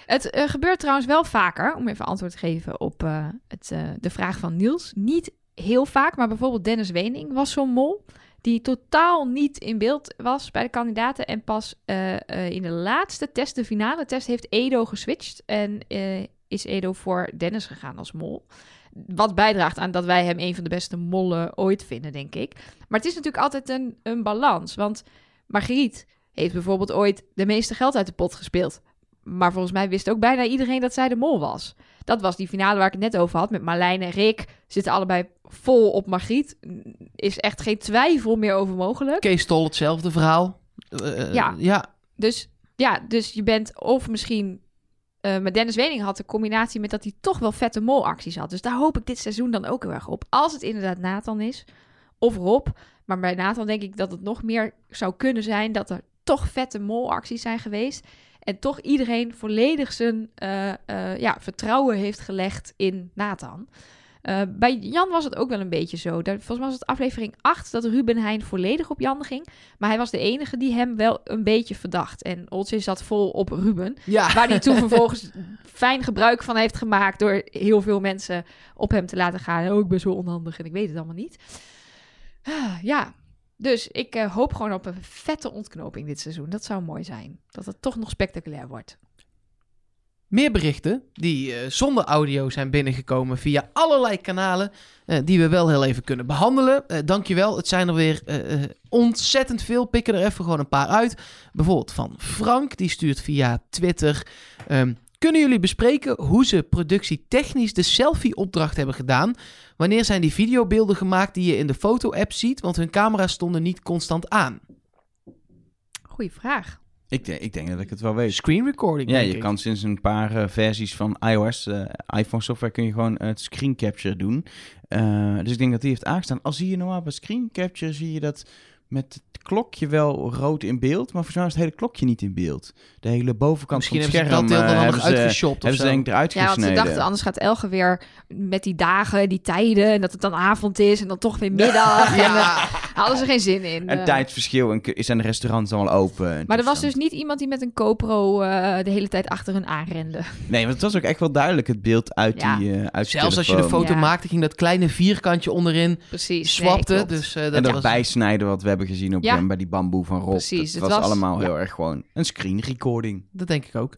Het eh, gebeurt trouwens wel vaker, om even antwoord te geven op eh, het, eh, de vraag van Niels. Niet heel vaak, maar bijvoorbeeld Dennis Wening was zo'n mol. Die totaal niet in beeld was bij de kandidaten. En pas in de laatste test, de finale test, heeft Edo geswitcht. En is Edo voor Dennis gegaan als mol. Wat bijdraagt aan dat wij hem een van de beste mollen ooit vinden, denk ik. Maar het is natuurlijk altijd een, een balans. Want Margriet heeft bijvoorbeeld ooit de meeste geld uit de pot gespeeld. Maar volgens mij wist ook bijna iedereen dat zij de mol was. Dat was die finale waar ik het net over had met Marlijn en Rick. Zitten allebei vol op Margriet. Is echt geen twijfel meer over mogelijk. Kees Tol, hetzelfde verhaal. Eh, Ja. ja. Dus ja, dus je bent of misschien... eh maar Dennis Wening had de combinatie met dat hij toch wel vette molacties had. Dus daar hoop ik dit seizoen dan ook heel erg op. Als het inderdaad Nathan is, of Rob. Maar bij Nathan denk ik dat het nog meer zou kunnen zijn... dat er toch vette molacties zijn geweest... En toch iedereen volledig zijn eh, eh, ja, vertrouwen heeft gelegd in Nathan. Eh, bij Jan was het ook wel een beetje zo. Daar, volgens mij was het aflevering 8 dat Ruben Heijn volledig op Jan ging. Maar hij was de enige die hem wel een beetje verdacht. En Oltje zat vol op Ruben. ja. Waar hij toen vervolgens fijn gebruik van heeft gemaakt... door heel veel mensen op hem te laten gaan. Oh, ik ben zo onhandig en ik weet het allemaal niet. Ah, ja, dus ik eh, hoop gewoon op een vette ontknoping dit seizoen. Dat zou mooi zijn. Dat het toch nog spectaculair wordt. Meer berichten die eh, zonder audio zijn binnengekomen via allerlei kanalen. eh, die we wel heel even kunnen behandelen. Eh dankjewel. Het zijn er weer ontzettend veel. Pikken er even gewoon een paar uit. Bijvoorbeeld van Frank. Die stuurt via Twitter. ehm, kunnen jullie bespreken hoe ze productietechnisch de selfie-opdracht hebben gedaan? Wanneer zijn die videobeelden gemaakt die je in de foto-app ziet? Want hun camera's stonden niet constant aan. Goeie vraag. Ik, denk- ik denk dat ik het wel weet. Screen recording. Ja, denk je ik. kan sinds een paar eh, versies van iOS, eh, iPhone software, kun je gewoon het screen capture doen. Eh, dus ik denk dat die heeft aangestaan. Al zie je normaal bij screen capture, zie je dat met het klokje wel rood in beeld, maar volgens mij is het hele klokje niet in beeld. De hele bovenkant Misschien van hebben het ze scherm dat deel dan eh, hebben ze, uitgeshopt of hebben ze denk ik eruit Ja, want ze gesneden. dachten anders gaat Elge weer met die dagen, die tijden... en dat het dan avond is en dan toch weer middag. En, eh, daar hadden ze geen zin in. Een eh. tijdsverschil en zijn de restaurants dan wel open. Maar er was dan- dus niet iemand die met een GoPro eh, de hele tijd achter hun aanrende. Nee, want het was ook echt wel duidelijk het beeld uit Ja. die, eh uit Zelfs als je de foto Ja. maakte, ging dat kleine vierkantje onderin Precies. swapte. nee, dus eh, dat En dat was... bijsnijden wat we hebben gezien op Ja. bij die bamboe van Rob. Precies, dat het was, was- allemaal ja. heel erg gewoon een screen recording. Dat denk ik ook.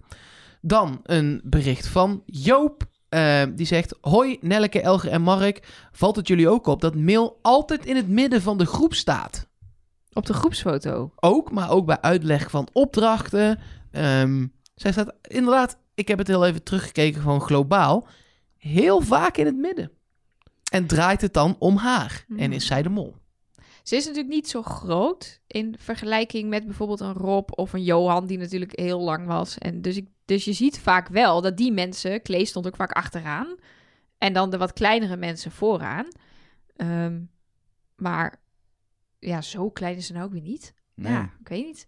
Dan een bericht van Joop. eh, die zegt: Hoi Nelleke, Elger en Mark. Valt het jullie ook op dat mail altijd in het midden van de groep staat? Op de groepsfoto. Ook, maar ook bij uitleg van opdrachten. Ehm, zij staat inderdaad, ik heb het heel even teruggekeken, gewoon globaal. Heel vaak in het midden. En draait het dan om haar. En Hmm. is zij de mol? Ze is natuurlijk niet zo groot in vergelijking met bijvoorbeeld een Rob of een Johan, die natuurlijk heel lang was. En dus, ik, dus je ziet vaak wel dat die mensen, Klee stond ook vaak achteraan, en dan de wat kleinere mensen vooraan. Ehm, maar ja, zo klein is ze nou ook weer niet. Nee. Ja, ik weet niet.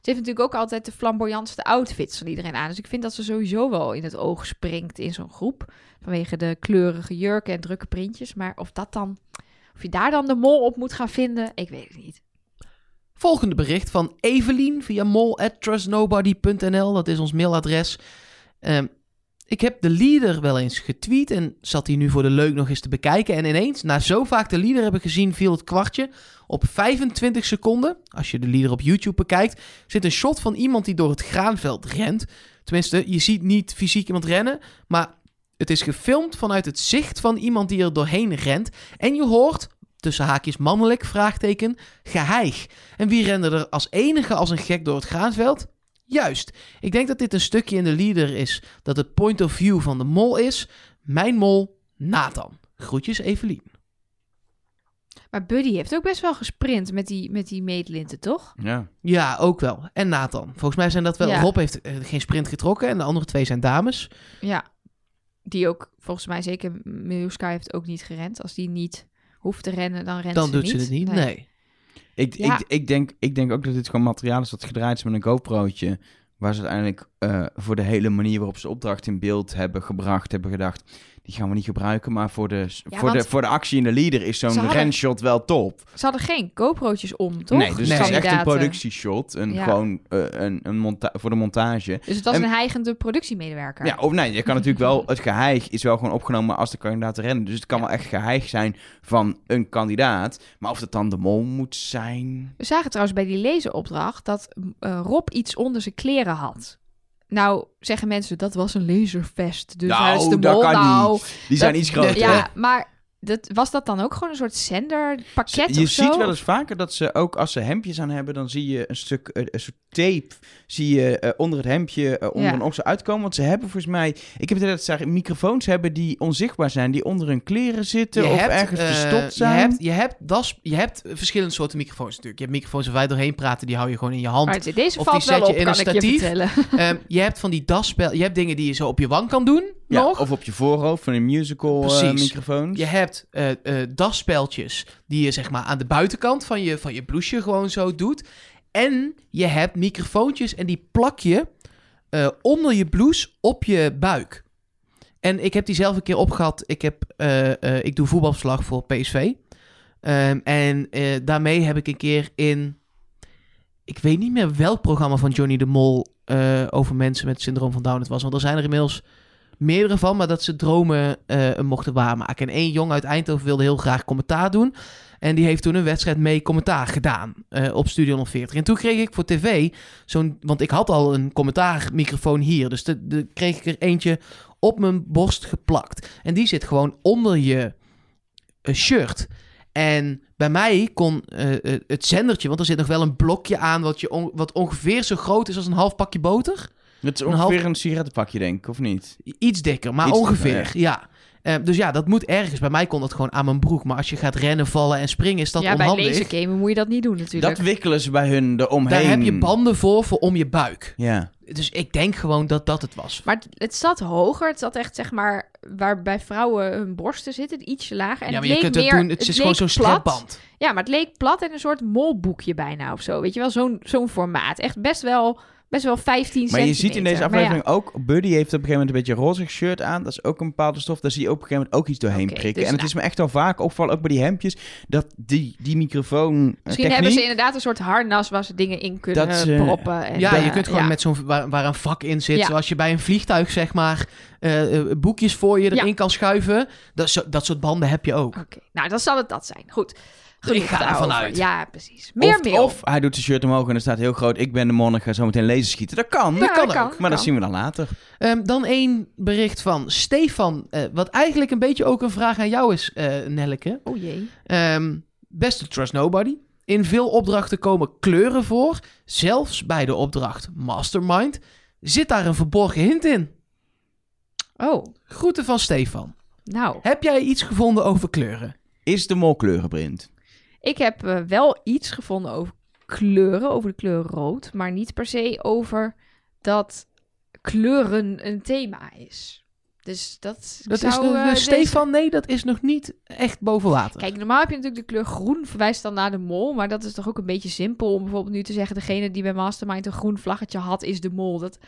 Ze heeft natuurlijk ook altijd de flamboyantste outfits van iedereen aan. Dus ik vind dat ze sowieso wel in het oog springt in zo'n groep. Vanwege de kleurige jurken en drukke printjes. Maar of dat dan... Of je daar dan de mol op moet gaan vinden, ik weet het niet. Volgende bericht van Evelien via mol@trustnobody.nl. Dat is ons mailadres. Ehm, ik heb de leader wel eens getweet en zat hij nu voor de leuk nog eens te bekijken. En ineens, na zo vaak de leader hebben gezien, viel het kwartje. Op 25 seconden, als je de leader op YouTube bekijkt, zit een shot van iemand die door het graanveld rent. Tenminste, je ziet niet fysiek iemand rennen, maar Het is gefilmd vanuit het zicht van iemand die er doorheen rent. En je hoort, tussen haakjes mannelijk, vraagteken, geheig. En wie rende er als enige als een gek door het graanveld? Juist. Ik denk dat dit een stukje in de leader is. Dat het point of view van de mol is. Mijn mol, Nathan. Groetjes, Evelien. Maar Buddy heeft ook best wel gesprint met die, met die meetlinten, toch? Ja. Ja, ook wel. En Nathan. Volgens mij zijn dat wel... Ja. Rob heeft eh, geen sprint getrokken en de andere twee zijn dames. Ja. Die ook, volgens mij zeker, Miljuska heeft ook niet gerend. Als die niet hoeft te rennen, dan rent Dan ze doet niet. ze het niet. Nee. Ik, Ja. ik, ik, denk, ik denk ook dat dit gewoon materiaal is dat gedraaid is met een GoPro'tje. Waar ze uiteindelijk eh, voor de hele manier waarop ze opdracht in beeld hebben gebracht, hebben gedacht. Die gaan we niet gebruiken, maar voor de, Ja, voor de, voor de actie in de leader is zo'n hadden- renshot wel top. Ze hadden geen GoPro'tjes om, toch? Nee, dus Nee. het is echt een productieshot. Een, Ja. Gewoon eh, een, een monta voor de montage. Dus het was En- een heigende productiemedewerker. Ja, of nee, je kan natuurlijk wel, het geheig is wel gewoon opgenomen als de kandidaat rennen. Dus het kan wel echt geheig zijn van een kandidaat. Maar of het dan de mol moet zijn... We zagen trouwens bij die lezenopdracht dat eh, Rob iets onder zijn kleren had. Nou, zeggen mensen, dat was een laservest. Dus hij is de Nou, dat mol. kan nou, niet. Die zijn dat- iets groter. Ja, maar dat, was dat dan ook gewoon een soort zenderpakket je of zo? ziet wel eens vaker dat ze ook als ze hemdjes aan hebben, dan zie je een stuk, eh, een soort tape, zie je eh, onder het hemdje, eh, onder Ja. een okse uitkomen. Want ze hebben volgens mij, ik heb het dat ze microfoons hebben die onzichtbaar zijn, die onder hun kleren zitten of ergens verstopt zijn. Je hebt, je, hebt, das, je hebt verschillende soorten microfoons natuurlijk. Je hebt microfoons waar wij doorheen praten, die hou je gewoon in je hand. Maar deze Of die valt zet wel je op, in kan een ik je statief. vertellen. Ehm, je hebt van die dasspel, je hebt dingen die je zo op je wang kan doen, ja, nog. Of op je voorhoofd van een musical eh, Precies. microfoons. Je hebt eh dasspeltjes die je zeg maar aan de buitenkant van je, van je blouseje gewoon zo doet. En je hebt microfoontjes en die plak je onder je blouse op je buik. En ik heb die zelf een keer opgehad. Ik, heb, ik doe voetbalverslag voor PSV. Ehm, en daarmee heb ik een keer in... Ik weet niet meer welk programma van Johnny de Mol... over mensen met syndroom van Down het was. Want er zijn er inmiddels meerdere van... maar dat ze dromen eh, mochten waarmaken. En één jong uit Eindhoven wilde heel graag commentaar doen... En die heeft toen een wedstrijd mee commentaar gedaan eh, op Studio 40. En toen kreeg ik voor tv zo'n... Want ik had al een commentaarmicrofoon hier. Dus de, kreeg ik er eentje op mijn borst geplakt. En die zit gewoon onder je eh, shirt. En bij mij kon het zendertje... Want er zit nog wel een blokje aan... Wat, je wat ongeveer zo groot is als een half pakje boter. Het is een ongeveer half- een sigarettenpakje, denk ik, of niet? Iets dikker, maar Iets ongeveer, dikker, ja. Eh, dus ja, dat moet ergens. Bij mij kon dat gewoon aan mijn broek. Maar als je gaat rennen, vallen en springen, is dat ja, bij onhandig. lasergamen moet je dat niet doen natuurlijk. Dat wikkelen ze bij hun eromheen. Daar heb je banden voor, voor om je buik. Ja. Dus ik denk gewoon dat dat het was. Maar het, het zat hoger. Het zat echt, zeg maar, waar bij vrouwen hun borsten zitten, ietsje lager. En ja, het maar je leek kunt meer, het doen. Het, is gewoon zo'n plat. stretband. Ja, maar het leek plat en een soort molboekje bijna of zo. Weet je wel, zo'n zo'n formaat. Echt best wel, best wel 15 Maar je ziet in deze. Maar ja, aflevering ook, Buddy heeft op een gegeven moment een beetje een rozig shirt aan. Dat is ook een bepaalde stof. Daar zie je op een gegeven moment ook iets doorheen prikken. dus en het nou- is me echt al vaak opvallen, ook bij die hemdjes, dat die, die microfoon eh, Misschien hebben ze inderdaad een soort harnas waar ze dingen in kunnen Dat proppen. En, Ja, je kunt gewoon ja. met zo'n waar, waar een vak in zit. Ja. Zoals je bij een vliegtuig, zeg maar, eh, eh, boekjes voor je Ja. erin kan schuiven. Dat, zo- dat soort banden heb je ook. Oké, nou dan zal het dat zijn. Goed. Genoeg Ik ga ervan daarover. uit. Ja, precies. Meer of, mail. of hij doet zijn shirt omhoog en er staat heel groot, ik ben de monnik, ga zo meteen laser schieten. Dat kan, Ja, dat kan dat ook. kan. maar dat zien we dan later. Ehm, dan één bericht van Stefan. eh, wat eigenlijk een beetje ook een vraag aan jou is, eh Nelleke. Oh jee. Ehm, beste Trust Nobody. In veel opdrachten komen kleuren voor. Zelfs bij de opdracht Mastermind. Zit daar een verborgen hint in? Oh, Groeten van Stefan. nou. Heb jij iets gevonden over kleuren? Is de mol kleurenblind? Ik heb eh, wel iets gevonden over kleuren, over de kleur rood, maar niet per se over dat kleuren een thema is. Dus dat, Dat zou, is de, eh, de Stefan, nee, dat is nog niet echt boven water. Kijk, normaal heb je natuurlijk de kleur groen, verwijst dan naar de mol. Maar dat is toch ook een beetje simpel om bijvoorbeeld nu te zeggen... degene die bij Mastermind een groen vlaggetje had, is de mol. Dat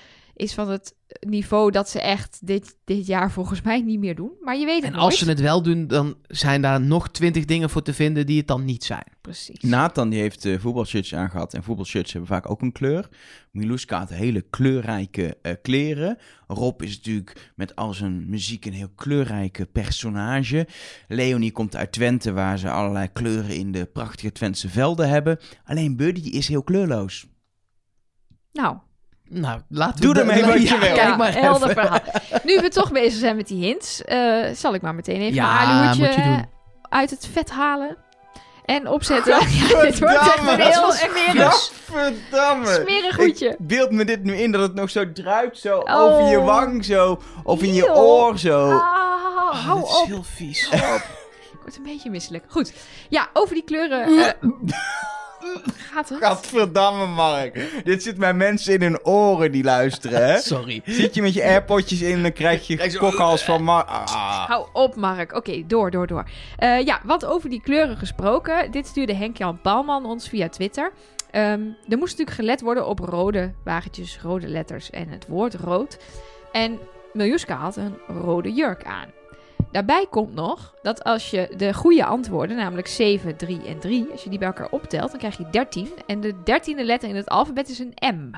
is van het niveau dat ze echt dit, dit jaar volgens mij niet meer doen. Maar je weet het en nooit. als ze het wel doen, dan zijn daar nog twintig dingen voor te vinden die het dan niet zijn. Precies. Nathan die heeft eh voetbalshirts aangehad en voetbalshirts hebben vaak ook een kleur. Miluska had hele kleurrijke eh, kleren. Rob is natuurlijk met al zijn muziek een heel kleurrijke personage. Leonie komt uit Twente waar ze allerlei kleuren in de prachtige Twentse velden hebben. Alleen Buddy is heel kleurloos. Nou, Nou, laten Doe we... ermee wat je Ja, wil. Kijk maar helder even. verhaal. Nu we toch bezig zijn met die hints, eh, zal ik maar meteen even Ja, eh, uit het vet halen. En opzetten. Ja, dit wordt echt een heel smerig, smerig hoedje. Ik beeld me dit nu in dat het nog zo druipt, zo Oh. over je wang zo, of in je oor zo. Ah, Oh, hou dit is op. heel vies. Ik word een beetje misselijk. Goed. Ja, over die kleuren. eh, gaat het? Gadverdamme, Mark. Dit zit bij mensen in hun oren die luisteren, hè? Sorry. Zit je met je airpodjes in, dan krijg je Krijg zo- kokhals van Mark. Ah. Hou op, Mark. Oké, door, door, door. Eh, ja, want over die kleuren gesproken. Dit stuurde Henk-Jan Palman ons via Twitter. Ehm, er moest natuurlijk gelet worden op rode wagentjes, rode letters en het woord rood. En Miljuska had een rode jurk aan. Daarbij komt nog dat als je de goede antwoorden, namelijk 7, 3 en 3, als je die bij elkaar optelt, dan krijg je 13. En de dertiende letter in het alfabet is een M.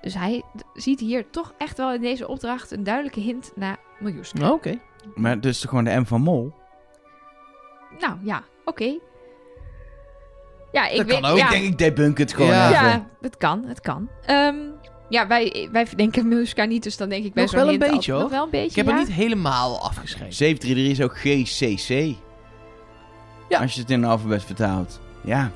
Dus hij ziet hier toch echt wel in deze opdracht een duidelijke hint naar Miljuska. Oké. Maar dus gewoon de M van Mol. Nou ja, oké. Ja, ik Dat weet. kan ook. Ja, Ik denk, ik debunk het gewoon Ja. even. ja, het kan, het kan. Ehm, ja, wij, wij denken Miljuska niet, dus dan denk ik bij zo'n wel een hint beetje, altijd- hoor. Nog wel een beetje, Ik heb ja. er niet helemaal afgeschreven. 733 is ook GCC. Ja. Als je het in een alfabet vertaalt. Ja.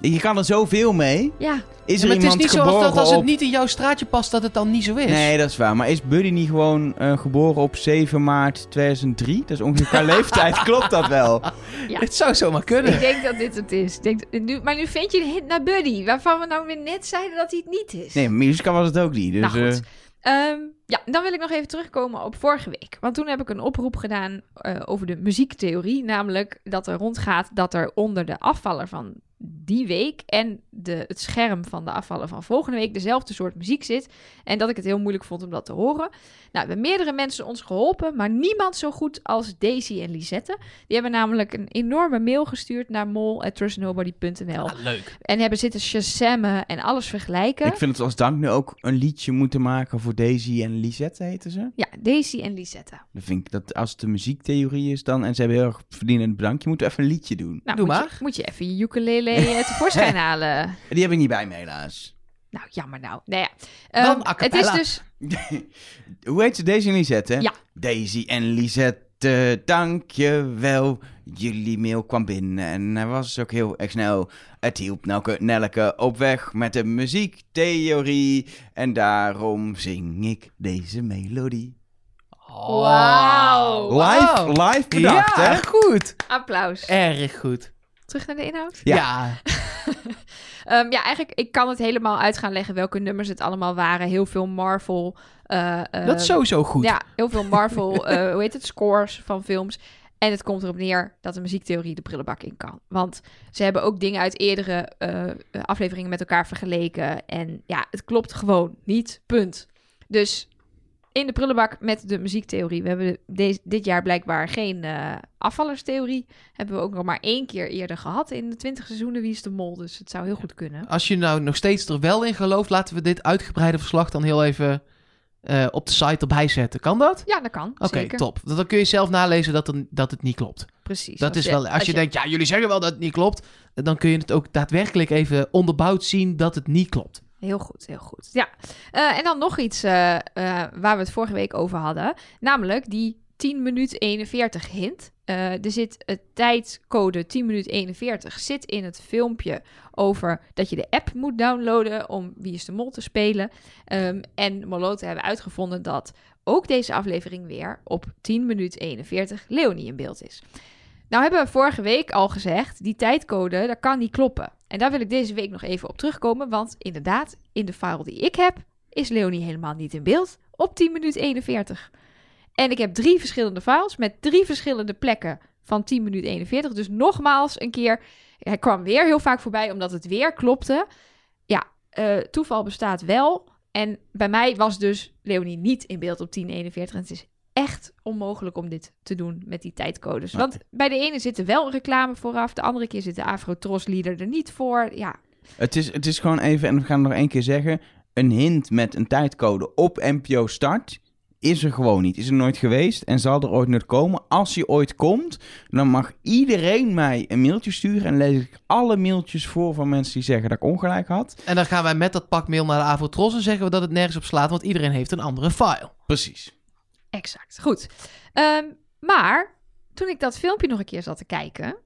Je kan er zoveel mee. Ja, Is Ja, er maar het is niet zo dat als het op... niet in jouw straatje past, dat het dan niet zo is. Nee, dat is waar. Maar is Buddy niet gewoon eh, geboren op 7 maart 2003? Dat is ongeveer qua leeftijd. Klopt dat wel? Ja. Het zou zomaar kunnen. ik denk dat dit het is. Ik denk, nu, maar nu vind je een hint naar Buddy, waarvan we nou weer net zeiden dat hij het niet is. Nee, Miska was het ook niet. Dus, Nou goed. eh, Ehm, ja, dan wil ik nog even terugkomen op vorige week. Want toen heb ik een oproep gedaan eh, over de muziektheorie. Namelijk dat er rondgaat dat er onder de afvaller van die week en de, het scherm van de afvaller van volgende week dezelfde soort muziek zit. En dat ik het heel moeilijk vond om dat te horen. Nou, hebben meerdere mensen ons geholpen, maar niemand zo goed als Daisy en Lisette. Die hebben namelijk een enorme mail gestuurd naar mol.trustnobody.nl. Ah, leuk. En hebben zitten shazammen en alles vergelijken. ik vind het als dank nu ook een liedje moeten maken voor Daisy en Lisette, heten ze. Ja, Daisy en Lisette. Dan vind ik dat als het een muziektheorie is dan, en ze hebben heel erg verdienend bedankt, je moet even een liedje doen. Nou, Doe moet maar. Je, moet je even je ukulele eh, tevoorschijn halen. Die heb ik niet bij me helaas. Nou, jammer nou. Nou ja. Dan Ehm, het is dus... Hoe heet ze? Daisy en Lisette, hè? Ja. Daisy en Lisette, dankjewel. Jullie mail kwam binnen en hij was ook heel erg snel. Het hielp Nelke, Nelke op weg met de muziektheorie. En daarom zing ik deze melodie. Wauw. Live, live bedacht, ja, hè? goed. Applaus. Erg goed. Terug naar de inhoud. Ja. Ja. Ehm, ja, eigenlijk, ik kan het helemaal uit gaan leggen welke nummers het allemaal waren. Heel veel Marvel. eh, eh, dat is sowieso goed. Ja, heel veel Marvel, eh, hoe heet het, scores van films. En het komt erop neer dat de muziektheorie de prullenbak in kan. Want ze hebben ook dingen uit eerdere eh, afleveringen met elkaar vergeleken. En ja, het klopt gewoon niet. Punt. Dus in de prullenbak met de muziektheorie. We hebben deze, dit jaar blijkbaar geen eh, afvallerstheorie. Hebben we ook nog maar één keer eerder gehad in de 20 seizoenen Wie is de Mol. Dus het zou heel goed kunnen. Als je nou nog steeds er wel in gelooft, laten we dit uitgebreide verslag dan heel even eh, op de site erbij zetten. Kan dat? Ja, dat kan. Oké, top. Dan kun je zelf nalezen dat, er, dat het niet klopt. Precies. Dat is je- wel, als, je, denkt, ja, jullie zeggen wel dat het niet klopt, dan kun je het ook daadwerkelijk even onderbouwd zien dat het niet klopt. Heel goed, heel goed. Ja, Eh, en dan nog iets eh, eh, waar we het vorige week over hadden. Namelijk die 10 minuut 41 hint. Er zit een tijdcode 10 minuut 41 zit in het filmpje over dat je de app moet downloaden om Wie is de Mol te spelen. Ehm, en Moloten hebben uitgevonden dat ook deze aflevering weer op 10 minuut 41 Leonie in beeld is. Nou hebben we vorige week al gezegd, die tijdcode, dat kan niet kloppen. En daar wil ik deze week nog even op terugkomen, want inderdaad, in de file die ik heb, is Leonie helemaal niet in beeld op 10 minuut 41. En ik heb drie verschillende files met drie verschillende plekken van 10 minuut 41. Dus nogmaals een keer, hij kwam weer heel vaak voorbij omdat het weer klopte. Ja, eh, toeval bestaat wel. En bij mij was dus Leonie niet in beeld op 1041. En het is echt onmogelijk om dit te doen met die tijdcodes. Nee. Want bij de ene zit er wel een reclame vooraf, de andere keer zit de Afro-Tros-leader er niet voor. Ja, Het is, het is gewoon even, en we gaan het nog één keer zeggen, een hint met een tijdcode op NPO Start is er gewoon niet. Is er nooit geweest en zal er ooit nooit komen. Als hij ooit komt, dan mag iedereen mij een mailtje sturen. En lees ik alle mailtjes voor van mensen die zeggen dat ik ongelijk had. En dan gaan wij met dat pak mail naar de Avotros en zeggen we dat het nergens op slaat, want iedereen heeft een andere file. Precies. Exact, goed. Ehm, maar toen ik dat filmpje nog een keer zat te kijken,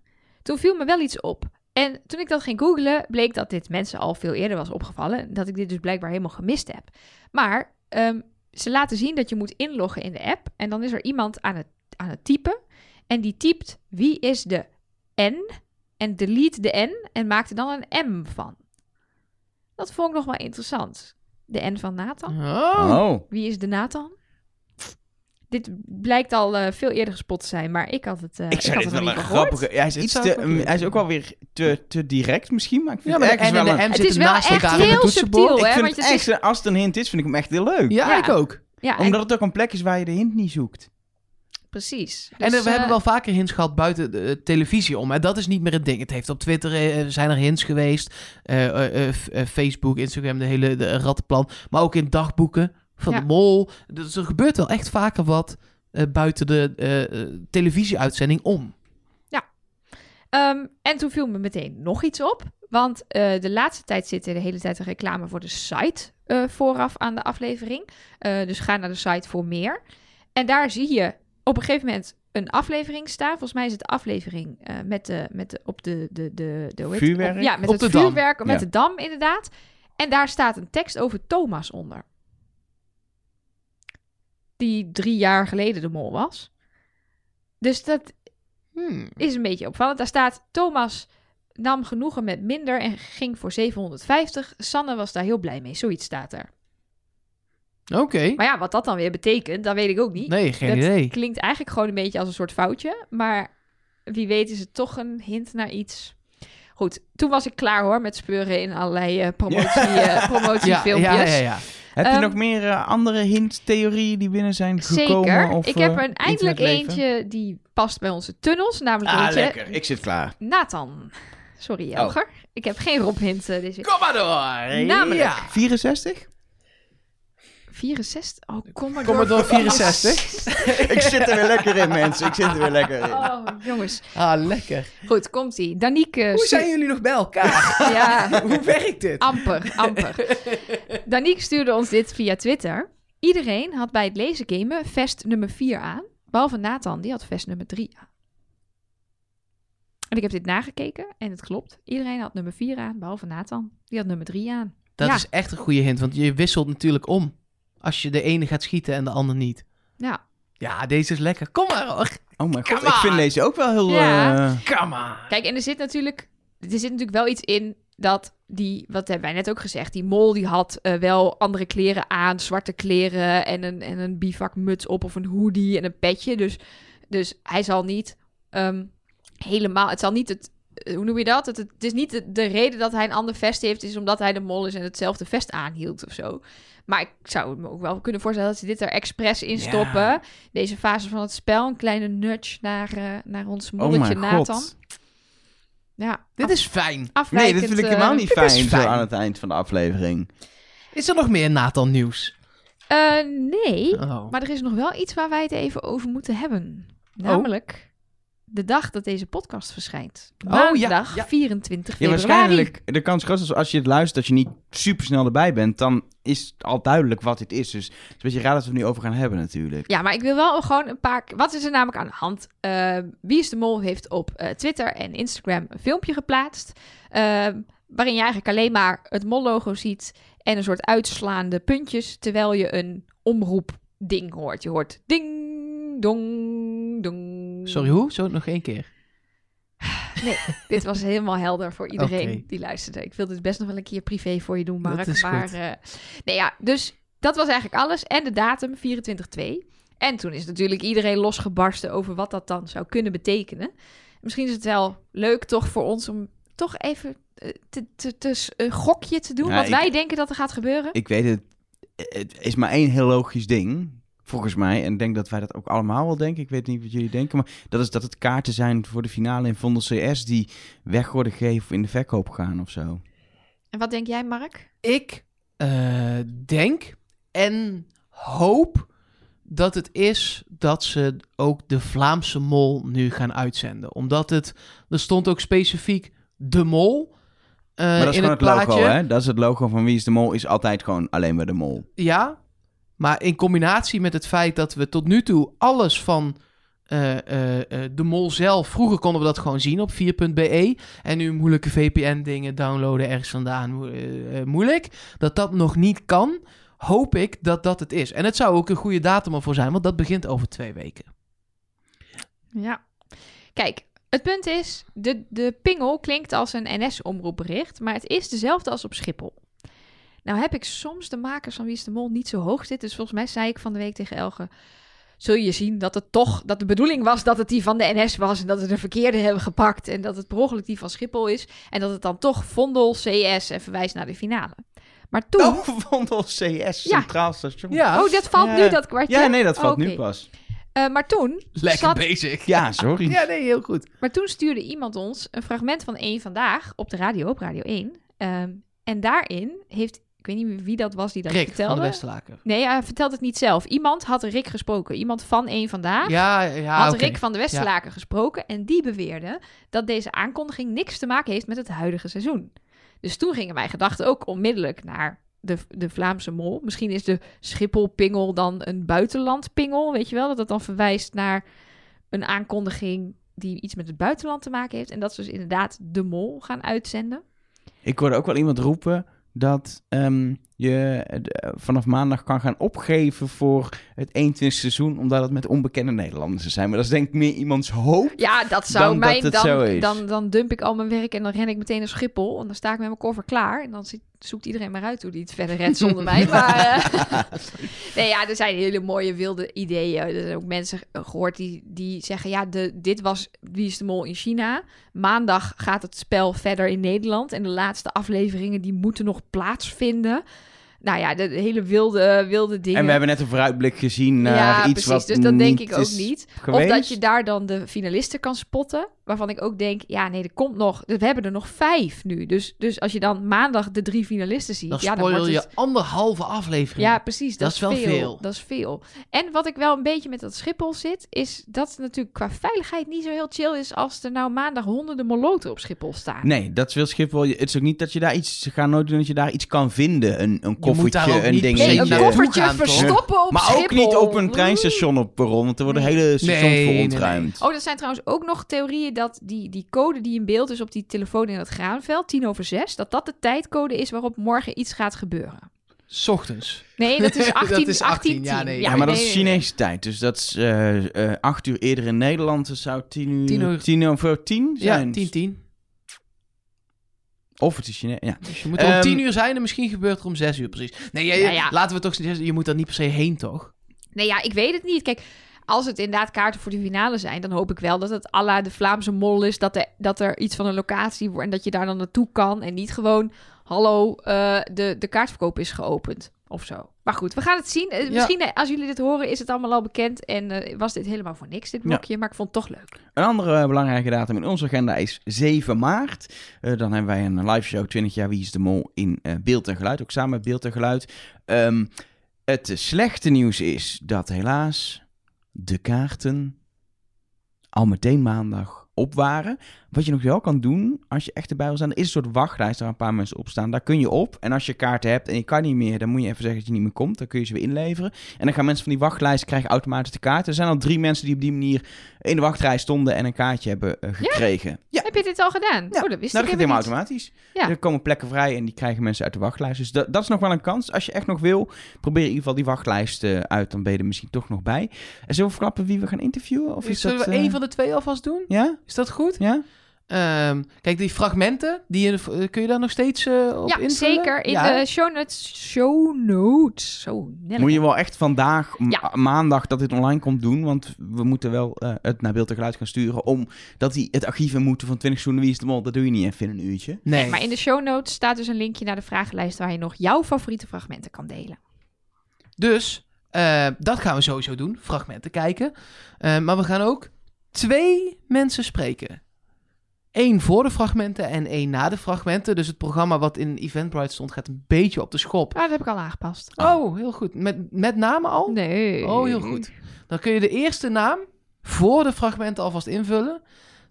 toen viel me wel iets op. En toen ik dat ging googlen, bleek dat dit mensen al veel eerder was opgevallen. Dat ik dit dus blijkbaar helemaal gemist heb. Maar ehm, ze laten zien dat je moet inloggen in de app. En dan is er iemand aan het, aan het typen. En die typt wie is de N. En delete de N en maakt er dan een M van. Dat vond ik nog wel interessant. De N van Nathan. Oh. Oh. Wie is de Nathan? Dit blijkt al eh, veel eerder gespot te zijn, maar ik had het, eh Ik ik zou had dit het nog wel niet een van gehoord. grappige... Hij is, iets te, leuk hij is ook wel weer te, te direct misschien, maar ik vind Ja, maar het de en wel de een... M Het is zitten wel naast echt elkaar heel subtiel, Ik hè? vind het echt, is, als het een hint is, vind ik hem echt heel leuk. Ja, Ja. ik ook. ja, en- Omdat het ook een plek is waar je de hint niet zoekt. precies. En Dus, we hebben eh, wel vaker hints gehad buiten de televisie om. En dat is niet meer het ding. Het heeft op Twitter zijn er hints geweest. Facebook, Instagram, de hele de rattenplan. Maar ook in dagboeken van Ja. de mol. Dus er gebeurt wel echt vaker wat eh, buiten de eh, eh, televisieuitzending om. Ehm, en toen viel me meteen nog iets op. Want eh, de laatste tijd zit er de hele tijd een reclame voor de site eh, vooraf aan de aflevering. Eh, dus ga naar de site voor meer. En daar zie je op een gegeven moment een aflevering staan. Volgens mij is het de aflevering eh, met de, met de, op de, de, de, de? Vuurwerk? Op- ja, met Op het de dam. vuurwerk, met Ja. de dam inderdaad. En daar staat een tekst over Thomas onder. Die drie jaar geleden de mol was. Dus dat Hmm. is een beetje opvallend. Daar staat Thomas nam genoegen met minder en ging voor 750. Sanne was daar heel blij mee. Zoiets staat er. Oké. Maar ja, wat dat dan weer betekent, dat weet ik ook niet. Nee, geen dat idee. klinkt eigenlijk gewoon een beetje als een soort foutje. Maar wie weet is het toch een hint naar iets. Goed, toen was ik klaar hoor met speuren in allerlei eh, promotie, eh, Ja, promotiefilmpjes. ja, ja, ja. Heb je Ehm, nog meer eh, andere hint-theorieën die binnen zijn gekomen? Zeker. Of, ik heb eh, er een, eindelijk eentje die past bij onze tunnels. Namelijk Ah, eentje lekker. Ik zit klaar. Nathan. Sorry, Oh. Elger. Ik heb geen Rob hint eh, deze Kom maar door. Namelijk. Ja. 64? 64? Oh, kom maar Commodore 64. ik zit er weer lekker in, mensen. Ik zit er weer lekker in. Oh, jongens. Ah, lekker. Goed, komt-ie. Danique... Hoe zijn jullie nog bij elkaar? Ja, Hoe werkt dit? amper, amper. Danique stuurde ons dit via Twitter. Iedereen had bij het lezen gamen vest nummer 4 aan. Behalve Nathan, die had vest nummer 3 aan. En ik heb dit nagekeken en het klopt. Iedereen had nummer 4 aan, behalve Nathan. Die had nummer 3 aan. Dat Ja. is echt een goede hint, want je wisselt natuurlijk om. Als je de ene gaat schieten en de ander niet. Ja, Ja, deze is lekker. Kom maar hoor. Oh mijn god, ik vind deze ook wel heel... Ja. eh, Come on. Kijk, en er zit natuurlijk, er zit natuurlijk wel iets in dat die, wat hebben wij net ook gezegd, die mol die had eh, wel andere kleren aan, zwarte kleren en een, en een bivakmuts op of een hoodie en een petje. Dus, dus hij zal niet ehm, helemaal, het zal niet het, hoe noem je dat? Het, het is niet de, de reden dat hij een ander vest heeft, is omdat hij de mol is en hetzelfde vest aanhield of zo. Maar ik zou me ook wel kunnen voorstellen dat ze dit er expres in Ja. stoppen. Deze fase van het spel, een kleine nudge naar, eh, naar ons oh molletje Nathan. god. Ja, Dit is fijn. Nee, dit vind ik eh, helemaal niet fijn, zo fijn. aan het eind van de aflevering. Is er nog meer Nathan nieuws? eh, nee, Oh. maar er is nog wel iets waar wij het even over moeten hebben. Namelijk de dag dat deze podcast verschijnt. Oh, ja, Maandag ja. 24 Ja, februari. waarschijnlijk, de kans groot is als je het luistert dat je niet super snel erbij bent, dan is het al duidelijk wat dit is. Dus het is een beetje raar dat we het nu over gaan hebben natuurlijk. Ja, maar ik wil wel gewoon een paar... Wat is er namelijk aan de hand? Eh, Wie is de Mol heeft op eh, Twitter en Instagram een filmpje geplaatst... eh, waarin je eigenlijk alleen maar het Mol-logo ziet... en een soort uitslaande puntjes... terwijl je een omroep-ding hoort. Je hoort ding, dong, dong. Sorry, hoe? Zo nog één keer. Dit was helemaal helder voor iedereen die luisterde. Ik wil dit best nog wel een keer privé voor je doen, Mark. Dat is maar, goed. eh, nee, ja, dus dat was eigenlijk alles. En de datum 24-2. En toen is natuurlijk iedereen losgebarsten over wat dat dan zou kunnen betekenen. Misschien is het wel leuk toch voor ons om toch even eh, te, te, te, een gokje te doen. Ja, wat ik- wij denken dat er gaat gebeuren. Ik weet het, het is maar één heel logisch ding, volgens mij. En ik denk dat wij dat ook allemaal wel denken. Ik weet niet wat jullie denken, maar dat is dat het kaarten zijn voor de finale in Vondel CS die weg worden gegeven of in de verkoop gaan of zo. En wat denk jij, Mark? Ik eh, denk en hoop dat het is dat ze ook de Vlaamse Mol nu gaan uitzenden. Omdat het, er stond ook specifiek de Mol eh, maar dat is in gewoon het het, plaatje. logo, hè? Dat is het logo van Wie is de Mol, is altijd gewoon alleen maar de Mol. Ja, maar in combinatie met het feit dat we tot nu toe alles van eh, eh, eh, de mol zelf... Vroeger konden we dat gewoon zien op 4.be. En nu moeilijke VPN-dingen downloaden ergens vandaan mo- moeilijk. Dat dat nog niet kan, hoop ik dat dat het is. En het zou ook een goede datum ervoor zijn, want dat begint over twee weken. Ja. Kijk, het punt is, de, de pingel klinkt als een NS-omroepbericht, maar het is dezelfde als op Schiphol. Nou heb ik soms de makers van Wie is de Mol niet zo hoog zitten, dus volgens mij zei ik van de week tegen Elge, zul je zien dat het toch, dat de bedoeling was dat het die van de NS was en dat we de verkeerde hebben gepakt en dat het per ongeluk die van Schiphol is en dat het dan toch Vondel CS en verwijst naar de finale. Maar toen... Oh, Vondel CS, Centraal Station. Ja, Oh, dat valt Ja. nu, dat kwartje? Ja, nee, dat valt nu pas. Eh, maar toen lekker zat bezig. Ja, sorry. Ja, nee, heel goed. Maar toen stuurde iemand ons een fragment van één vandaag op de radio, op Radio 1. Ehm, en daarin heeft, ik weet niet wie dat was die dat Rick vertelde. van de Westerlaken. Nee, hij vertelt het niet zelf. Iemand had Rick gesproken. Iemand van één vandaag Ja, ja, had. Rick van de Westerlaken gesproken. En die beweerde dat deze aankondiging niks te maken heeft met het huidige seizoen. Dus toen gingen mijn gedachten ook onmiddellijk naar de, de Vlaamse mol. Misschien is de Schiphol-pingel dan een buitenland-pingel. Weet je wel? Dat het dan verwijst naar een aankondiging die iets met het buitenland te maken heeft. En dat ze dus inderdaad de mol gaan uitzenden. Ik hoorde ook wel iemand roepen dat ehm, je eh, vanaf maandag kan gaan opgeven voor het 21ste seizoen, omdat het met onbekende Nederlanders zijn. Maar dat is denk ik meer iemands hoop. Ja, dat zou Dan dat dan. Dan, dan dump ik al mijn werk en dan ren ik meteen naar Schiphol. En dan sta ik met mijn koffer klaar. En dan zit, zoekt iedereen maar uit hoe die het verder redt zonder mij. Maar eh, nee, ja, er zijn hele mooie wilde ideeën. Er zijn ook mensen gehoord die, die zeggen... Ja, de, dit was Wie is de Mol in China. Maandag gaat het spel verder in Nederland. En de laatste afleveringen die moeten nog plaatsvinden. Nou ja, de, de hele wilde, wilde dingen. En we hebben net een vooruitblik gezien naar ja, iets precies. wat Dus dat denk ik ook niet. geweest. Of dat je daar dan de finalisten kan spotten. Waarvan ik ook denk, ja, nee, er komt nog. We hebben er nog vijf nu. Dus, dus als je dan maandag de drie finalisten ziet. Dan ja, dan wordt je het... anderhalve aflevering. Ja, precies. Dat, Dat is wel veel. veel. Dat is veel. En wat ik wel een beetje met dat Schiphol zit, is dat het natuurlijk qua veiligheid niet zo heel chill is als er nou maandag honderden moloten op Schiphol staan. Nee, dat wil Schiphol. Het is ook niet dat je daar iets... Ze gaan nooit doen dat je daar iets kan vinden. Een, een koffertje, een niet ding. Nee, Nee, een koffertje verstoppen op Maar ook niet op een treinstation op perron, want er worden Nee. hele stations Nee, voor nee, ontruimd. Oh, er zijn trouwens ook nog theorieën dat die, die code die in beeld is op die telefoon in het graanveld, tien over zes, dat dat de tijdcode is waarop morgen iets gaat gebeuren. 's ochtends. Nee, dat is 18, Dat is 18, ja, 10. nee. Ja, maar dat nee, is nee, nee. Chinese tijd. Dus dat is eh eh, acht uur eerder in Nederland. Dat zou tien uur... Tien uur. Tien over tien zijn. Ja, 10, 10. Of het is Chinees. Ja. Dus je moet er om Ehm, 10 uur zijn en misschien gebeurt er om 6 uur precies. Nee, ja, Ja, ja. laten we toch zeggen, je moet daar niet per se heen, toch? Nee, ja, ik weet het niet. Kijk, als het inderdaad kaarten voor de finale zijn, dan hoop ik wel dat het à la de Vlaamse mol is. Dat er, dat er iets van een locatie wordt en dat je daar dan naartoe kan. En niet gewoon, hallo, eh, de, de kaartverkoop is geopend of zo. Maar goed, we gaan het zien. Eh, Misschien eh, als jullie dit horen, is het allemaal al bekend. En eh, was dit helemaal voor niks, dit Ja. blokje. Maar ik vond het toch leuk. Een andere belangrijke datum in onze agenda is 7 maart. Dan hebben wij een live show 20 jaar Wie is de Mol in beeld en geluid. Ook samen met beeld en geluid. Ehm, het slechte nieuws is dat helaas de kaarten al meteen maandag op waren. Wat je nog wel kan doen, als je echt erbij wil staan, is een soort wachtlijst waar een paar mensen op staan. Daar kun je op. En als je kaarten hebt en je kan niet meer, dan moet je even zeggen dat je niet meer komt. Dan kun je ze weer inleveren. En dan gaan mensen van die wachtlijst krijgen automatisch de kaarten. Er zijn al drie mensen die op die manier in de wachtrij stonden en een kaartje hebben eh, gekregen. Ja, Heb je dit al gedaan? Ja. Oh, dat wist nou, dat ik gaat helemaal niet. automatisch. Ja. Er komen plekken vrij en die krijgen mensen uit de wachtlijst. Dus dat, dat is nog wel een kans. Als je echt nog wil, probeer in ieder geval die wachtlijst eh, uit. Dan ben je er misschien toch nog bij. En zullen we verklappen wie we gaan interviewen? Of is Zullen dat, we eh, één van de twee alvast doen? Ja? Is dat goed? Ja? Ehm, kijk, die fragmenten, die eh, kun je daar nog steeds eh, op Ja, invullen? zeker. In Ja, de show notes. Show notes. Zo. Moet je wel echt vandaag, Ja. maandag, dat dit online komt doen. Want we moeten wel eh, het naar beeld en geluid gaan sturen. Omdat die het archief in moeten van 20 seizoenen Wie is de Mol. Dat doe je niet even in een uurtje. Nee, Maar in de show notes staat dus een linkje naar de vragenlijst waar je nog jouw favoriete fragmenten kan delen. dus eh, dat gaan we sowieso doen. Fragmenten kijken. Eh, maar we gaan ook twee mensen spreken. Één voor de fragmenten en één na de fragmenten. Dus het programma wat in Eventbrite stond gaat een beetje op de schop. Ah, dat heb ik al aangepast. Oh, heel goed. Met, met namen al? Nee. Oh, heel goed. Dan kun je de eerste naam voor de fragmenten alvast invullen.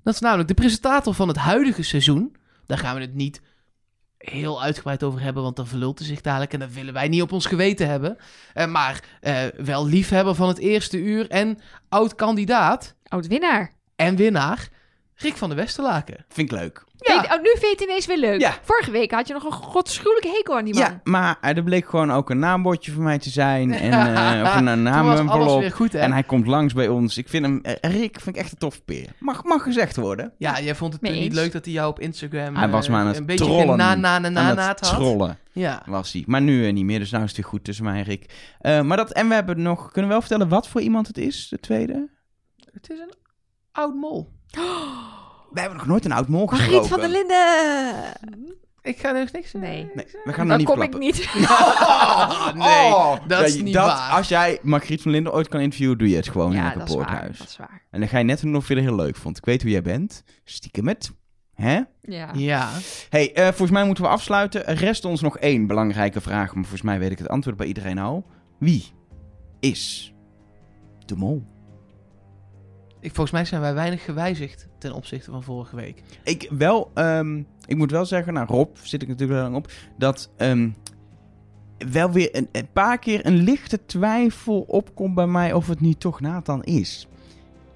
Dat is namelijk de presentator van het huidige seizoen. Daar gaan we het niet heel uitgebreid over hebben, want dan verlult hij zich dadelijk. En dat willen wij niet op ons geweten hebben. Eh, maar eh, wel liefhebber van het eerste uur en oud-kandidaat Oud-winnaar. en winnaar, Rick van der Westerlaken. Vind ik leuk. Ja. Vind- oh, nu vind je het ineens weer leuk. Ja. Vorige week had je nog een godschuwelijke hekel aan die man. Ja, maar er bleek gewoon ook een naambordje voor mij te zijn. En, eh, of een goed, hè? En hij komt langs bij ons. Ik vind hem, eh, Rick vind ik echt een tof peer. Mag, mag gezegd worden. Ja, jij vond het niet leuk dat hij jou op Instagram Hij was eh, maar aan het een beetje trollen. na na na na Aan na het had. trollen Ja. was hij. Maar nu eh, niet meer, dus nou is het weer goed tussen mij en Rick. Eh, maar dat, en we hebben nog... Kunnen we wel vertellen wat voor iemand het is, de tweede? Het is een oud mol. We hebben nog nooit een oud mol gesproken. Margriet van der Linden. Ik ga er niks Nee. Nee, we gaan Dan nog niet kom ik niet. Oh, nee, dat is niet dat, waar. Als jij Margriet van Linden ooit kan interviewen, doe je het gewoon in ja, waar. poorthuis. Dat is waar. En dan ga je net doen of je het heel leuk vond. Ik weet hoe jij bent. Stiekem het. Hè? Ja. Ja. Hey, eh, volgens mij moeten we afsluiten. Er rest ons nog één belangrijke vraag, maar volgens mij weet ik het antwoord bij iedereen al. Wie is de mol? Ik, volgens mij zijn wij weinig gewijzigd ten opzichte van vorige week. Ik wel, ehm, ik moet wel zeggen, nou Rob zit ik natuurlijk lang op, dat ehm, wel weer een, een paar keer een lichte twijfel opkomt bij mij of het niet toch Nathan is.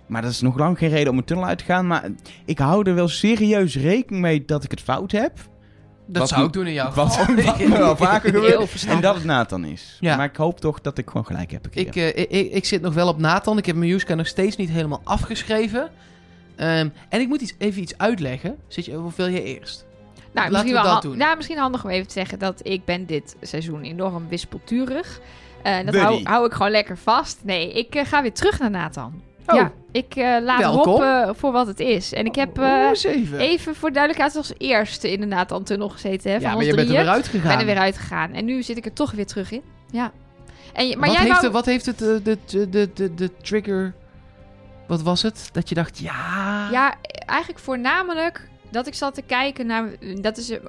Maar dat is nog lang geen reden om een tunnel uit te gaan. Maar ik hou er wel serieus rekening mee dat ik het fout heb. Dat Wat zou ik doen in jouw Wat, geval. wat me wel vaker gebeurt. En dat het Nathan is. Ja. Maar ik hoop toch dat ik gewoon gelijk heb. ik, eh, ik, ik, ik zit nog wel op Nathan. Ik heb mijn Juska nog steeds niet helemaal afgeschreven. Ehm, en ik moet iets, even iets uitleggen. Zit je, wil je eerst? Nou, Laten misschien, we wel dat doen. nou, misschien handig om even te zeggen dat ik ben dit seizoen enorm wispelturig. Eh dat hou, hou ik gewoon lekker vast. Nee, ik eh, ga weer terug naar Nathan. Oh. Ja, ik eh, laat Welkom. Rob eh, voor wat het is. En ik heb eh, even. even voor duidelijkheid als eerste in de Nathan-tunnel gezeten. Hè, van ja, maar je bent er weer Ik uitgegaan. ben er weer uitgegaan. En nu zit ik er toch weer terug in. Ja. En, maar wat, jij heeft wou... de, wat heeft het, de, de, de, de, de trigger... Wat was het? Dat je dacht, ja... Ja, eigenlijk voornamelijk dat ik zat te kijken naar... Dat is, eh,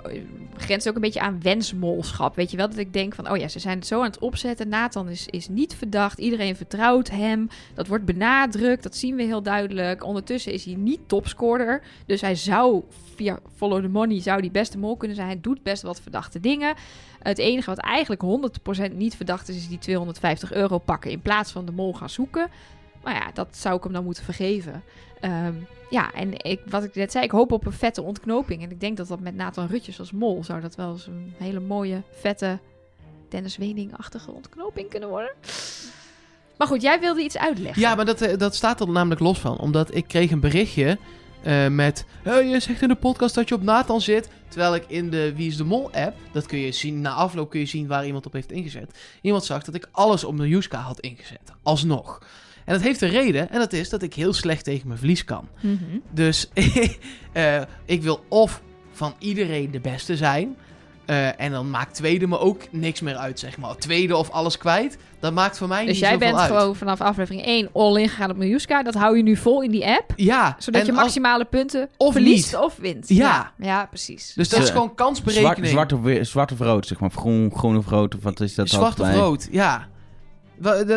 grenst ook een beetje aan wensmolschap. Weet je wel? Dat ik denk van, oh ja, ze zijn het zo aan het opzetten. Nathan is, is niet verdacht. Iedereen vertrouwt hem. Dat wordt benadrukt. Dat zien we heel duidelijk. Ondertussen is hij niet topscorer. Dus hij zou via Follow the Money zou die beste mol kunnen zijn. Hij doet best wat verdachte dingen. Het enige wat eigenlijk 100% niet verdacht is, is die 250 euro pakken in plaats van de mol gaan zoeken. Maar ja, dat zou ik hem dan moeten vergeven. Ehm, ja, en ik, wat ik net zei, ik hoop op een vette ontknoping. En ik denk dat dat met Nathan Rutjes als mol zou dat wel eens een hele mooie, vette Dennis Wening-achtige ontknoping kunnen worden. Maar goed, jij wilde iets uitleggen. Ja, maar dat, eh, dat staat er namelijk los van. Omdat ik kreeg een berichtje eh, met... "Hey, je zegt in de podcast dat je op Nathan zit. Terwijl ik in de Wie is de Mol app... Dat kun je zien, na afloop kun je zien waar iemand op heeft ingezet. Iemand zag dat ik alles op mijn Juska had ingezet. Alsnog. En dat heeft een reden. En dat is dat ik heel slecht tegen mijn verlies kan. Mhm. Dus eh, ik wil of van iedereen de beste zijn. eh, en dan maakt tweede me ook niks meer uit, zeg maar. Tweede of alles kwijt, dat maakt voor mij Dus niet jij zoveel bent uit. gewoon vanaf aflevering 1 all-in gegaan op Miljuska. Dat hou je nu vol in die app. Ja, Zodat je als- maximale punten Of verliest niet. of wint. Ja. ja. Ja, precies. Dus dat is Eh, gewoon Zwart, kansberekening. zwart, of, weer- zwart of rood, zeg maar. Of Groen, groen of rood, of wat is dat? Zwart of rood, ja.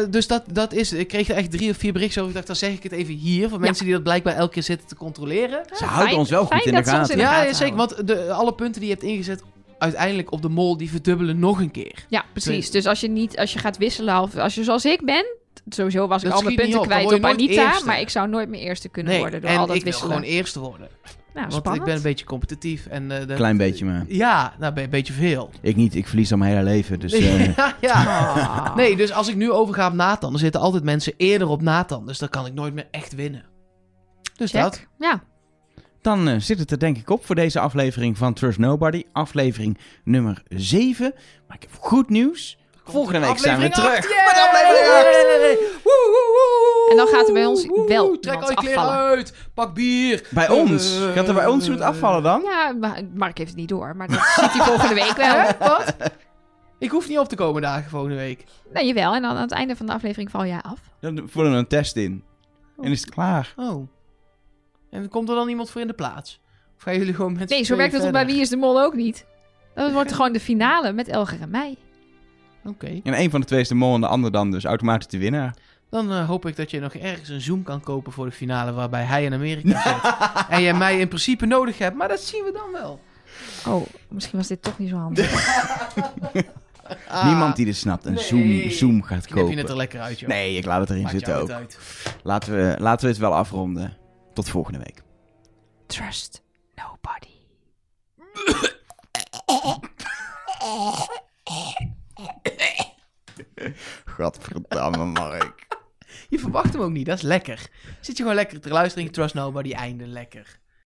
Dus dat, dat is. Ik kreeg er echt drie of vier berichten over. Ik dacht, dan zeg ik het even hier. Voor mensen die dat blijkbaar elke keer zitten te controleren. Ze houden ons wel goed in de gaten. in de Ja, gaten ja, zeker. Want de, alle punten die je hebt ingezet, uiteindelijk op de mol, die verdubbelen nog een keer. Ja, precies. Dus als je niet, als je gaat wisselen of als je zoals ik ben, sowieso was ik Dat al mijn punten op. Kwijt op Anita, maar ik zou nooit meer eerste kunnen Nee, worden door en al dat ik wil wisselen. gewoon eerste worden. Nou, Want spannend. ik ben een beetje competitief. En, eh, dat- Klein beetje, maar Ja, nou, ben- een beetje veel. ik niet. Ik verlies al mijn hele leven. Dus eh, ja, ja. Ah. Nee, dus als ik nu overga op Nathan, dan zitten altijd mensen eerder op Nathan. Dus dan kan ik nooit meer echt winnen. Dus Check. dat. Ja, dan eh, zit het er denk ik op voor deze aflevering van Trust Nobody. Aflevering nummer 7. Maar ik heb goed nieuws. Volgende week zijn we terug. Met aflevering. En dan gaat er bij ons wel Trek al je kleren afvallen. uit. Pak bier. Bij ons. Eh, Gaat er bij ons iemand afvallen dan? ja maar Mark heeft het niet door, maar dat ziet hij volgende week wel. Wat? Ik hoef niet op te komen dagen volgende week. Nee, jawel. En dan aan het einde van de aflevering val jij af. Dan vullen we een test in. En is het klaar. Oh. En komt er dan iemand voor in de plaats? Of gaan jullie gewoon met Nee, zo werkt het bij? Wie is de Mol ook niet? Dat wordt gewoon de finale met Elger en mij. Oké. En een van de twee is de mol en de ander dan dus automatisch de winnaar. Dan eh, hoop ik dat je nog ergens een Zoom kan kopen voor de finale waarbij hij in Amerika zit. en jij mij in principe nodig hebt, maar dat zien we dan wel. Oh, misschien was dit toch niet zo handig. Ah, Niemand die dit snapt en nee. Zoom, Zoom gaat Misschien heb je het kopen. er lekker uit, joh. Nee, ik laat het erin Maakt zitten ook. het uit. Laten we, laten we het wel afronden. Tot volgende week. Trust nobody. Gadverdamme, Mark. Je verwacht hem ook niet, dat is lekker. Zit je gewoon lekker te luisteren trust nobody, einde lekker.